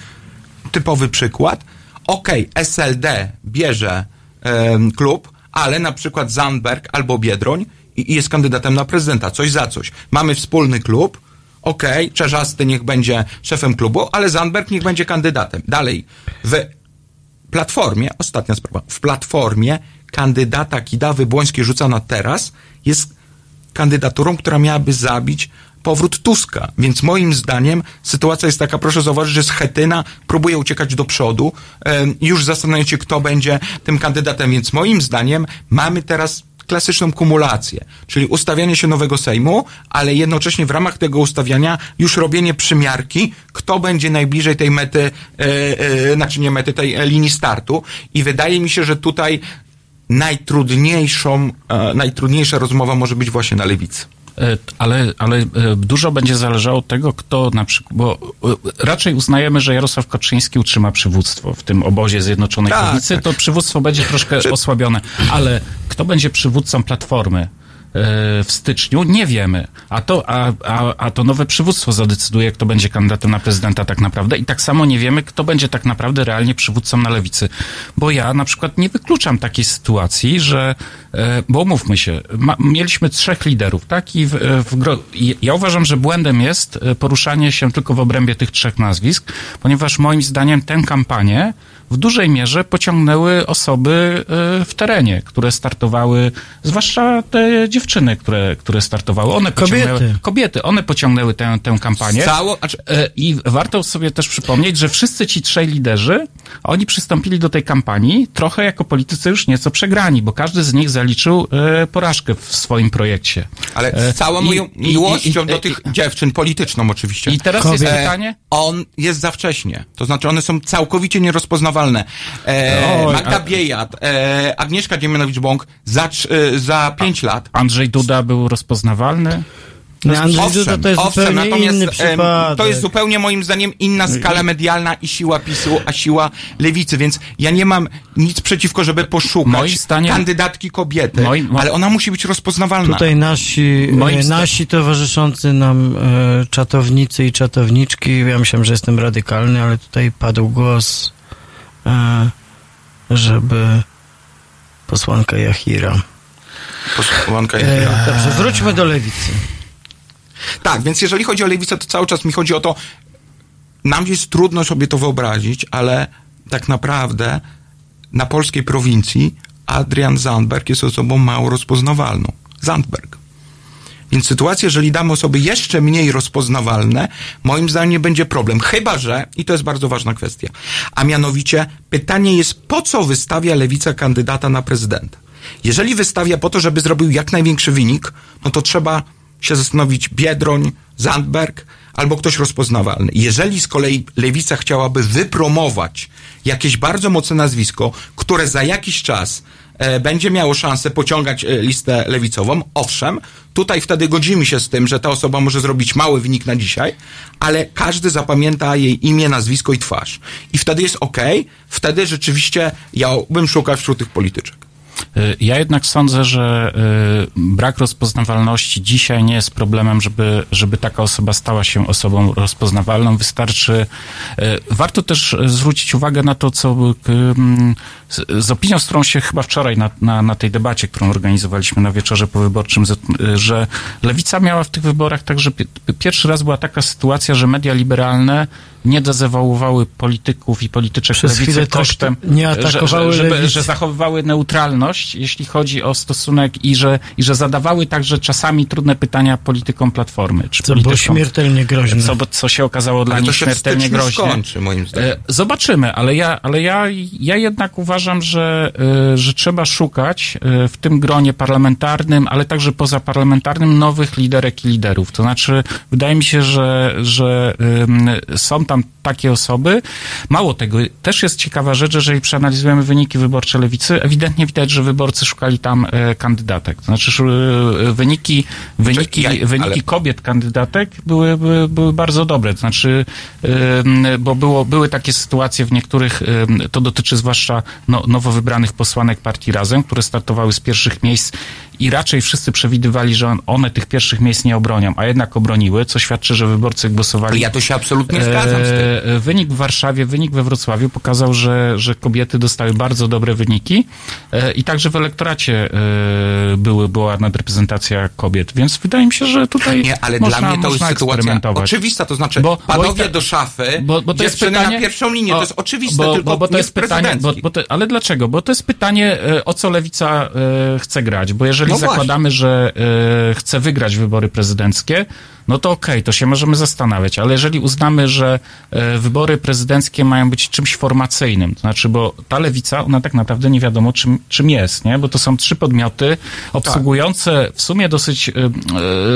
typowy przykład, okej, SLD bierze em, klub, ale na przykład Zandberg albo Biedroń i, jest kandydatem na prezydenta, coś za coś. Mamy wspólny klub, okej, Czerzasty niech będzie szefem klubu, ale Zandberg niech będzie kandydatem. Dalej, w Platformie, ostatnia sprawa, w Platformie kandydata Kidawy Błońskiej rzucana teraz jest kandydaturą, która miałaby zabić powrót Tuska. Więc moim zdaniem sytuacja jest taka, proszę zauważyć, że Schetyna próbuje uciekać do przodu. Już zastanawiają się, kto będzie tym kandydatem. Więc moim zdaniem mamy teraz klasyczną kumulację, czyli ustawianie się nowego Sejmu, ale jednocześnie w ramach tego ustawiania już robienie przymiarki, kto będzie najbliżej tej mety, e, e, znaczy nie mety, tej linii startu. I wydaje mi się, że tutaj najtrudniejszą, e, najtrudniejsza rozmowa może być właśnie na lewicy. E, Ale, ale e, dużo będzie zależało od tego, kto na przykład, bo e, raczej uznajemy, że Jarosław Kaczyński utrzyma przywództwo w tym obozie Zjednoczonej Tak, Prawicy, tak. to przywództwo będzie troszkę osłabione. Ale kto będzie przywódcą Platformy? E, W styczniu nie wiemy, a to, a, a, a to nowe przywództwo zadecyduje, kto będzie kandydatem na prezydenta tak naprawdę, i tak samo nie wiemy, kto będzie tak naprawdę realnie przywódcą na lewicy. Bo ja na przykład nie wykluczam takiej sytuacji, że, e, bo umówmy się, ma, mieliśmy trzech liderów, tak? I w, e, w, i ja uważam, że błędem jest poruszanie się tylko w obrębie tych trzech nazwisk, ponieważ moim zdaniem tę kampanię w dużej mierze pociągnęły osoby e, w terenie, które startowały, zwłaszcza te dziewczyny, które, które startowały. One Kobiety. pociągnęły, kobiety, one pociągnęły tę, tę kampanię. Cało, E, I warto sobie też przypomnieć, że wszyscy ci trzej liderzy, oni przystąpili do tej kampanii trochę jako politycy już nieco przegrani, bo każdy z nich zaliczył e, porażkę w swoim projekcie. Ale E, z całą moją i- miłością i- do i- tych dziewczyn, polityczną oczywiście. I teraz jest E, pytanie? On jest za wcześnie. To znaczy one są całkowicie nierozpoznawalne. E, Oj, Magda a- Biejat, e, Agnieszka Dziemianowicz-Bąk za, e, za pięć lat. Andrzej Duda był rozpoznawalny. No, Andrzej Duda to jest owszem, zupełnie natomiast inny przypadek. to jest zupełnie moim zdaniem inna skala medialna i siła PiSu, a siła lewicy, więc ja nie mam nic przeciwko, żeby poszukać Moim zdaniem- kandydatki kobiety, Moim- ale ona musi być rozpoznawalna. Tutaj nasi, Moim e, nasi towarzyszący nam e, czatownicy i czatowniczki, ja myślałem, że jestem radykalny, ale tutaj padł głos, żeby posłanka Jachira. Posłanka E, Jachira. dobrze, wróćmy do lewicy. Tak, więc jeżeli chodzi o lewicę, to cały czas mi chodzi o to, nam jest trudno sobie to wyobrazić, ale tak naprawdę na polskiej prowincji Adrian Zandberg jest osobą mało rozpoznawalną. Zandberg. Więc sytuacja, jeżeli damy osoby jeszcze mniej rozpoznawalne, moim zdaniem nie będzie problem. Chyba, że, i to jest bardzo ważna kwestia, a mianowicie pytanie jest, po co wystawia lewica kandydata na prezydenta? Jeżeli wystawia po to, żeby zrobił jak największy wynik, no to trzeba się zastanowić Biedroń, Zandberg albo ktoś rozpoznawalny. Jeżeli z kolei lewica chciałaby wypromować jakieś bardzo mocne nazwisko, które za jakiś czas będzie miało szansę pociągać e, listę lewicową, owszem, tutaj wtedy godzimy się z tym, że ta osoba może zrobić mały wynik na dzisiaj, ale każdy zapamięta jej imię, nazwisko i twarz. I wtedy jest ok, wtedy rzeczywiście ja bym szukał wśród tych polityczek. Y, Ja jednak sądzę, że brak rozpoznawalności dzisiaj nie jest problemem, żeby, żeby taka osoba stała się osobą rozpoznawalną. Wystarczy. Warto też zwrócić uwagę na to, co z, z opinią, z którą się chyba wczoraj na, na, na tej debacie, którą organizowaliśmy na wieczorze powyborczym, że lewica miała w tych wyborach także pi- pierwszy raz była taka sytuacja, że media liberalne nie dezawałowały polityków i polityczek Przez lewicy tak kosztem, nie atakowały że, że, żeby, lewicy. że zachowywały neutralność, jeśli chodzi o stosunek i że, i że zadawały także czasami trudne pytania politykom Platformy. Czy Co było śmiertelnie groźne. co, co się okazało dla Ale nich śmiertelnie groźne. skończy, moim zdaniem. E, Zobaczymy, ale ja, ale ja, ja jednak uważam, że, e, że trzeba szukać e, w tym gronie parlamentarnym, ale także pozaparlamentarnym nowych liderek i liderów. To znaczy, wydaje mi się, że, że są tam takie osoby. Mało tego, też jest ciekawa rzecz, jeżeli przeanalizujemy wyniki wyborcze lewicy, ewidentnie widać, że że wyborcy szukali tam e, kandydatek. To znaczy wyniki, wyniki, ja- wyniki ale- kobiet kandydatek były, były, były bardzo dobre. To znaczy, bo było, były takie sytuacje w niektórych, to dotyczy zwłaszcza no, nowo wybranych posłanek partii Razem, które startowały z pierwszych miejsc i raczej wszyscy przewidywali, że on- one tych pierwszych miejsc nie obronią, a jednak obroniły, co świadczy, że wyborcy głosowali. Ja to się absolutnie zgadzam z tym. E, Wynik w Warszawie, wynik we Wrocławiu pokazał, że, że kobiety dostały bardzo dobre wyniki e, i także w elektoracie e, były, była nadreprezentacja kobiet, więc wydaje mi się, że tutaj Nie, ale można, dla mnie to jest sytuacja oczywista, to znaczy Bo- bo panowie tak- do szafy, bo, bo to jest pytanie, na pierwszą linię, o, to jest oczywiste, bo, tylko bo, bo to jest pytanie, bo, bo to, ale dlaczego? Bo to jest pytanie, o co lewica chce grać, bo jeżeli No właśnie. zakładamy, że e, chce wygrać wybory prezydenckie, no to okej, to się możemy zastanawiać, ale jeżeli uznamy, że e, wybory prezydenckie mają być czymś formacyjnym, to znaczy, bo ta lewica, ona tak naprawdę nie wiadomo czym, czym jest, nie? Bo to są trzy podmioty obsługujące w sumie dosyć e,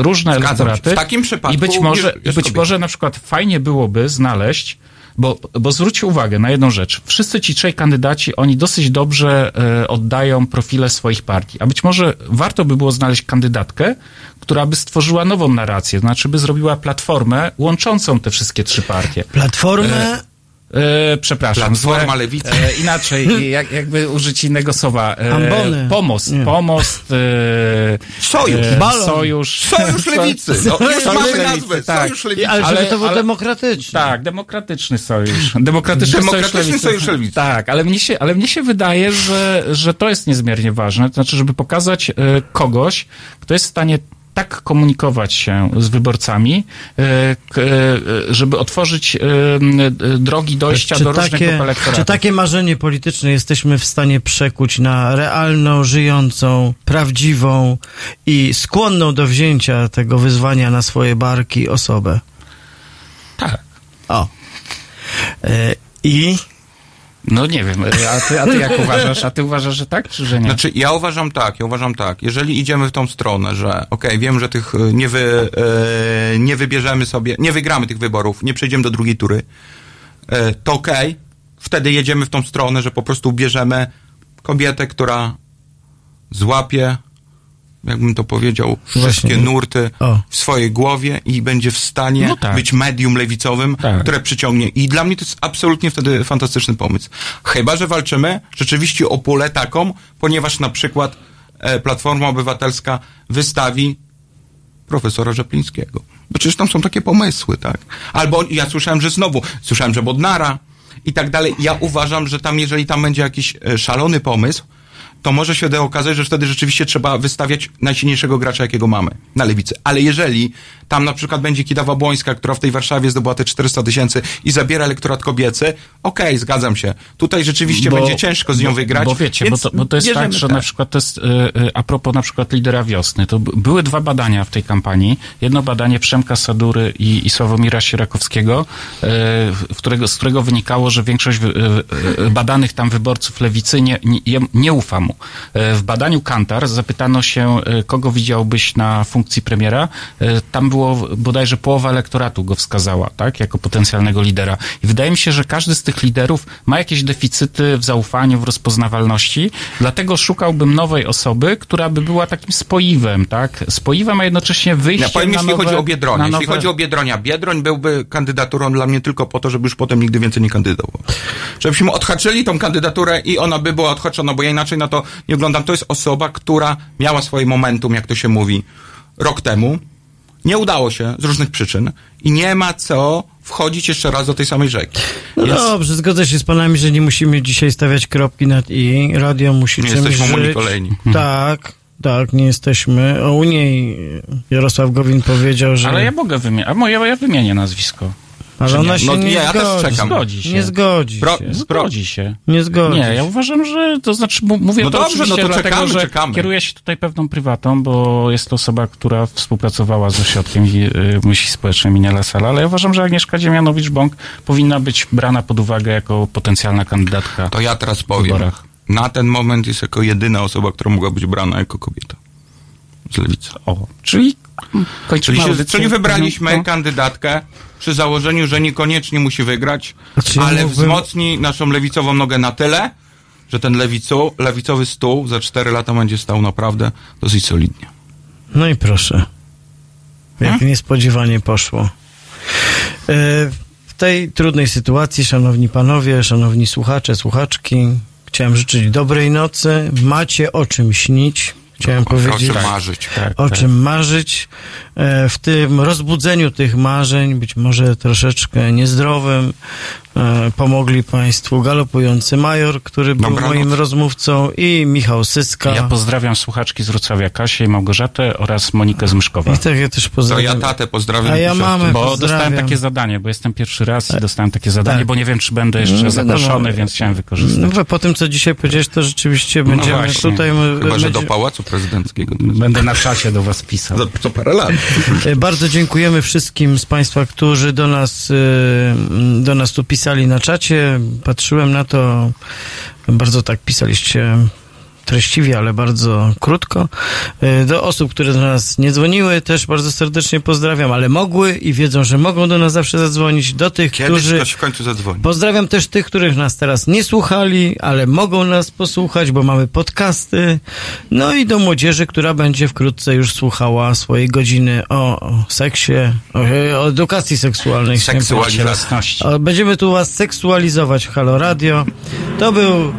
różne elektoraty. W takim przypadku I być może, i być może na przykład fajnie byłoby znaleźć bo, bo zwróćcie uwagę na jedną rzecz. Wszyscy ci trzej kandydaci, oni dosyć dobrze e, oddają profile swoich partii. A być może warto by było znaleźć kandydatkę, która by stworzyła nową narrację, znaczy by zrobiła platformę łączącą te wszystkie trzy partie. Platformę... E, przepraszam. Platforma Lewicy. E, inaczej, jak, jakby użyć innego słowa. E, Ambony. Pomost. Nie. Pomost. E, Sojusz. E, Balon. Sojusz. Sojusz Lewicy. No, już mamy Lewicy, nazwę. tak. Sojusz Lewicy. Ale, żeby Ale- to był ale- demokratyczny. Tak, demokratyczny sojusz. Demokratyczny, Demokratyczny sojusz, lewicy. sojusz lewicy. Tak, ale mnie się, ale mnie się wydaje, że, że to jest niezmiernie ważne. To znaczy, żeby pokazać e, kogoś, kto jest w stanie tak komunikować się z wyborcami, e, e, żeby otworzyć e, drogi dojścia Czy do różnych takie, grup elektoratów. czy takie marzenie polityczne jesteśmy w stanie przekuć na realną, żyjącą, prawdziwą i skłonną do wzięcia tego wyzwania na swoje barki osobę? Tak. O. I No nie wiem, e, a ty, a ty jak uważasz? A ty uważasz, że tak, czy że nie? Znaczy, ja uważam tak, ja uważam tak. Jeżeli idziemy w tą stronę, że okej, wiem, że tych e, nie, wy, e, nie wybierzemy sobie, nie wygramy tych wyborów, nie przejdziemy do drugiej tury, e, to okej, wtedy jedziemy w tą stronę, że po prostu bierzemy kobietę, która złapie, jakbym to powiedział, wszystkie Właśnie. nurty O. w swojej głowie i będzie w stanie No tak. być medium lewicowym, Tak. które przyciągnie. I dla mnie to jest absolutnie wtedy fantastyczny pomysł. Chyba, że walczymy rzeczywiście o pulę taką, ponieważ na przykład e, Platforma Obywatelska wystawi profesora Rzeplińskiego. Bo przecież tam są takie pomysły, tak? Albo ja słyszałem, że znowu, słyszałem, że Bodnara i tak dalej. Ja uważam, że tam, jeżeli tam będzie jakiś e, szalony pomysł, to może się okazać, że wtedy rzeczywiście trzeba wystawiać najsilniejszego gracza, jakiego mamy na lewicy. Ale jeżeli tam na przykład będzie Kidawa Błońska, która w tej Warszawie zdobyła te 400 tysięcy i zabiera elektorat kobiecy, okej, zgadzam się. Tutaj rzeczywiście Bo- będzie ciężko z nią bo, wygrać. Bo wiecie, bo to, bo to jest bierzemy tak, że te. na przykład to jest, e, e, a propos na przykład lidera wiosny, to były dwa badania w tej kampanii. Jedno badanie Przemka Sadury i, i Sławomira Sierakowskiego, e, w którego, z którego wynikało, że większość badanych tam wyborców lewicy nie, nie, nie ufa mu. E, W badaniu Kantar zapytano się, e, kogo widziałbyś na funkcji premiera. E, Tam było bodajże połowa elektoratu go wskazała, tak, jako potencjalnego lidera. I wydaje mi się, że każdy z tych liderów ma jakieś deficyty w zaufaniu, w rozpoznawalności, dlatego szukałbym nowej osoby, która by była takim spoiwem, tak, spoiwem, a jednocześnie wyjściem Ja powiem, na jeśli nowe, chodzi o Biedronia. na Jeśli nowe- chodzi o Biedronia, Biedroń byłby kandydaturą dla mnie tylko po to, żeby już potem nigdy więcej nie kandydował. Żebyśmy odhaczyli tą kandydaturę i ona by była odhaczona, bo ja inaczej na to nie oglądam. To jest osoba, która miała swoje momentum, jak to się mówi, rok temu. Nie udało się z różnych przyczyn i nie ma co wchodzić jeszcze raz do tej samej rzeki. No Więc dobrze, zgodzę się z panami, że nie musimy dzisiaj stawiać kropki nad i. Radio musi nie czymś jesteśmy żyć. kolejni. Tak, tak, nie jesteśmy. O Unii Jarosław Gowin powiedział, że... Ale ja mogę wymienić, a moje, ja wymienię nazwisko. Ale ona nie? się No nie nie, ja też zgodzi. czekam. Zgodzi się. Nie zgodzi Pro- się. Zgodzi się. Nie zgodzi Nie, ja uważam, że to znaczy mówię No to dobrze, oczywiście no to dlatego, czekamy, że czekamy. kieruję się tutaj pewną prywatą, bo jest to osoba, która współpracowała z ośrodkiem y, myśli społecznej imienia Lasala, ale ja uważam, że Agnieszka Dziemianowicz-Bąk powinna być brana pod uwagę jako potencjalna kandydatka To ja teraz powiem. wyborach. Na ten moment jest jako jedyna osoba, która mogła być brana jako kobieta. Z lewicy. O, czyli Czyli, się, czyli wybraliśmy No. kandydatkę przy założeniu, że niekoniecznie musi wygrać, Znaczy, ja ale wzmocni naszą lewicową nogę na tyle, że ten lewicu, lewicowy stół za cztery lata będzie stał naprawdę dosyć solidnie. No i proszę. Jak niespodziewanie poszło. E, W tej trudnej sytuacji, szanowni panowie, szanowni słuchacze, słuchaczki, chciałem życzyć dobrej nocy. Macie o czym śnić. Chciałem O powiedzieć. czym marzyć. O czym marzyć. E, W tym rozbudzeniu tych marzeń, być może troszeczkę niezdrowym, pomogli Państwu galopujący major, który był Dobranoc. moim rozmówcą i Michał Syska. Ja pozdrawiam słuchaczki z Wrocławia Kasię i Małgorzatę oraz Monikę z Myszkowa. I tak ja też pozdrawiam. To ja tatę pozdrawiam. A ja mamę Bo pozdrawiam. dostałem takie zadanie, bo jestem pierwszy raz i dostałem takie zadanie, tak. bo nie wiem, czy będę jeszcze No, zaproszony, wiadomo. więc chciałem wykorzystać. No, po tym, co dzisiaj powiedziałeś, to rzeczywiście No będziemy właśnie. tutaj... Chyba, że do Pałacu Prezydenckiego. Będę na czacie do was pisał. Za, co parę lat. E, Bardzo dziękujemy wszystkim z Państwa, którzy do nas, e, do nas tu pisali na czacie. Patrzyłem na to, bardzo tak pisaliście treściwie, ale bardzo krótko. E, Do osób, które do nas nie dzwoniły, też bardzo serdecznie pozdrawiam, ale mogły i wiedzą, że mogą do nas zawsze zadzwonić. Do tych, Kiedyś którzy... ktoś w końcu zadzwoni. Pozdrawiam też tych, których nas teraz nie słuchali, ale mogą nas posłuchać, bo mamy podcasty. No i do młodzieży, która będzie wkrótce już słuchała swojej godziny o, seksie, o, o edukacji seksualnej. Seksualizacji. Będziemy tu was seksualizować w Halo Radio. To był...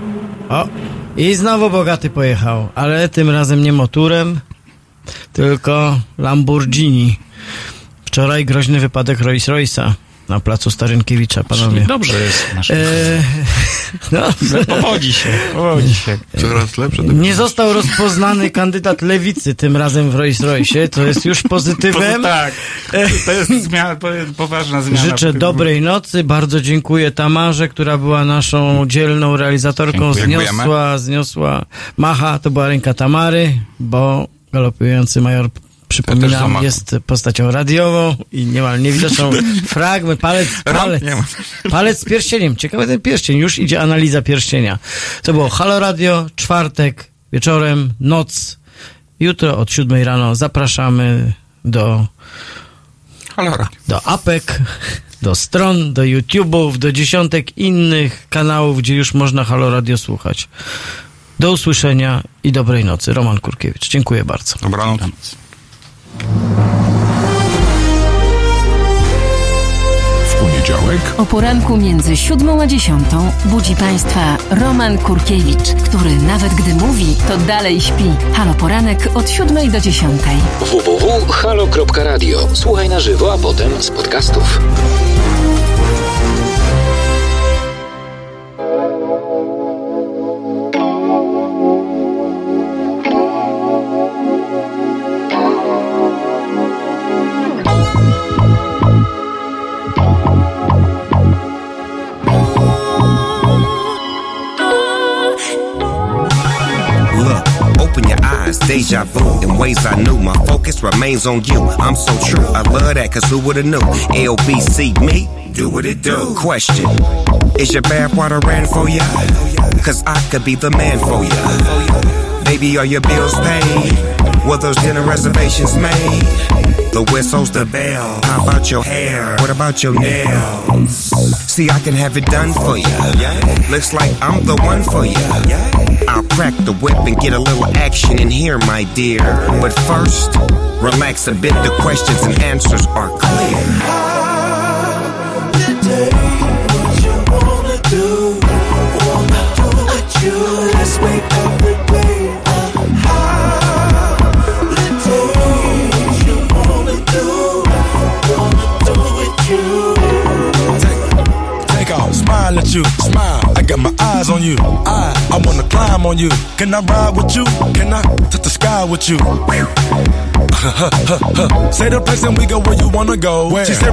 O, i znowu bogaty pojechał, ale tym razem nie motorem, tylko Lamborghini. Wczoraj groźny wypadek Rolls Royce'a na placu Starynkiewicza, panowie. Czyli dobrze jest nasz E, no, Powodzi się, powodzi się. Coraz lepsze. nie został rozpoznany kandydat lewicy tym razem w Rolls Royce, to jest już pozytywem. Tak, to jest zmiana, to jest poważna zmiana. Życzę dobrej nocy, bardzo dziękuję Tamarze, która była naszą dzielną realizatorką, zniosła, zniosła Macha, to była ręka Tamary, bo galopujący major Przypominam, jest postacią radiową i niemal niewidoczną fragment, palec, palec, nie palec z pierścieniem. Ciekawy ten pierścień, już idzie analiza pierścienia. To było Halo Radio, czwartek, wieczorem, noc. Jutro od siódmej rano zapraszamy do Halo Radio. do apek, do stron, do YouTube'ów, do dziesiątek innych kanałów, gdzie już można Halo Radio słuchać. Do usłyszenia i dobrej nocy. Roman Kurkiewicz. Dziękuję bardzo. Dobranoc. W poniedziałek O poranku między siódmą a dziesiątą budzi Państwa Roman Kurkiewicz, który nawet gdy mówi, to dalej śpi. Halo Poranek od siódmej do dziesiątej. www.halo.radio. Słuchaj na żywo, a potem z podcastów. Open your eyes, deja vu. In ways I knew, my focus remains on you. I'm so true. I love that, cause who would've knew? LBC, me, do what it do. Question Is your bathwater ran for ya? Cause I could be the man for ya. Baby, are your bills paid? Were those dinner reservations made? The whistle's the bell. How about your hair? What about your nails? See, I can have it done for you. Looks like I'm the one for you. I'll crack the whip and get a little action in here, my dear. But first, relax a bit. The questions and answers are clear. Let's make every smile at you, smile. I got my eyes on you. I, I wanna climb on you. Can I ride with you? Can I touch the sky with you? Say the place and we go where you wanna go. She said,